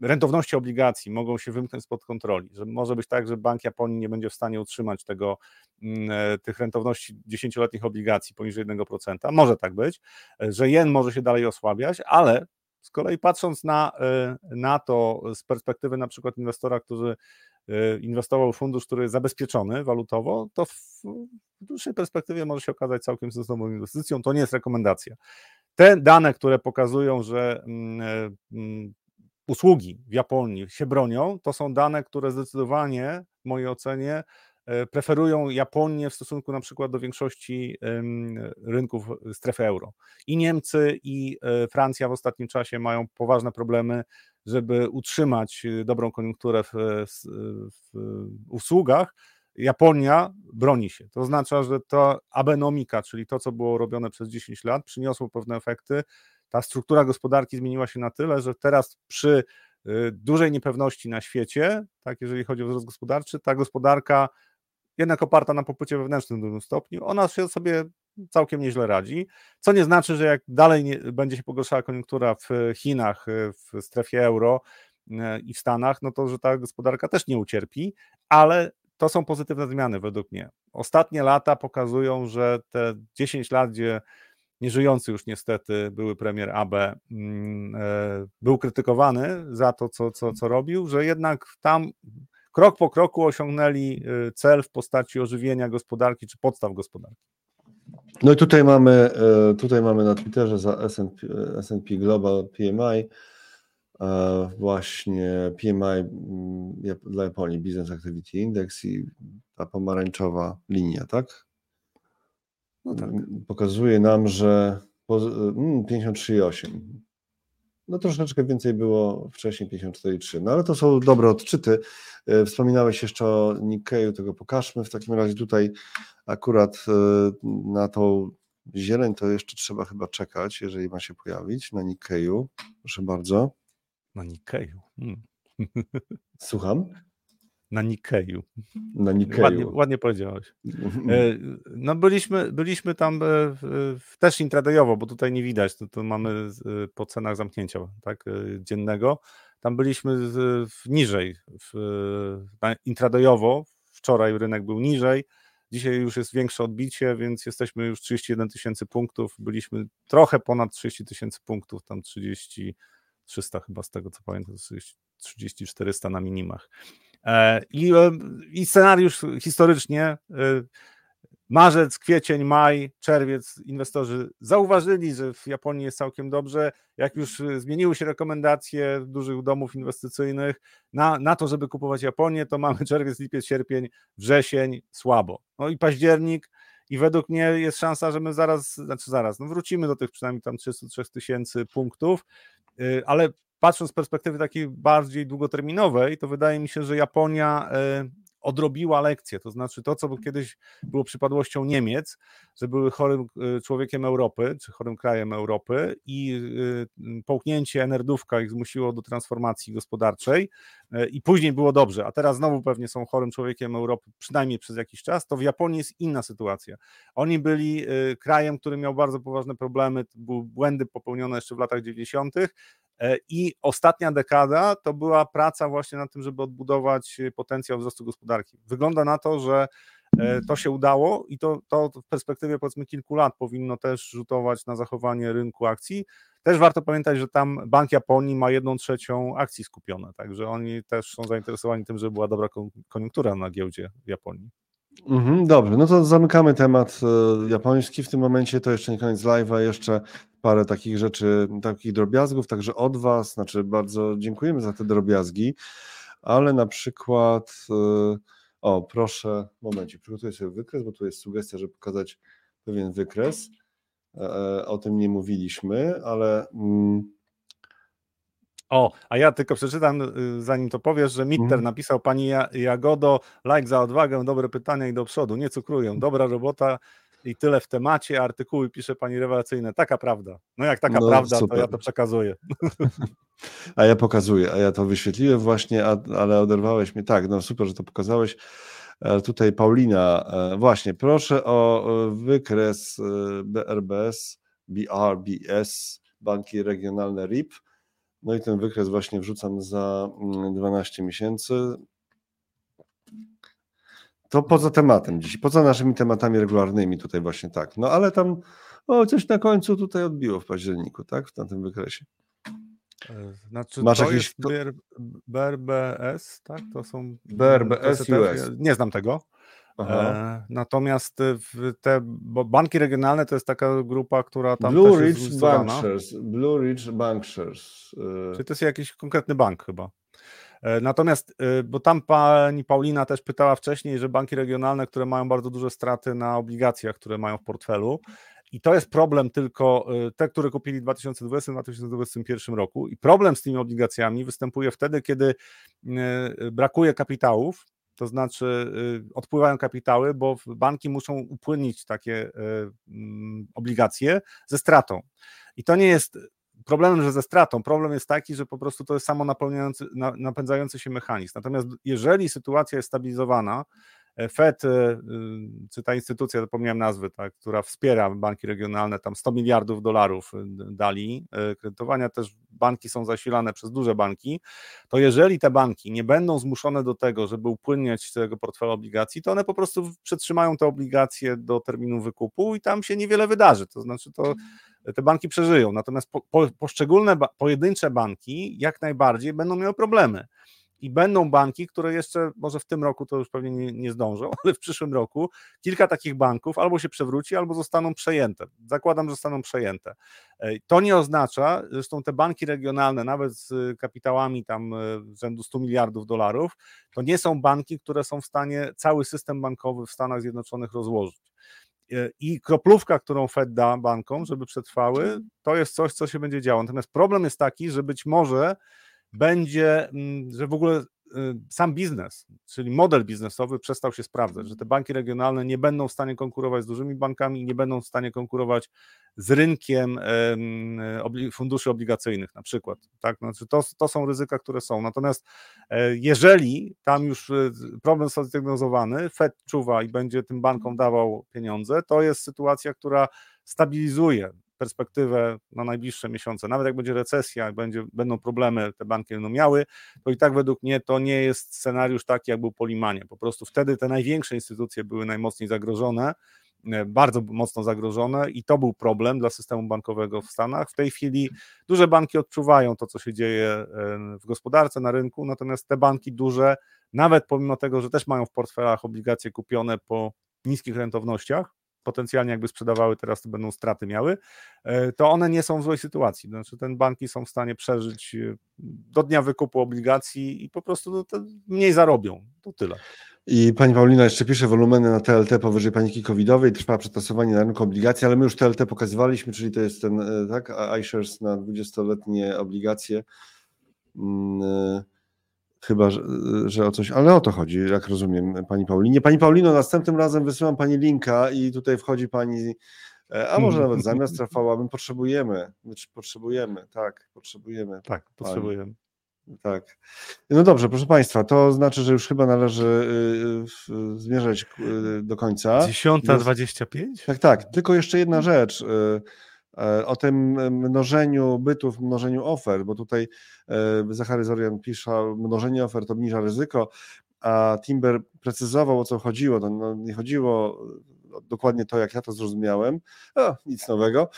rentowności obligacji mogą się wymknąć spod kontroli, że może być tak, że Bank Japonii nie będzie w stanie utrzymać tego, e, tych rentowności 10-letnich obligacji poniżej 1%. Może tak być, że jen może się dalej osłabiać, ale z kolei patrząc na, e, na to z perspektywy na przykład inwestora, który e, inwestował w fundusz, który jest zabezpieczony walutowo, to w, dłuższej perspektywie może się okazać całkiem sensowną inwestycją. To nie jest rekomendacja. Te dane, które pokazują, że mm, e, mm, usługi w Japonii się bronią, to są dane, które zdecydowanie w mojej ocenie e, preferują Japonię w stosunku na przykład do większości rynków strefy euro. I Niemcy, i e, Francja w ostatnim czasie mają poważne problemy, żeby utrzymać e, dobrą koniunkturę w, w usługach. Japonia broni się. To oznacza, że ta abenomika, czyli to, co było robione przez 10 lat, przyniosło pewne efekty. Ta struktura gospodarki zmieniła się na tyle, że teraz przy dużej niepewności na świecie, tak, jeżeli chodzi o wzrost gospodarczy, ta gospodarka jednak oparta na popycie wewnętrznym w dużym stopniu, ona się sobie całkiem nieźle radzi, co nie znaczy, że jak dalej nie, będzie się pogorszała koniunktura w Chinach, w strefie euro y, i w Stanach, no to, że ta gospodarka też nie ucierpi, ale to są pozytywne zmiany według mnie. Ostatnie lata pokazują, że te 10 lat, gdzie nieżyjący już niestety były premier AB mm, e, był krytykowany za to, co, co, co robił, że jednak tam krok po kroku osiągnęli y, cel w postaci ożywienia gospodarki czy podstaw gospodarki. No i tutaj mamy, e, tutaj mamy na Twitterze za S&P, S&P Global PMI e, właśnie PMI mm, dla Japonii Business Activity Index i ta pomarańczowa linia, tak? No tak. Mm, Pokazuje nam, że poz- mm, 53,8. No troszeczkę więcej było wcześniej 54,3. No ale to są dobre odczyty. E, Wspominałeś jeszcze o Nikkeju, tego pokażmy. W takim razie tutaj akurat e, na tą zieleń to jeszcze trzeba chyba czekać, jeżeli ma się pojawić na Nikkeju. Proszę bardzo. Na Nikkeju. Hmm. Słucham? Na Nikkeju. Na Nikkeju. Ładnie, ładnie powiedziałeś. E, No byliśmy, byliśmy tam e, w- też intradayowo, bo tutaj nie widać, to, to mamy e, po cenach zamknięcia tak, dziennego. Tam byliśmy w, niżej, w, intradayowo. Wczoraj rynek był niżej, dzisiaj już jest większe odbicie, więc jesteśmy już 31 tysięcy punktów. Byliśmy trochę ponad 30 tysięcy punktów, tam 30, 300 chyba z tego co pamiętam, 30 400 na minimach. E, I, e, I scenariusz historycznie e, marzec, kwiecień, maj, czerwiec inwestorzy zauważyli, że w Japonii jest całkiem dobrze. Jak już zmieniły się rekomendacje dużych domów inwestycyjnych na, na to, żeby kupować Japonię, to mamy czerwiec, lipiec, sierpień, wrzesień słabo. No i październik. I według mnie jest szansa, że my zaraz, znaczy zaraz, no wrócimy do tych przynajmniej tam 33 tysięcy punktów, ale patrząc z perspektywy takiej bardziej długoterminowej, to wydaje mi się, że Japonia y, odrobiła lekcję. To znaczy to, co kiedyś było przypadłością Niemiec, że były chorym y, człowiekiem Europy, czy chorym krajem Europy i y, połknięcie enerdówka ich zmusiło do transformacji gospodarczej i później było dobrze, a teraz znowu pewnie są chorym człowiekiem Europy, przynajmniej przez jakiś czas, to w Japonii jest inna sytuacja. Oni byli krajem, który miał bardzo poważne problemy, były błędy popełnione jeszcze w latach 90. E, I ostatnia dekada to była praca właśnie na tym, żeby odbudować e, potencjał wzrostu gospodarki. Wygląda na to, że e, to się udało i to, to w perspektywie powiedzmy kilku lat powinno też rzutować na zachowanie rynku akcji. Też warto pamiętać, że tam Bank Japonii ma jedną trzecią akcji skupione, także oni też są zainteresowani tym, żeby była dobra kon- koniunktura na giełdzie w Japonii. Mhm, dobrze, no to zamykamy temat e, japoński w tym momencie. To jeszcze nie koniec live'a, jeszcze parę takich rzeczy, takich drobiazgów, także od Was, znaczy bardzo dziękujemy za te drobiazgi, ale na przykład, e, o proszę, momencik, przygotuję sobie wykres, bo tu jest sugestia, żeby pokazać pewien wykres. E, O tym nie mówiliśmy, ale mm, O, a ja tylko przeczytam, y, zanim to powiesz, że Mitter Mhm. napisał Pani Ja- Jagodo, like za odwagę, dobre pytania i do przodu, nie cukrują, dobra robota i tyle w temacie, artykuły pisze Pani rewelacyjne, taka prawda. No jak taka No, prawda, to super. ja to przekazuję. A ja pokazuję, a ja to wyświetliłem właśnie, a, ale oderwałeś mnie. Tak, no super, że to pokazałeś. E, Tutaj Paulina, e, właśnie, proszę o wykres e, BRBS, BRBS, banki regionalne RIP. No i ten wykres właśnie wrzucam za mm, 12 miesięcy. To poza tematem dziś, poza naszymi tematami regularnymi tutaj właśnie tak. No ale tam o, coś na końcu tutaj odbiło w październiku, tak, na tym wykresie. E, Znaczy, Masz to jakiś- jest BR, BRBS, tak? To są... BRBS US. Nie znam tego. Aha. E, natomiast e, te, bo banki regionalne to jest taka grupa, która tam Blue też jest Ridge zróżnicowana. Bankshares. Blue Ridge Bankshares. Czy to jest jakiś konkretny bank chyba? E, Natomiast, e, bo tam pani Paulina też pytała wcześniej, że banki regionalne, które mają bardzo duże straty na obligacjach, które mają w portfelu, i to jest problem tylko e, te, które kupili w 2020-2021 roku. I problem z tymi obligacjami występuje wtedy, kiedy e, brakuje kapitałów, to znaczy e, odpływają kapitały, bo banki muszą upłynnić takie e, mm, obligacje ze stratą. I to nie jest problemem, że ze stratą. Problem jest taki, że po prostu to jest samo napędzający się mechanizm. Natomiast jeżeli sytuacja jest stabilizowana, Fed, e, y, czy ta instytucja, zapomniałem nazwy, tak, która wspiera banki regionalne, tam 100 miliardów dolarów y, dali kredytowania, też banki są zasilane przez duże banki, to jeżeli te banki nie będą zmuszone do tego, żeby upłynniać z tego portfela obligacji, to one po prostu przetrzymają te obligacje do terminu wykupu i tam się niewiele wydarzy. To znaczy, to te banki przeżyją. Natomiast po, po, poszczególne, pojedyncze banki jak najbardziej będą miały problemy. I będą banki, które jeszcze może w tym roku to już pewnie nie, nie zdążą, ale w przyszłym roku kilka takich banków albo się przewróci, albo zostaną przejęte. Zakładam, że zostaną przejęte. To nie oznacza, zresztą te banki regionalne, nawet z kapitałami tam e, rzędu 100 miliardów dolarów, to nie są banki, które są w stanie cały system bankowy w Stanach Zjednoczonych rozłożyć. E, I kroplówka, którą Fed da bankom, żeby przetrwały, to jest coś, co się będzie działo. Natomiast problem jest taki, że być może będzie, mm, że w ogóle sam biznes, czyli model biznesowy przestał się sprawdzać, że te banki regionalne nie będą w stanie konkurować z dużymi bankami, nie będą w stanie konkurować z rynkiem funduszy obligacyjnych na przykład. Tak? Znaczy to, to są ryzyka, które są. Natomiast e, jeżeli tam już e, problem został zdiagnozowany, Fed czuwa i będzie tym bankom dawał pieniądze, to jest sytuacja, która stabilizuje perspektywę na najbliższe miesiące, nawet jak będzie recesja, będzie, będą problemy, te banki będą miały, to i tak według mnie to nie jest scenariusz taki, jak był po Limanie. Po prostu wtedy te największe instytucje były najmocniej zagrożone, e, bardzo mocno zagrożone i to był problem dla systemu bankowego w Stanach. W tej chwili duże banki odczuwają to, co się dzieje e, w gospodarce, na rynku, natomiast te banki duże, nawet pomimo tego, że też mają w portfelach obligacje kupione po niskich rentownościach, potencjalnie jakby sprzedawały, teraz to będą straty miały, e, to one nie są w złej sytuacji. Znaczy, ten banki są w stanie przeżyć e, do dnia wykupu obligacji i po prostu mniej zarobią. To tyle. I pani Paulina jeszcze pisze wolumeny na TLT powyżej paniki covidowej, trwa przetasowanie na rynku obligacji, ale my już TLT pokazywaliśmy, czyli to jest ten, e, tak, iShares na 20-letnie obligacje. Hmm Chyba, że, że, o coś, ale o to chodzi, jak rozumiem, pani Paulinie. Pani Paulino, następnym razem wysyłam pani linka i tutaj wchodzi pani, e, a może nawet zamiast Rafała, my potrzebujemy, znaczy potrzebujemy, tak, potrzebujemy. Tak, potrzebujemy. Tak. No dobrze, proszę Państwa, to znaczy, że już chyba należy y, y, zmierzać y, do końca. 10.25? Tak, tak. Tylko jeszcze jedna rzecz. E, o tym mnożeniu bytów, mnożeniu ofert, bo tutaj e, Zachary Zorian pisze, mnożenie ofert obniża ryzyko, a Timber precyzował, o co chodziło. To no, nie chodziło dokładnie to, jak ja to zrozumiałem, o, nic nowego,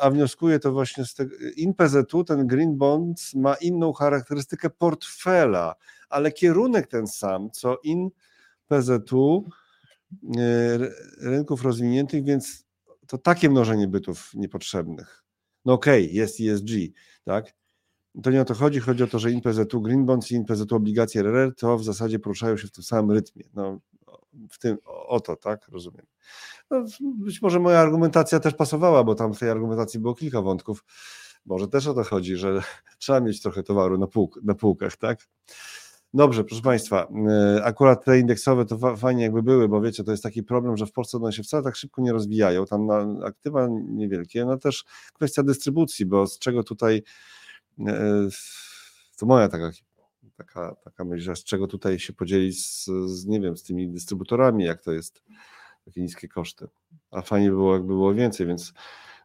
a wnioskuje to właśnie z tego, InPZU, ten Green Bonds ma inną charakterystykę portfela, ale kierunek ten sam, co InPZU e, rynków rozwiniętych, więc to takie mnożenie bytów niepotrzebnych. No okej, okay, jest ESG, tak? To nie o to chodzi, chodzi o to, że INPZU Green Bonds i INPZU obligacje RR to w zasadzie poruszają się w tym samym rytmie. No, w tym, o to, tak, rozumiem. No, być może moja argumentacja też pasowała, bo tam w tej argumentacji było kilka wątków. Może też o to chodzi, że trzeba mieć trochę towaru na, na półkach, tak? Dobrze, proszę Państwa, e, akurat te indeksowe to fajnie jakby były, bo wiecie, to jest taki problem, że w Polsce one się wcale tak szybko nie rozwijają, tam na aktywa niewielkie, no też kwestia dystrybucji, bo z czego tutaj, e, to moja taka, taka, taka myśl, że z czego tutaj się podzielić z, z, nie wiem, z tymi dystrybutorami, jak to jest, takie niskie koszty, a fajnie było, jakby było więcej, więc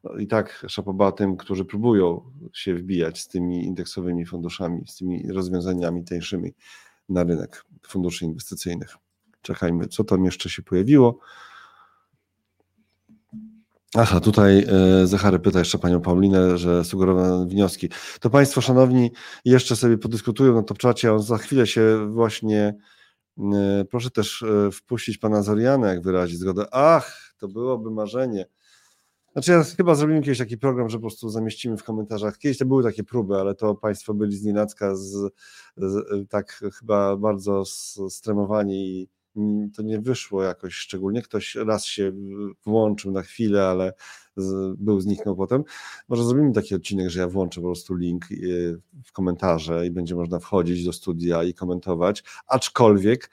no i tak szapoba tym, którzy próbują się wbijać z tymi indeksowymi funduszami, z tymi rozwiązaniami tańszymi na rynek funduszy inwestycyjnych. Czekajmy, co tam jeszcze się pojawiło. Aha, tutaj e, Zachary pyta jeszcze panią Paulinę, że sugerowane wnioski. To państwo szanowni jeszcze sobie podyskutują na top czacie, on za chwilę się właśnie e, proszę też e, wpuścić pana Zoriana, jak wyrazić zgodę. Ach, to byłoby marzenie. Znaczy ja chyba zrobimy kiedyś taki program, że po prostu zamieścimy w komentarzach. Kiedyś to były takie próby, ale to Państwo byli z nienacka z, z, tak chyba bardzo stremowani i to nie wyszło jakoś szczególnie. Ktoś raz się włączył na chwilę, ale z, był zniknął potem. Może zrobimy taki odcinek, że ja włączę po prostu link y, w komentarze i będzie można wchodzić do studia i komentować, aczkolwiek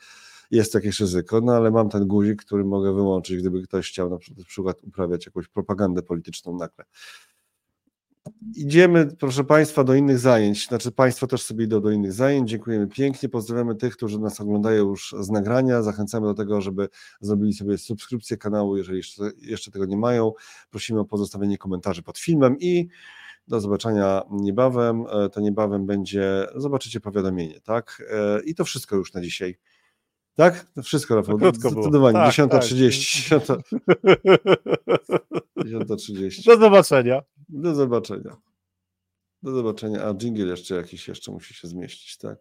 jest jakieś ryzyko, no ale mam ten guzik, który mogę wyłączyć, gdyby ktoś chciał na przykład uprawiać jakąś propagandę polityczną nagle. Idziemy, proszę Państwa, do innych zajęć. Znaczy, Państwo też sobie idą do innych zajęć. Dziękujemy pięknie. Pozdrawiamy tych, którzy nas oglądają już z nagrania. Zachęcamy do tego, żeby zrobili sobie subskrypcję kanału, jeżeli jeszcze, jeszcze tego nie mają. Prosimy o pozostawienie komentarzy pod filmem i do zobaczenia niebawem. E, to niebawem będzie, zobaczycie powiadomienie, tak? E, I to wszystko już na dzisiaj. Tak? To wszystko, Rafał. Krótko Zdecydowanie. Tak, 10.30. Tak. 10.30. Do zobaczenia. Do zobaczenia. Do zobaczenia. A jingle jeszcze jakiś jeszcze musi się zmieścić, tak?